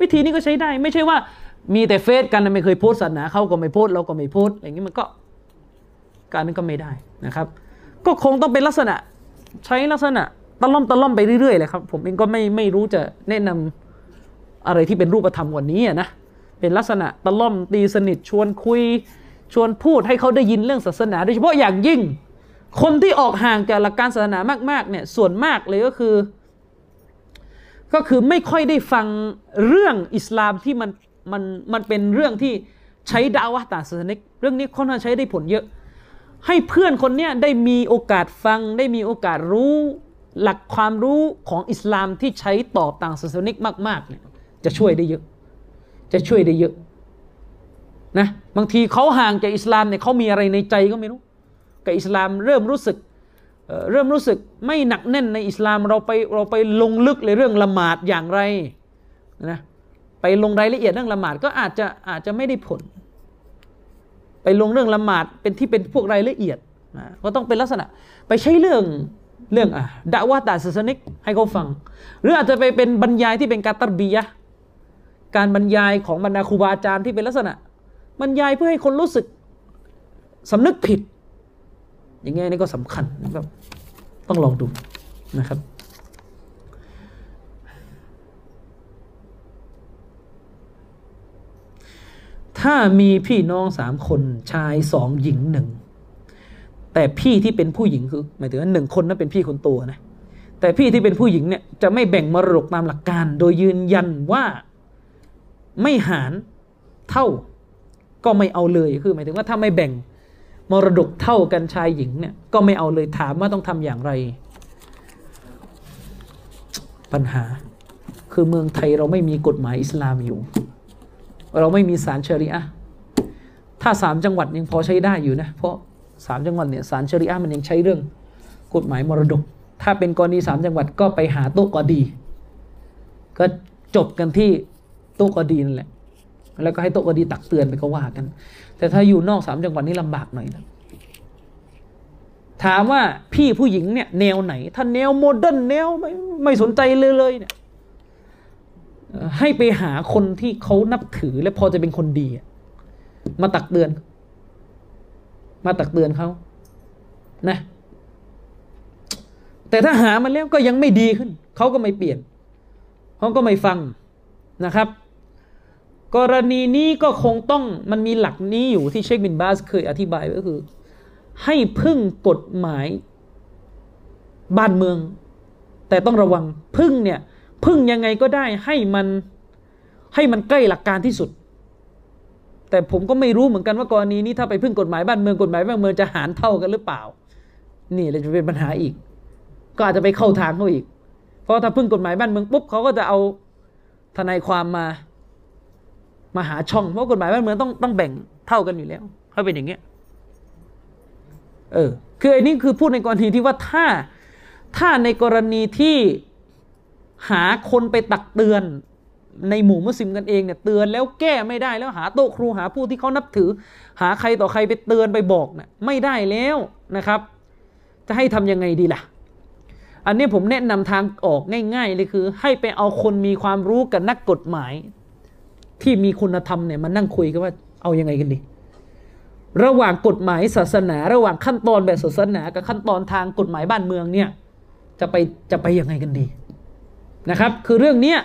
วิธีนี้ก็ใช้ได้ไม่ใช่ว่า มีแต่เฟซกันไม่เคยโพสศาสนาเขาก็ไม่โพสเราก็ไม่โพสอย่างนี้มันก็การนั้นก็ไม่ได้นะครับ ก็คงต้องเป็นลักษณะใช้ลักษณะตะล่อมตะล่อมไปเรื่อยๆเลยครับ ผมเองก็ไม่ไม่รู้จะแนะนำ อะไรที่เป็นรูปธรรมกว่านี้นะเป็นลักษณะตะล่อมตีสนิทชวนคุย ชวนพูดให้เขาได้ยินเรื่องศาสนาโดยเฉพาะอย่างยิ่ง คนที่ออกห่างจากหลักการศาสนามากๆเนี่ยส่วนมากเลยก็คือ ก็คือไม่ค่อยได้ฟังเรื่องอิสลามที่มันมันมันเป็นเรื่องที่ใช้ดาวะตาศาสนิกเรื่องนี้ค่อนข้างใช้ได้ผลเยอะ ให้เพื่อนคนเนี้ยได้มีโอกาสฟังได้มีโอกาสรู้หลักความรู้ของอิสลามที่ใช้ตอบต่างศาสนิกมากๆเนี่ย จะช่วยได้เยอะ จะช่วยได้เยอะนะบางทีเขาห่างจากอิสลามเนี่ยเขามีอะไรในใจก็ไม่รู้กับอิสลามเริ่มรู้สึกเเริ่มรู้สึกไม่หนักแน่นในอิสลามเราไปเราไปลงลึกในเรื่องละหมาดอย่างไรนะไปลงรายละเอียดเรื่องละหมาดก็อาจจะอาจจะไม่ได้ผล ไปลงเรื่องละหมาดเป็นที่เป็นพวกรายละเอียดนะก็ต้องเป็นลักษณะ ไปใช้เรื่องเรื่องอะดะว่าตาศาสนิกให้เขาฟัง หรืออาจจะไปเป็นบรรยายที่เป็นการตัดบียะ การบรรยายของบรรดาครูบาอาจารย์ที่เป็นลักษณะ บรรยายเพื่อให้คนรู้สึกสำนึกผิด อย่างเงี้ยนี่ก็สำคัญนะครับต้องลองดูนะครับถ้ามีพี่น้องสามคนชายสองหญิงหนึ่งแต่พี่ที่เป็นผู้หญิงคือหมายถึงว่าหนึ่งคนนั้นเป็นพี่คนโตนะแต่พี่ที่เป็นผู้หญิงเนี่ยจะไม่แบ่งมรดกตามหลักการ โดยยืนยันว่า ไม่หารเท่าก็ไม่เอาเลยคือหมายถึงว่าถ้าไม่แบ่งมรดกเท่ากันชายหญิงเนี่ยก็ไม่เอาเลยถามว่าต้องทำอย่างไร ปัญหาคือเมืองไทยเราไม่มีกฎหมายอิสลามอยู่ เราไม่มีศาลชริอะถ้าสามจังหวัดยังพอใช้ได้อยู่นะ เพราะสามจังหวัดเนี่ยศาลชริอะมันยังใช้เรื่องกฎหมายมรดก ถ้าเป็นกรณีสามจังหวัดก็ไปหาโต๊ะกอดี ก็จบกันที่ โต๊ะกอดีนั่นแหละ แล้วก็ให้โต๊ะกอดีตักเตือนไปก็ว่ากัน แต่ถ้าอยู่นอกสามจังหวัดนี่ลำบากหน่อยนะถามว่าพี่ผู้หญิงเนี่ย แนวไหน ถ้าแนว modern แนวไม่ไม่สนใจเลยเลยเนี่ยให้ไปหาคนที่เขานับถือและพอจะเป็นคนดีมาตักเตือน มาตักเตือนเขานะ แต่ถ้าหามาแล้วก็ยังไม่ดีขึ้น เขาก็ไม่เปลี่ยนเขาก็ไม่ฟังนะครับ กรณีนี้ก็คงต้องมันมีหลักนี้อยู่ที่เชคบินบาซเคยอธิบายก็คือ ให้พึ่งกฎหมายบ้านเมือง แต่ต้องระวังพึ่งเนี่ยพึ่งยังไงก็ได้ให้มันให้มันใกล้หลักการที่สุด แต่ผมก็ไม่รู้เหมือนกันว่ากรณีนี้ถ้าไปพึ่งกฎหมายบ้านเมืองกฎหมายบ้านเมืองจะหารเท่ากันหรือเปล่า นี่เลยจะเป็นปัญหาอีก ก็อาจจะไปเข้าทางเขาอีก เพราะถ้าพึ่งกฎหมายบ้านเมืองปุ๊บเขาก็จะเอาทนายความมา มาหาช่องเพราะกฎหมายบ้านเมืองต้องต้องแบ่งเท่ากันอยู่แล้วเขาเป็นอย่างเงี้ยเออคืออันนี้คือพูดในกรณีที่ว่าถ้าถ้าในกรณีที่หาคนไปตักเตือนในหมู่มุสลิมกันเองเนี่ยเตือนแล้วแก้ไม่ได้แล้วหาโต๊ะครูหาผู้ที่เขานับถือ หาใครต่อใครไปเตือนไปบอกเนี่ยไม่ได้แล้วนะครับ จะให้ทํำยังไงดีล่ะ อันนี้ผมแนะนำทางออกง่าย ๆ เลยคือ ให้ไปเอาคนมีความรู้กับนักกฎหมาย ที่มีคุณธรรมเนี่ยมานั่งคุยกันว่าเอายังไงกันดี ระหว่างกฎหมายศาสนา ระหว่างขั้นตอนแบบศาสนากับขั้นตอนทางกฎหมายบ้านเมืองเนี่ยจะไปจะไปยังไงกันดีนะครับ คือเรื่องเนี้ย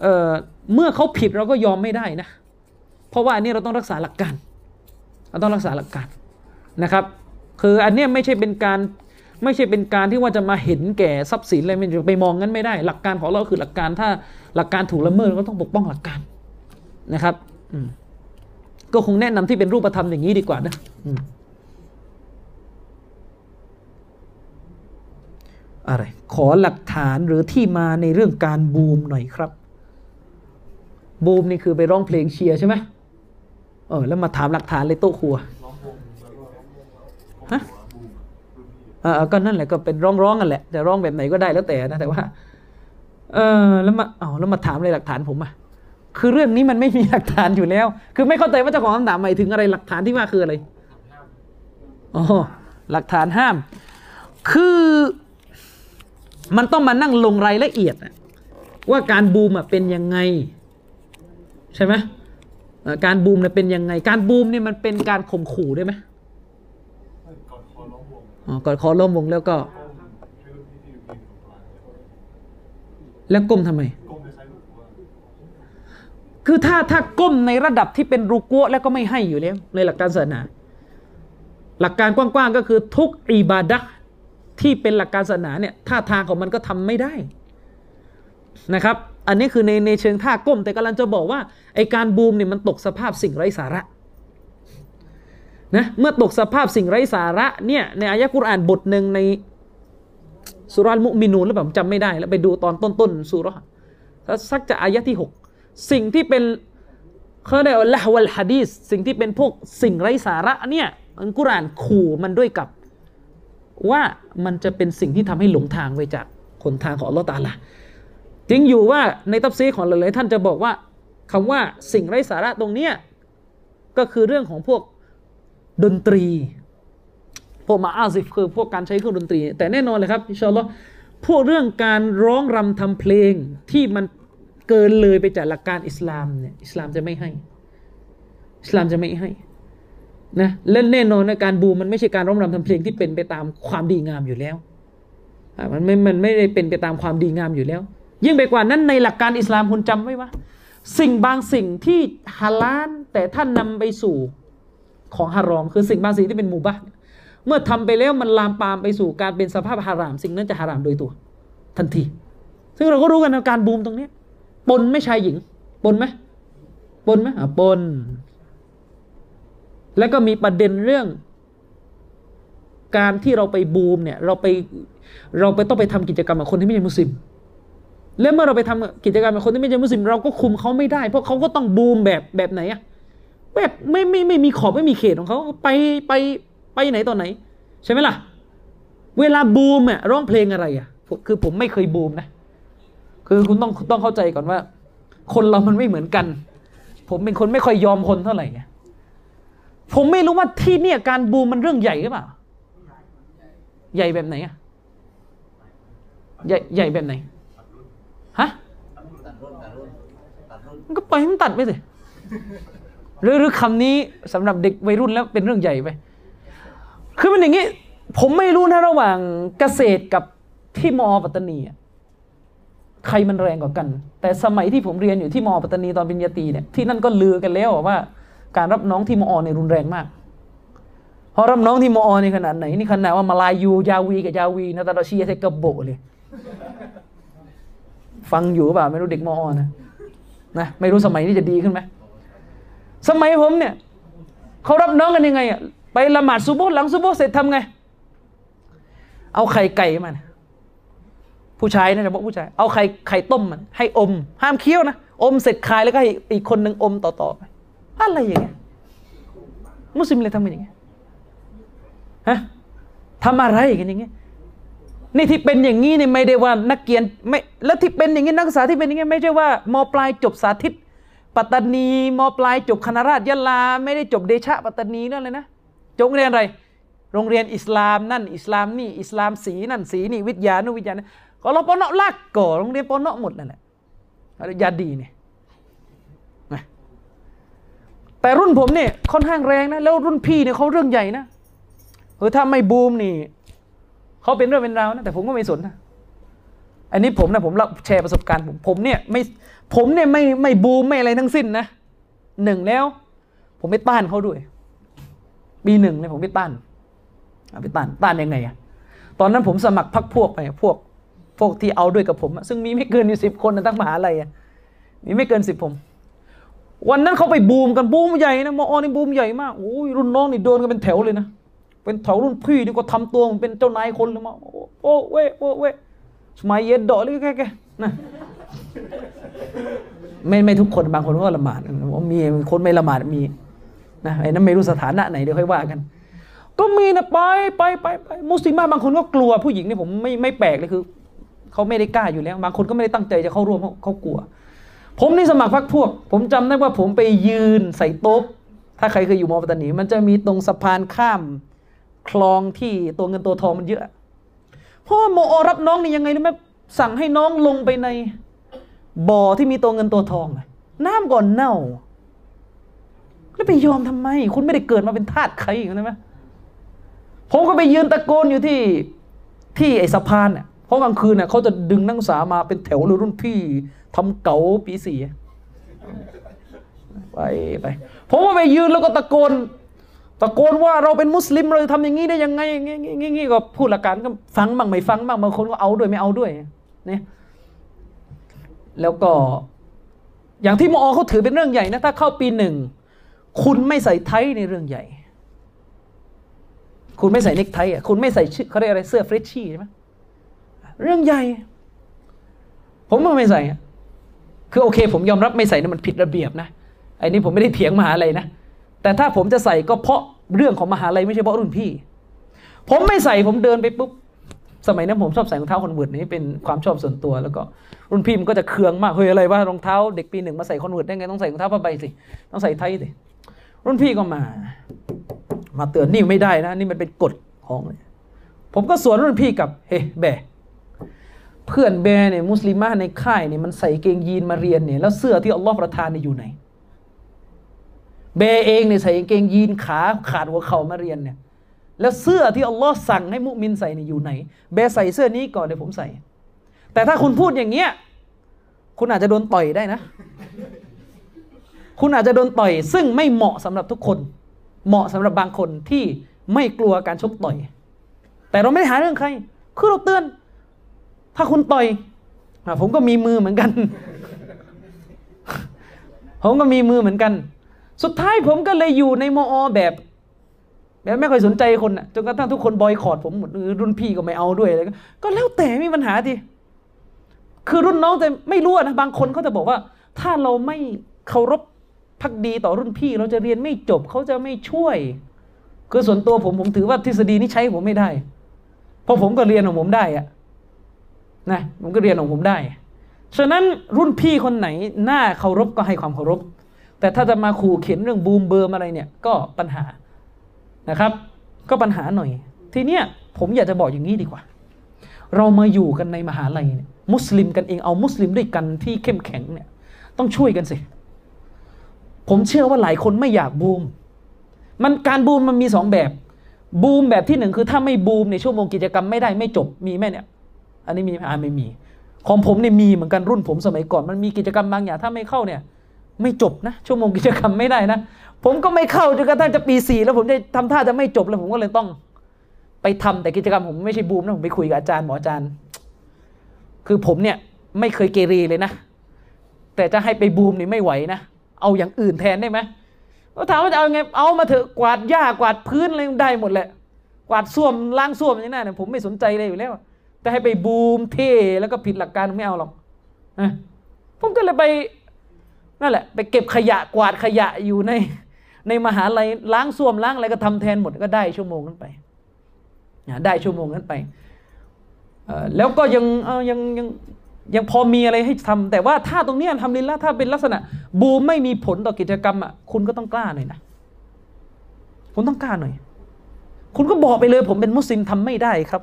เเมื่อเขาผิดเราก็ยอมไม่ได้นะ เพราะว่าอันนี้เราต้องรักษาหลักการ เราต้องรักษาหลักการนะครับ คืออันนี้ไม่ใช่เป็นการไม่ใช่เป็นการที่ว่าจะมาเห็นแก่ทรัพย์สินอะไรไม่ไปมองงั้นไม่ได้ หลักการของเราคือหลักการถ้าหลักการถูกละเมิดก็ต้องปกป้องหลักการ นะครับก็คงแนะนำที่เป็นรูปธรรมอย่างนี้ดีกว่านะอะไร ขอหลักฐานหรือที่มาในเรื่องการบูมหน่อยครับ บูมนี่คือไปร้องเพลงเชียร์ใช่ไหมเออแล้วมาถามหลักฐานเลยโต๊ะครัวฮะเออก็นั่นแหละก็เป็นร้องร้องกันแหละจะร้องแบบไหนก็ได้แล้วแต่นะแต่ว่า เออแล้วมาเอ๋อแล้วมาถามอะไรหลักฐานผมอะ คือเรื่องนี้มันไม่มีหลักฐานอยู่แล้ว คือไม่เข้าใจว่าเจ้าของคำถามหมายถึงอะไรหลักฐานที่ว่าคืออะไรอ๋อหลักฐานห้าม คือมันต้องมานั่งลงรายละเอียดว่าการบูมเป็นยังไง ใช่ไหมการบูมเป็นยังไง การบูมเนี่ยมันเป็นการข่มขู่ได้ไหมก่อนคอล้อมวงอ๋อกอดคอล้มวงแล้วก็ แล้วก้มทำไม ก้มไปใช้ลูกว่า คือถ้าถ้าก้มในระดับที่เป็นรูกัวแล้วก็ไม่ให้อยู่แล้วในหลักการศาสนา หลักการกว้างๆก็คือทุกอิบาดะที่เป็นหลักการศาสนาเนี่ยท่าทางของมันก็ทำไม่ได้นะครับ อันนี้คือในในเชิงท่าก้ม แต่กำลังจะบอกว่าไอการบูมเนี่ยมันตกสภาพสิ่งไร้สาระนะเมื่อตกสภาพสิ่งไร้สาระเนี่ยในอายะกุรอานบทหนึ่งในสุราลมุมินูนหรือเปล่าจำไม่ได้ แล้วไปดูตอนต้นๆสุราสักจะอายะที่หก สิ่งที่เป็นเขาเรียกว่าละวัลฮะดีสสิ่งที่เป็นพวกสิ่งไร้สาระเนี่ยอัลกุรานขู่มันด้วยกับ ว่ามันจะเป็นสิ่งที่ทำให้หลงทางไปจากคนทางของอัลลอฮ์ตาลาจริงอยู่ว่าในตัฟซีของหลายๆท่านจะบอกว่าคำว่าสิ่งไร้สาระตรงเนี้ยก็คือเรื่องของพวกดนตรี พวกมาอาซิฟคือพวกการใช้เครื่องดนตรี แต่แน่นอนเลยครับอินชาอัลลอฮ์พวกเรื่องการร้องรำทำเพลงที่มัน เกินเลยไปจากหลักการอิสลามเนี่ยอิสลามจะไม่ให้ อิสลามจะไม่ให้นะและแน่นอนในการบูมมันไม่ใช่การร้องรำทำเพลงที่เป็นไปตามความดีงามอยู่แล้วมันไม่มันไม่ได้เป็นไปตามความดีงามอยู่แล้ว ยิ่งไปกว่านั้นในหลักการอิสลามคุณจำไว้ว่า สิ่งบางสิ่งที่ฮาลาลแต่ท่านนำไปสู่ของฮารอม คือสิ่งบางสิ่งที่เป็นมูบะเมื่อทำไปแล้วมันลามปามไปสู่การเป็นสภาพฮาราม สิ่งนั้นจะฮารามโดยตัว ทันที ซึ่งเราก็รู้กันในการบูมตรงนี้ ปนไม่ชายหญิง ปนไหมปนไหมอะปน แล้วก็มีประเด็นเรื่อง การที่เราไปบูมเนี่ย เราไปเราไปต้องไปทำกิจกรรมกับคนที่ไม่ใช่มุสลิมแล้วเมื่อเราไปทำกิจกรรมกับคนที่ไม่ใช่มุสลิม เราก็คุมเขาไม่ได้ เพราะเขาก็ต้องบูมแบบแบบไหนอะแบบไม่ไม่ไม่มีขอบไม่มีเขตของเขาไปไปไปไหนต่อไหน ใช่ไหมล่ะ เวลาบูมอะร้องเพลงอะไรอะคือผมไม่เคยบูมนะ คือคุณต้องต้องเข้าใจก่อนว่า คนเรามันไม่เหมือนกัน ผมเป็นคนไม่ค่อยยอมคนเท่าไหร่ผมไม่รู้ว่าที่เนี่ยการบูมมันเรื่องใหญ่หรือเปล่าใหญ่แบบไหนอะใหญ่ใหญ่แบบไหนฮะมันก็ปล่อยให้มันตัดไปสิหรือหรือคำนี้สำหรับเด็กวัยรุ่นแล้วเป็นเรื่องใหญ่ไปคือมันอย่างนี้ ผมไม่รู้นะระหว่างเกษตรกับที่มอปัตตานีอะ ใครมันแรงกว่ากัน แต่สมัยที่ผมเรียนอยู่ที่มอปัตตานีตอนปริญญาตรีเนี่ยที่นั่นก็ลือกันแล้วว่า การรับน้องที่มอเนี่ยรุนแรงมากเพราะรับน้องที่มอในขนาดไหนนี่ขนาดว่ามาลายูยาวีกับยาวีนะตาดาชียเทกโบเลยฟังอยู่เปล่าไม่รู้เด็กมอนะนะไม่รู้สมัยนี้จะดีขึ้นไหมสมัยผมเนี่ยเขารับน้องกันยังไงอะไปละหมาดซุโบหลังซุโบเสร็จทำไง เอาไข่ไก่มัน ผู้ชายนะเฉพาะผู้ชาย เอาไข่ไข่ต้มมัน ให้อม ห้ามเคี้ยวนะ อมเสร็จคายแล้วก็ให้อีกคนหนึ่งอมต่อๆไปอะไรอย่างเงี้ยมุสลิมเลยทำกันอย่างเงี้ยฮะทำอะไรกันอย่างเงี้ยนี่ที่เป็นอย่างนี้เนี่ยไม่ได้ว่านักเรียนไม่แล้วที่เป็นอย่างนี้นักศึกษาที่เป็นอย่างนี้ไม่ใช่ว่ามปลายจบสาธิต ปัตตานีมปลายจบคณะราษฎรยะลา ไม่ได้จบเดชะปัตตานีนั่นเลยนะจบโรงเรียนอะไร โรงเรียนอิสลามนั่น อิสลามนี่อิสลามสีนั่นสีนี่วิทยานู่นวิทยานี่ก็เราปนเนาะ ลักก่อโรงเรียนปนเนาะหมดนั่นแหละยาดีเนี่ยแต่รุ่นผมเนี่ยค่อนข้างแรงนะ แล้วรุ่นพี่เนี่ยเขาเรื่องใหญ่นะเออถ้าไม่บูมนี่เขาเป็นเรื่องเป็นราวนะแต่ผมก็ไม่สนนะอันนี้ผมนะผมเล่าแชร์ประสบการณ์ผมผมเนี่ยไม่ผมเนี่ยไม่ไม่บูมไม่อะไรทั้งสิ้นนะหนึ่งแล้ว ผมไปต้านเขาด้วย ปีหนึ่งเนี่ยผมไปต้านเอาไปต้านต้านยังไงอะตอนนั้นผมสมัครพักพวกไปพวก พวกที่เอาด้วยกับผมอะซึ่งมีไม่เกินอยู่สิบคนนทั้งมหาลัยอะมีไม่เกินสิบผม วันนั้นเขาไปบูมกันบูมใหญ่นะมออนี่บูมใหญ่มากโอ้ยรุ่นน้องนี่โดนกันเป็นแถวเลยนะเป็นแถวรุ่นพี่นี่ก็ทำตัวเหมันเป็นเจ้านายคนเลยมาโอ้เว้ยโอ้เว้ยสมัยเย็นดอกเลยแกแกนะไม่ไม่ทุกคนบางคนก็ละหมาดมีคนไม่ละหมาดมีนะไอ้นั้นไม่รู้สถานะไหนเดี๋ยวค่อยว่ากัน ก็มีนะไปไปไปไปมุสลิมบางคนก็กลัวผู้หญิงนี่ผมไม่ไม่แปลกเลยคือ เขาไม่ได้กล้าอยู่แล้ว บางคนก็ไม่ได้ตั้งใจจะเข้าร่วมเพราะเขากลัว ผมนี่สมัครพรรคพวก ผมจำได้ว่าผมไปยืนใส่โต๊ะถ้าใครเคยอยู่มอปัตตานี มันจะมีตรงสะพานข้ามคลองที่ตัวเงินตัวทองมันเยอะ เพราะว่ามอรับน้องนี่ยังไงรู้ไหมสั่งให้น้องลงไปในบ่อที่มีตัวเงินตัวทอง น้ำก่อนเน่า แล้วไปยอมทำไม คุณไม่ได้เกิดมาเป็นทาสใครอย่างนั้นไหมผมก็ไปยืนตะโกนอยู่ที่ที่ไอ้สะพานเนี่ย เพราะกลางคืนเนี่ยเขาจะดึงนักศึกษามาเป็นแถวเลยรุ่นพี่ทำเก๋าปีสี่ไปไปผมก็ไปยืนแล้วก็ตะโกน ตะโกนว่าเราเป็นมุสลิมเราจะทำอย่างนี้ได้ยังไงงี้งี้งี้ก็พูดละกันก็ฟังบ้างไม่ฟังบ้างบางคนก็เอาด้วยไม่เอาด้วยเนี่ยแล้วก็อย่างที่มอเขาถือเป็นเรื่องใหญ่นะถ้าเข้าปีหนึ่งคุณไม่ใส่ไทยในเรื่องใหญ่ คุณไม่ใส่เนคไทอะคุณไม่ใส่ชื่อเขาเรียกอะไรเสื้อเฟรชชี่ใช่ไหม เรื่องใหญ่ ผมก็ไม่ใส่คือโอเค ผมยอมรับไม่ใส่นะมันผิดระเบียบนะไอ้นี่ผมไม่ได้เถียงมหาลัยนะ แต่ถ้าผมจะใส่ก็เพราะเรื่องของมหาลัยไม่ใช่เพราะรุ่นพี่ ผมไม่ใส่ผมเดินไปปุ๊บสมัยนั้นผมชอบใส่รองเท้า Converse นี่เป็นความชอบส่วนตัว แล้วก็รุ่นพี่มันก็จะเคืองมากเฮ้ยอะไรว่ารองเท้าเด็กปีหนึ่งมาใส่ Converse ได้ไงต้องใส่รองเท้าผ้าใบสิต้องใส่ไทยสิรุ่นพี่ก็มา มาเตือนนี่ไม่ได้นะ นี่มันเป็นกฎของ ผมก็สวนรุ่นพี่กับเฮ้ยแบ เพื่อนแบเนี่ยมุสลิมะในค่ายเนี่ยมันใส่เกงยีนมาเรียนเนี่ยแล้วเสื้อที่อัลลอฮ์ประทานเนี่ยอยู่ไหนแบเองเนี่ยใส่กางเกงยีนขาขาดหัวเข่ามาเรียนเนี่ยแล้วเสื้อที่อัลลอฮ์สั่งให้มุมินใส่เนี่ยอยู่ไหนเบใส่เสื้อนี้ก่อนเดี๋ยวผมใส่ แต่ถ้าคุณพูดอย่างเงี้ยคุณอาจจะโดนต่อยได้นะ คุณอาจจะโดนต่อย ซึ่งไม่เหมาะสำหรับทุกคน เหมาะสำหรับบางคนที่ไม่กลัวการชกต่อย แต่เราไม่ได้หาเรื่องใคร คือเราเตือน ถ้าคุณต่อยอผมก็มีมือเหมือนกัน ผมก็มีมือเหมือนกัน สุดท้ายผมก็เลยอยู่ในมอแบบ แบบไม่ค่อยสนใจคนอะจนกระทั่งทุกคนบอยคอรดผมหมดหรือรุ่นพี่ก็ไม่เอาด้วยอะไรก็แล้วแต่ไม่มีปัญหาทีคือรุ่นน้องแต่ไม่รู้นะบางคนเขาจะบอกว่า ถ้าเราไม่เคารพพักดีต่อรุ่นพี่ เราจะเรียนไม่จบเขาจะไม่ช่วย คือส่วนตัวผมผมถือว่าทฤษฎีนี้ใช้ผมไม่ได้ เพราะผมก็เรียนของผมได้อะ นะผมก็เรียนของผมได้ ฉะนั้นรุ่นพี่คนไหนหน้าเคารพก็ให้ความเคารพ แต่ถ้าจะมาขู่เข็นเรื่องบูมเบิร์มอะไรเนี่ยก็ปัญหานะครับ ก็ปัญหาหน่อย ทีเนี้ยผมอยากจะบอกอย่างนี้ดีกว่า เรามาอยู่กันในมหาลัยเนี่ยมุสลิมกันเองเอามุสลิมด้วยกันที่เข้มแข็งเนี่ยต้องช่วยกันสิ ผมเชื่อว่าหลายคนไม่อยากบูม มันการบูมมันมีสองแบบ บูมแบบที่หนึ่งคือถ้าไม่บูมในชั่วโมงกิจกรรมไม่ได้ไม่จบมีไหมเนี่ย อันนี้มีไหมอ่าไม่มี ของผมเนี่ยมีเหมือนกันรุ่นผมสมัยก่อน มันมีกิจกรรมบางอย่างถ้าไม่เข้าเนี่ย ไม่จบนะ ชั่วโมงกิจกรรมไม่ได้นะ ผมก็ไม่เข้าจนกระทั่งจะปีสี่แล้วผมจะทำท่าจะไม่จบแล้วผมก็เลยต้อง ไปทำแต่กิจกรรมผมไม่ใช่บูมนะผมไปคุยกับอาจารย์หมออาจารย์ คือผมเนี่ยไม่เคยเกเรเลยนะ แต่จะให้ไปบูมนี่ไม่ไหวนะเอาอย่างอื่นแทนได้ไหมก็ถามว่าจะเอาไง เอามาเถอะกวาดหญ้ากวาดพื้นอะไรได้หมดแหละ กวาดส้วมล้างส้วมอย่างนั้นเนี่ยผมไม่สนใจเลยอยู่แล้ว แต่ให้ไปบูมเท่แล้วก็ผิดหลักการไม่เอาหรอกนะผมก็เลยไปนั่นแหละ ไปเก็บขยะกวาดขยะอยู่ใน ในมหาลัยล้างส้วมล้างอะไรก็ทำแทนหมดก็ได้ชั่วโมงนั้นไปได้ชั่วโมงนั้นไปแล้วก็ยังยังยังยังพอมีอะไรให้ทำแต่ว่าถ้าตรงเนี้ยทำลินละถ้าเป็นลักษณะ บูมไม่มีผลต่อกิจกรรมอะคุณก็ต้องกล้าหน่อยนะคุณต้องกล้าหน่อย คุณก็บอกไปเลย ผมเป็นมุสลิมทำไม่ได้ครับ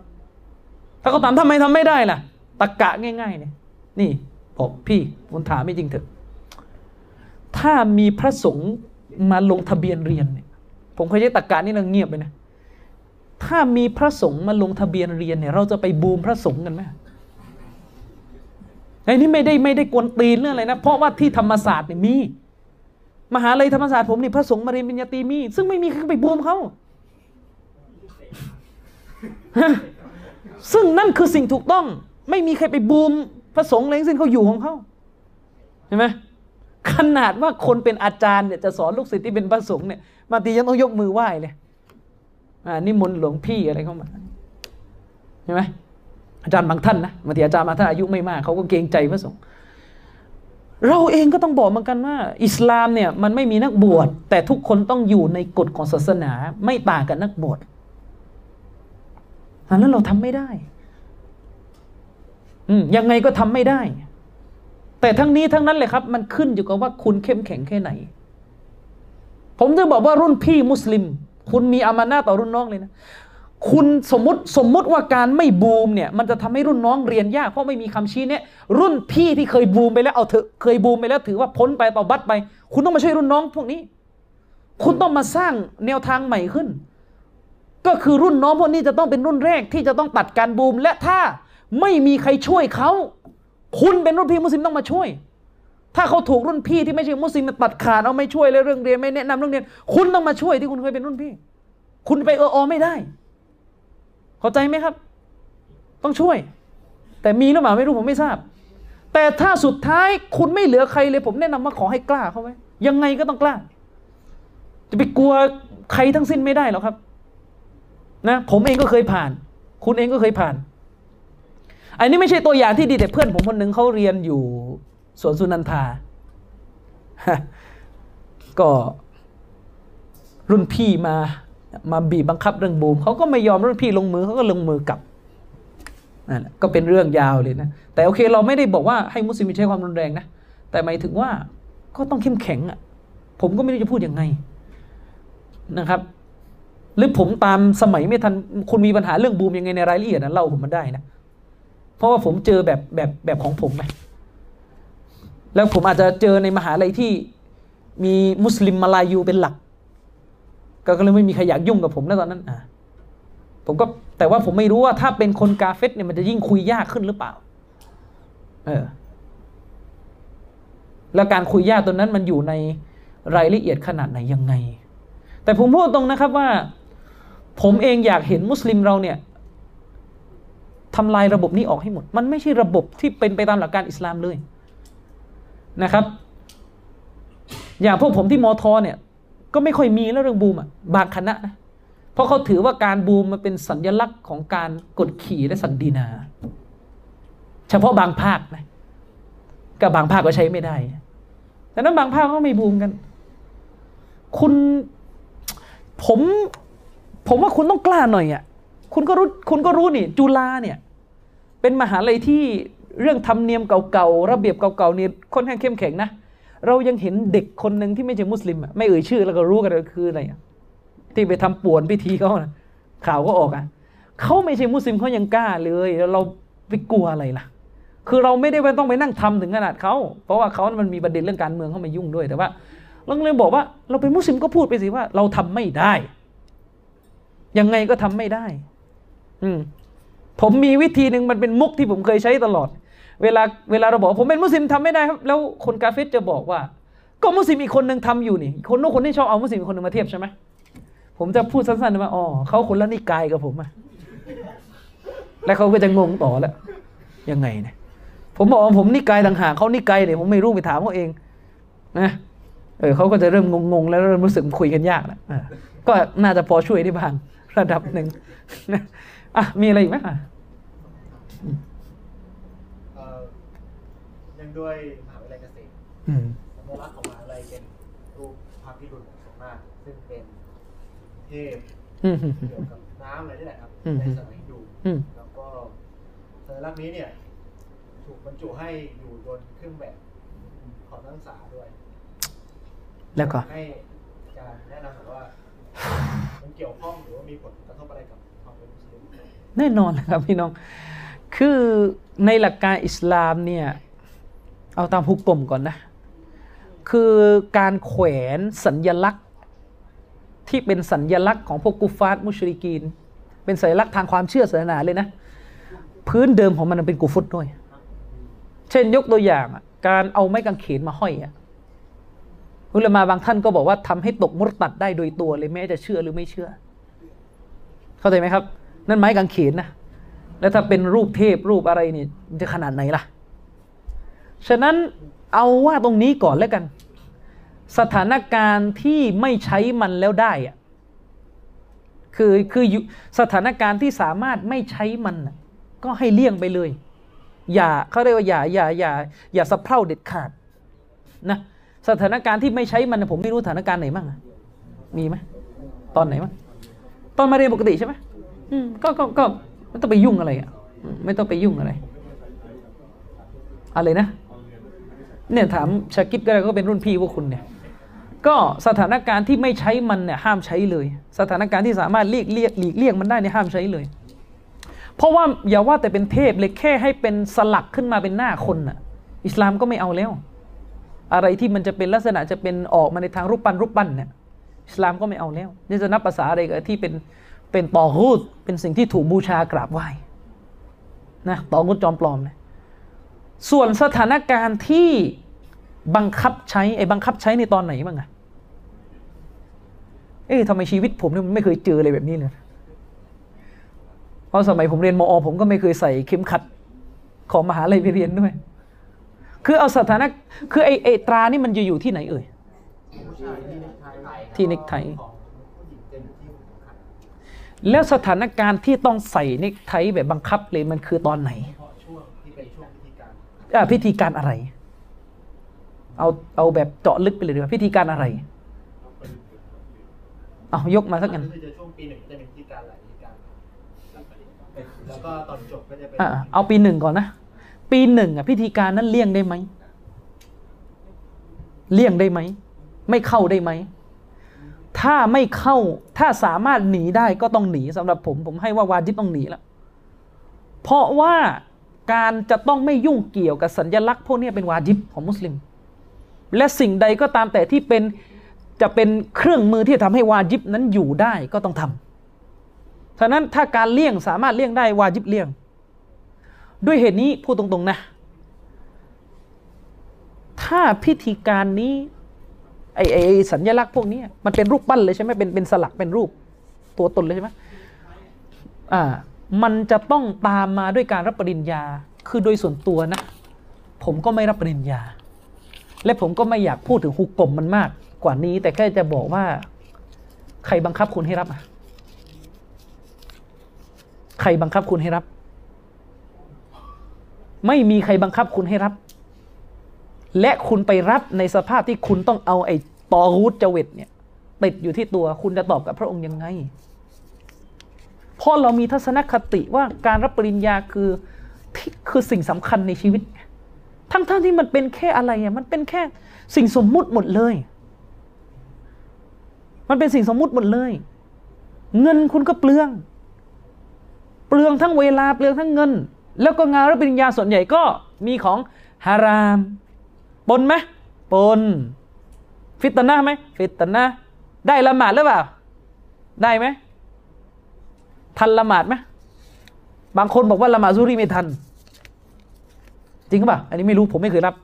ถ้าเขาถามทำไมทำไม่ได้ล่ะตะกะง่ายๆเนี่ยนี่บอกพี่คุณถามไม่จริงเถอะ ถ้ามีพระสงฆ์มาลงทะเบียนเรียนเนี่ยผมเคยใช้ตะกะนี่เราเงียบไปนะถ้ามีพระสงฆ์มาลงทะเบียนเรียนเนี่ย เราจะไปบูมพระสงฆ์กันไหมไอ้นี่ไม่ได้ไม่ได้กวนตีนเรื่องอะไรนะเพราะว่าที่ธรรมศาสตร์เนี่ยมี มหาลัยธรรมศาสตร์ผมนี่พระสงฆ์มาเรียนปริญญาตรีมี ซึ่งไม่มีใครไปบูมเขา ซึ่งนั่นคือสิ่งถูกต้อง ไม่มีใครไปบูมพระสงฆ์เลยทั้งสิ้นเขาอยู่ของเขาเห็นไหมขนาดว่าคนเป็นอาจารย์เนี่ยจะสอนลูกศิษย์ที่เป็นพระสงฆ์เนี่ยบางทียังต้องยกมือไหว้เลยอ่านิมนต์หลวงพี่อะไรเข้ามาใช่ไหมอาจารย์บางท่านนะบางทีอาจารย์บางท่านอายุไม่มากเขาก็เกรงใจพระสงฆ์เราเองก็ต้องบอกเหมือนกันว่า อิสลามเนี่ยมันไม่มีนักบวชแต่ทุกคนต้องอยู่ในกฎของศาสนาไม่ต่างกับนักบวช อันนั้นเราทำไม่ได้ อืยังไงก็ทำไม่ได้ แต่ทั้งนี้ทั้งนั้นเลยครับ มันขึ้นอยู่กับว่าคุณเข้มแข็งแค่ไหน ผมจะบอกว่ารุ่นพี่มุสลิม คุณมีอามานาต่อรุ่นน้องเลยนะคุณสมมติสมมติว่าการไม่บูมเนี่ย มันจะทำให้รุ่นน้องเรียนยากเพราะไม่มีคำชี้เนี่ยรุ่นพี่ที่เคยบูมไปแล้วเอาเถอะเคยบูมไปแล้วถือว่าพ้นไปต่อบัตรไป คุณต้องมาช่วยรุ่นน้องพวกนี้ คุณต้องมาสร้างแนวทางใหม่ขึ้น ก็คือรุ่นน้องพวกนี้จะต้องเป็นรุ่นแรกที่จะต้องตัดการบูม และถ้าไม่มีใครช่วยเขาคุณเป็นรุ่นพี่มุสลิมต้องมาช่วย ถ้าเขาถูกรุ่นพี่ที่ไม่ใช่มุสลิมมาตัดขาดเอาไม่ช่วยเลยเรื่องเรียนไม่แนะนำเรื่องเรียน คุณต้องมาช่วยที่คุณเคยเป็นรุ่นพี่ คุณไปเอออไม่ได้ เข้าใจไหมครับ ต้องช่วย แต่มีหรือเปล่าไม่รู้ผมไม่ทราบ แต่ถ้าสุดท้ายคุณไม่เหลือใครเลย ผมแนะนำว่าขอให้กล้าเข้าไว้ยังไงก็ต้องกล้า จะไปกลัวใครทั้งสิ้นไม่ได้หรอกครับ นะผมเองก็เคยผ่าน คุณเองก็เคยผ่าน อันนี้ไม่ใช่ตัวอย่างที่ดีแต่เพื่อนผมคนหนึ่งเขาเรียนอยู่สวนสุนันทา ก็รุ่นพี่มามาบีบบังคับเรื่องบูมเขาก็ไม่ยอมรุ่นพี่ลงมือเขาก็ลงมือกลับนั่นแหละก็เป็นเรื่องยาวเลยนะ แต่โอเคเราไม่ได้บอกว่าให้มุสลิมใช้ความรุนแรงนะ แต่หมายถึงว่าก็ต้องเข้มแข็งอะผมก็ไม่รู้จะพูดยังไงนะครับ หรือผมตามสมัยไม่ทันคุณมีปัญหาเรื่องบูมยังไงในรายละเอียดนะเล่าผมมันได้นะ เพราะว่าผมเจอแบบแบบแบบของผมไงแล้วผมอาจจะเจอในมหาลัยที่มีมุสลิมมาลายูเป็นหลัก ก็เลยไม่มีใครอยากยุ่งกับผมแล้วตอนนั้นอะผมก็แต่ว่าผมไม่รู้ว่าถ้าเป็นคนกาเฟตเนี่ยมันจะยิ่งคุยยากขึ้นหรือเปล่า เออ แล้วการคุยยากตัวนั้นมันอยู่ในรายละเอียดขนาดไหนยังไง แต่ผมพูดตรงนะครับว่า ผมเองอยากเห็นมุสลิมเราเนี่ยทำลายระบบนี้ออกให้หมด มันไม่ใช่ระบบที่เป็นไปตามหลักการอิสลามเลยนะครับ อย่างพวกผมที่มอทอเนี่ย ก็ไม่ค่อยมีแล้วเรื่องบูมอะบางคณะนะเพราะเขาถือว่าการบูมมันเป็นสัญลักษณ์ของการกดขี่และสันดีนา เฉพาะบางภาคนะกับบางภาคก็ใช้ไม่ได้แต่นั้นบางภาคก็ไม่บูมกัน คุณผม ผมว่าคุณต้องกล้าหน่อยอะคุณก็รู้คุณก็รู้นี่จุฬาเนี่ย เป็นมหาลัยที่เรื่องธรรมเนียมเก่าๆระเบียบเก่าๆนี่ค่อนข้างเข้มแข็งนะเรายังเห็นเด็กคนหนึ่งที่ไม่ใช่มุสลิมอะไม่เอ่ยชื่อแล้วก็รู้กันเลยคืออะไรอะที่ไปทำป่วนพิธีเขานะข่าวก็ออกอะเขาไม่ใช่มุสลิมเขายังกล้าเลยแล้วเราไปกลัวอะไรล่ะ คือเราไม่ได้ว่าต้องไปนั่งทำถึงขนาดเขาเพราะว่าเขามันมีประเด็นเรื่องการเมืองเข้ามายุ่งด้วยแต่ว่าเราเลยบอกว่าเราเป็นมุสลิมก็พูดไปสิว่า เราทำไม่ได้ ยังไงก็ทำไม่ได้ อืมผมมีวิธีหนึ่งมันเป็นมุกที่ผมเคยใช้ตลอด เวลาเวลาเราบอกผมเป็นมุสลิมทำไม่ได้ครับ แล้วคนกาเฟตจะบอกว่า ก็มุสลิมอีกคนหนึ่งทำอยู่นี่ คนนู้นคนที่ชอบเอามุสลิมอีกคนหนึ่งมาเทียบใช่ไหมผมจะพูดสั้นๆว่าอ๋อเขาคนละนิกายกับผมอะแล้วเขาก็จะงงต่อแล้วยังไงเนี่ยผมบอกว่าผมนิกายต่างหากเขานิกายเนี่ยผมไม่รู้ไปถามเขาเองนะเออเขาก็จะเริ่มงงๆแล้วเริ่มรู้สึกคุยกันยากแล้วก็น่าจะพอช่วยได้บ้าง ระดับหนึ่งนะอะมีอะไรอีกไหมอะเอ่อยังด้วยมหาวิทยาลัยเกษตรอืมสัญลักษณ์ของมหาวิทยาลัยเป็นรูปพระพิรุณของสงฆ์นาคซึ่งเป็นเทพอืมเกี่ยวกับน้ำอะไรนี่แหละครับอืมในสมัยฮินดูอืมแล้วก็สัญลักษณ์นี้เนี่ย ถูกบรรจุให้อยู่บนเครื่องแบบของนักศึกษาด้วย แล้วก็ให้อาจารย์แนะนำหน่อยว่า มันเกี่ยวข้องหรือว่ามีผลกระทบอะไรกับความเป็นมุสลิมแน่นอนนะครับพี่น้อง คือในหลักการอิสลามเนี่ยเอาตามฮุกกลมก่อนนะ คือการแขวนสัญญลักษณ์ที่เป็นสัญญลักษณ์ของพวกกุฟาร์มุชริกีน เป็นสัญลักษณ์ทางความเชื่อศาสนาเลยนะ พื้นเดิมของมันเป็นกุฟุตด้วย เช่นยกตัวอย่างการเอาไม้กางเขนมาห้อยอะ อุลมาบางท่านก็บอกว่าทำให้ตกมุรตัดได้โดยตัวเลยแม้จะเชื่อหรือไม่เชื่อ เข้าใจไหมครับ นั่นไม้กางเขนนะแล้วถ้าเป็นรูปเทพรูปอะไรนี่จะขนาดไหนล่ะ ฉะนั้นเอาว่าตรงนี้ก่อนแล้วกัน สถานการณ์ที่ไม่ใช้มันแล้วได้อะคือคือสถานการณ์ที่สามารถไม่ใช้มันก็ให้เลี่ยงไปเลย อย่าเขาเรียกว่าอย่าอย่าอย่าอย่าสะเพร่าเด็ดขาดนะ สถานการณ์ที่ไม่ใช้มันน่ะผมไม่รู้สถานการณ์ไหนบ้างอะมีไหมตอนไหนบ้างตอนมาเรียนปกติใช่ไหมอืมก็ก็ก็ไม่ต้องไปยุ่งอะไรอะอืมไม่ต้องไปยุ่งอะไร อะไรนะ เนี่ยถามชากิดก็ได้ก็เป็นรุ่นพี่พวกคุณเนี่ย ก็สถานการณ์ที่ไม่ใช้มันเนี่ยห้ามใช้เลย สถานการณ์ที่สามารถเลีกเลี่ยงหลีกเลี่ยงมันได้เนี่ยห้ามใช้เลย เพราะว่าอย่าว่าแต่เป็นเทพเลยแค่ให้เป็นสลักขึ้นมาเป็นหน้าคนน่ะ อิสลามก็ไม่เอาแล้ว อะไรที่มันจะเป็นลักษณะจะเป็นออกมาในทางรูปปั้นรูปปั้นเนี่ยอิสลามก็ไม่เอาแล้วนี่จะนับภาษาอะไรกับที่เป็นเป็นตอฮูดเป็นสิ่งที่ถูกบูชากราบไหว้นะตอฮูดจอมปลอมเนี่ยส่วนสถานการณ์ที่บังคับใช้ไอ้บังคับใช้ในตอนไหนบ้างอะเอ๊ะทำไมชีวิตผมเนี่ยมันไม่เคยเจออะไรแบบนี้เลยเพราะสมัยผมเรียนมอ ผมก็ไม่เคยใส่เข็มขัดของมหาลัยไปเรียนด้วย คือเอาสถานะคือไอ้ไอ้ตรานี่มันจะอยู่ที่ไหนเอ่ยผู้ชายที่เน็กไทที่เน็กไทของผู้หญิงเป็นที่ขัดแล้วสถานการณ์ที่ต้องใส่เนกไทแบบบังคับเลยมันคือตอนไหนเฉพาะช่วงที่เป็นช่วงพิธีการอะพิธีการอะไร เอาเอาแบบเจาะลึกไปเลยดีกว่าพิธีการอะไรเอายกมาสักอันก็คือจะช่วงปีหนึ่งจะเป็นพิธีการหลายพิธีการแล้วก็ตอนจบก็จะเป็นอะเอาปีหนึ่งก่อนนะ ปีหนึ่งอะพิธีการนั้นเลี่ยงได้ไหมเลี่ยงได้ไหม ไม่เข้าได้ไหม ถ้าไม่เข้าถ้าสามารถหนีได้ก็ต้องหนีสำหรับผมผมให้ว่าวาจิบต้องหนีแล้วเพราะว่าการจะต้องไม่ยุ่งเกี่ยวกับสัญลักษณ์พวกนี้เป็นวาจิบของมุสลิม และสิ่งใดก็ตามแต่ที่เป็นจะเป็นเครื่องมือที่ทำให้วาจิบนั้นอยู่ได้ก็ต้องทำฉะนั้นถ้าการเลี่ยงสามารถเลี่ยงได้วาจิบเลี่ยง ด้วยเหตุนี้พูดตรงๆนะ ถ้าพิธีการนี้ไอ้ไอ้สัญลักษณ์พวกนี้มันเป็นรูปปั้นเลยใช่ไหมเป็นเป็นสลักเป็นรูปตัวตนเลยใช่ไหมอ่า มันจะต้องตามมาด้วยการรับปริญญา คือโดยส่วนตัวนะ ผมก็ไม่รับปริญญา และผมก็ไม่อยากพูดถึงฮุกกลมมันมากกว่านี้ แต่แค่จะบอกว่า ใครบังคับคุณให้รับอะใครบังคับคุณให้รับ ไม่มีใครบังคับคุณให้รับ และคุณไปรับในสภาพที่คุณต้องเอาไอ้ตอรูดจเวตเนี่ยติดอยู่ที่ตัวคุณจะตอบกับพระองค์ยังไง เพราะเรามีทัศนคติว่าการรับปริญญาคือที่คือสิ่งสำคัญในชีวิต ทั้งๆทที่มันเป็นแค่อะไรอะมันเป็นแค่สิ่งสมมุติหมดเลย มันเป็นสิ่งสมมุติหมดเลย เงินคุณก็เปลือง เปลืองทั้งเวลาเปลืองทั้งเงิน แล้วก็งานรับปริญญาส่วนใหญ่ก็มีของฮารามปนไหมปน ฟิตนะไหมฟิตนะได้ละหมาดหรือเปล่า ได้ไหมทันละหมาดไหมบางคนบอกว่าละหมาดซูรีไม่ทัน จริงหรือเปล่าอันนี้ไม่รู้ผมไม่เคยรับ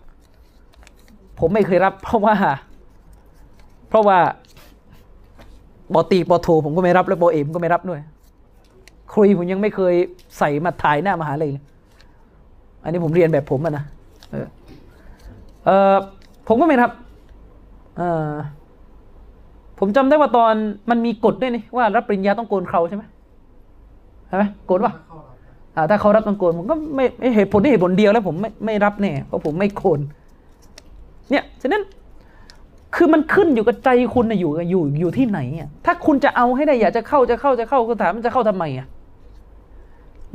ผมไม่เคยรับ เพราะว่า เพราะว่าปอตีปอโทผมก็ไม่รับแล้วปอเอมก็ไม่รับด้วย ครุยผมยังไม่เคยใส่มาถ่ายหน้ามหาเลยเลยอันนี้ผมเรียนแบบผมอะนะเออเออผมก็ไม่รับเออผมจำได้ว่าตอนมันมีกฎด้วยนี่ว่ารับปริญญาต้องโกนเคราใช่ไหมใช่ไหมโกนปะเข้ารับนะอ่าถ้าเขารับต้องโกนผมก็ไม่ไม่เหตุผลที่เหตุผลเดียวแล้วผมไม่ไม่รับแน่เพราะผมไม่โกนเนี่ยฉะนั้นคือมันขึ้นอยู่กับใจคุณนะอยู่อยู่อยู่ที่ไหนอะถ้าคุณจะเอาให้ได้อยากจะเข้าจะเข้าจะเข้าก็ถามมันจะเข้าทำไมอะ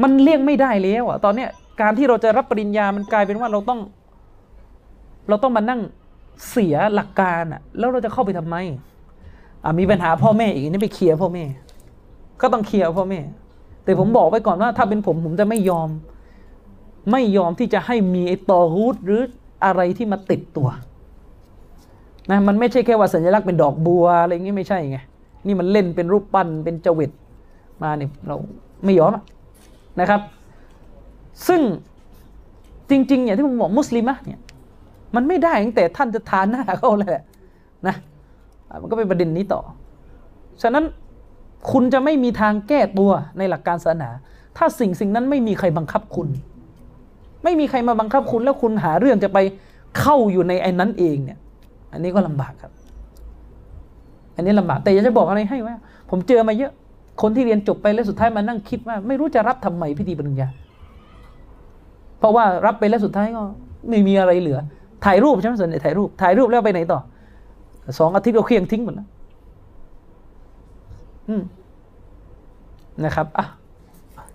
มันเลี่ยงไม่ได้แล้วอะตอนเนี้ยการที่เราจะรับปริญญามันกลายเป็นว่าเราต้อง เราต้องมานั่งเสียหลักการอะแล้วเราจะเข้าไปทำไมอะมีปัญหาพ่อแม่อีกนี่ไปเคลียร์พ่อแม่ ก็ต้องเคลียร์พ่อแม่ แต่ผมบอกไว้ก่อนว่า ถ้าเป็นผมผมจะไม่ยอม ไม่ยอมที่จะให้มีไอ้ตอรูดหรืออะไรที่มาติดตัวนะมันไม่ใช่แค่ว่าสัญลักษณ์เป็นดอกบัวอะไรอย่างงี้ไม่ใช่ไงนี่มันเล่นเป็นรูปปั้นเป็นจวิตมาเนี่ยเราไม่ยอมอะ นะครับ ซึ่งจริงๆอย่างที่ผมบอกมุสลิมะเนี่ยมันไม่ได้ตั้งแต่ท่านจะทานหน้าเขาเลยแหละนะมันก็เป็นประเด็นนี้ต่อ ฉะนั้นคุณจะไม่มีทางแก้ตัวในหลักการศาสนา ถ้าสิ่งสิ่งนั้นไม่มีใครบังคับคุณ ไม่มีใครมาบังคับคุณ แล้วคุณหาเรื่องจะไปเข้าอยู่ในไอ้นั้นเองเนี่ย อันนี้ก็ลำบากครับ อันนี้ลำบากแต่อยากจะบอกอะไรให้ว่า ผมเจอมาเยอะ คนที่เรียนจบไปแล้วสุดท้ายมานั่งคิดว่า ไม่รู้จะรับทำไมพิธีปริญญา เพราะว่ารับไปแล้วสุดท้ายก็ไม่มีอะไรเหลือ ถ่ายรูปใช่ไหมส่วนใหญ่ถ่ายรูป ถ่ายรูปแล้วไปไหนต่อสองอาทิตย์ก็เคลียร์ทิ้งหมดแล้วนะครับอะ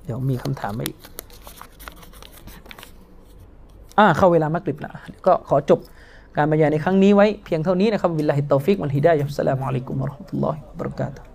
เดี๋ยวมีคำถามมาอีกอ่าเข้าเวลามักริบแล้วก็ขอจบการบรรยายในครั้งนี้ไว้เพียงเท่านี้นะครับوبالله التوفيق والهداية السلام عليكم ورحمة الله وبركاته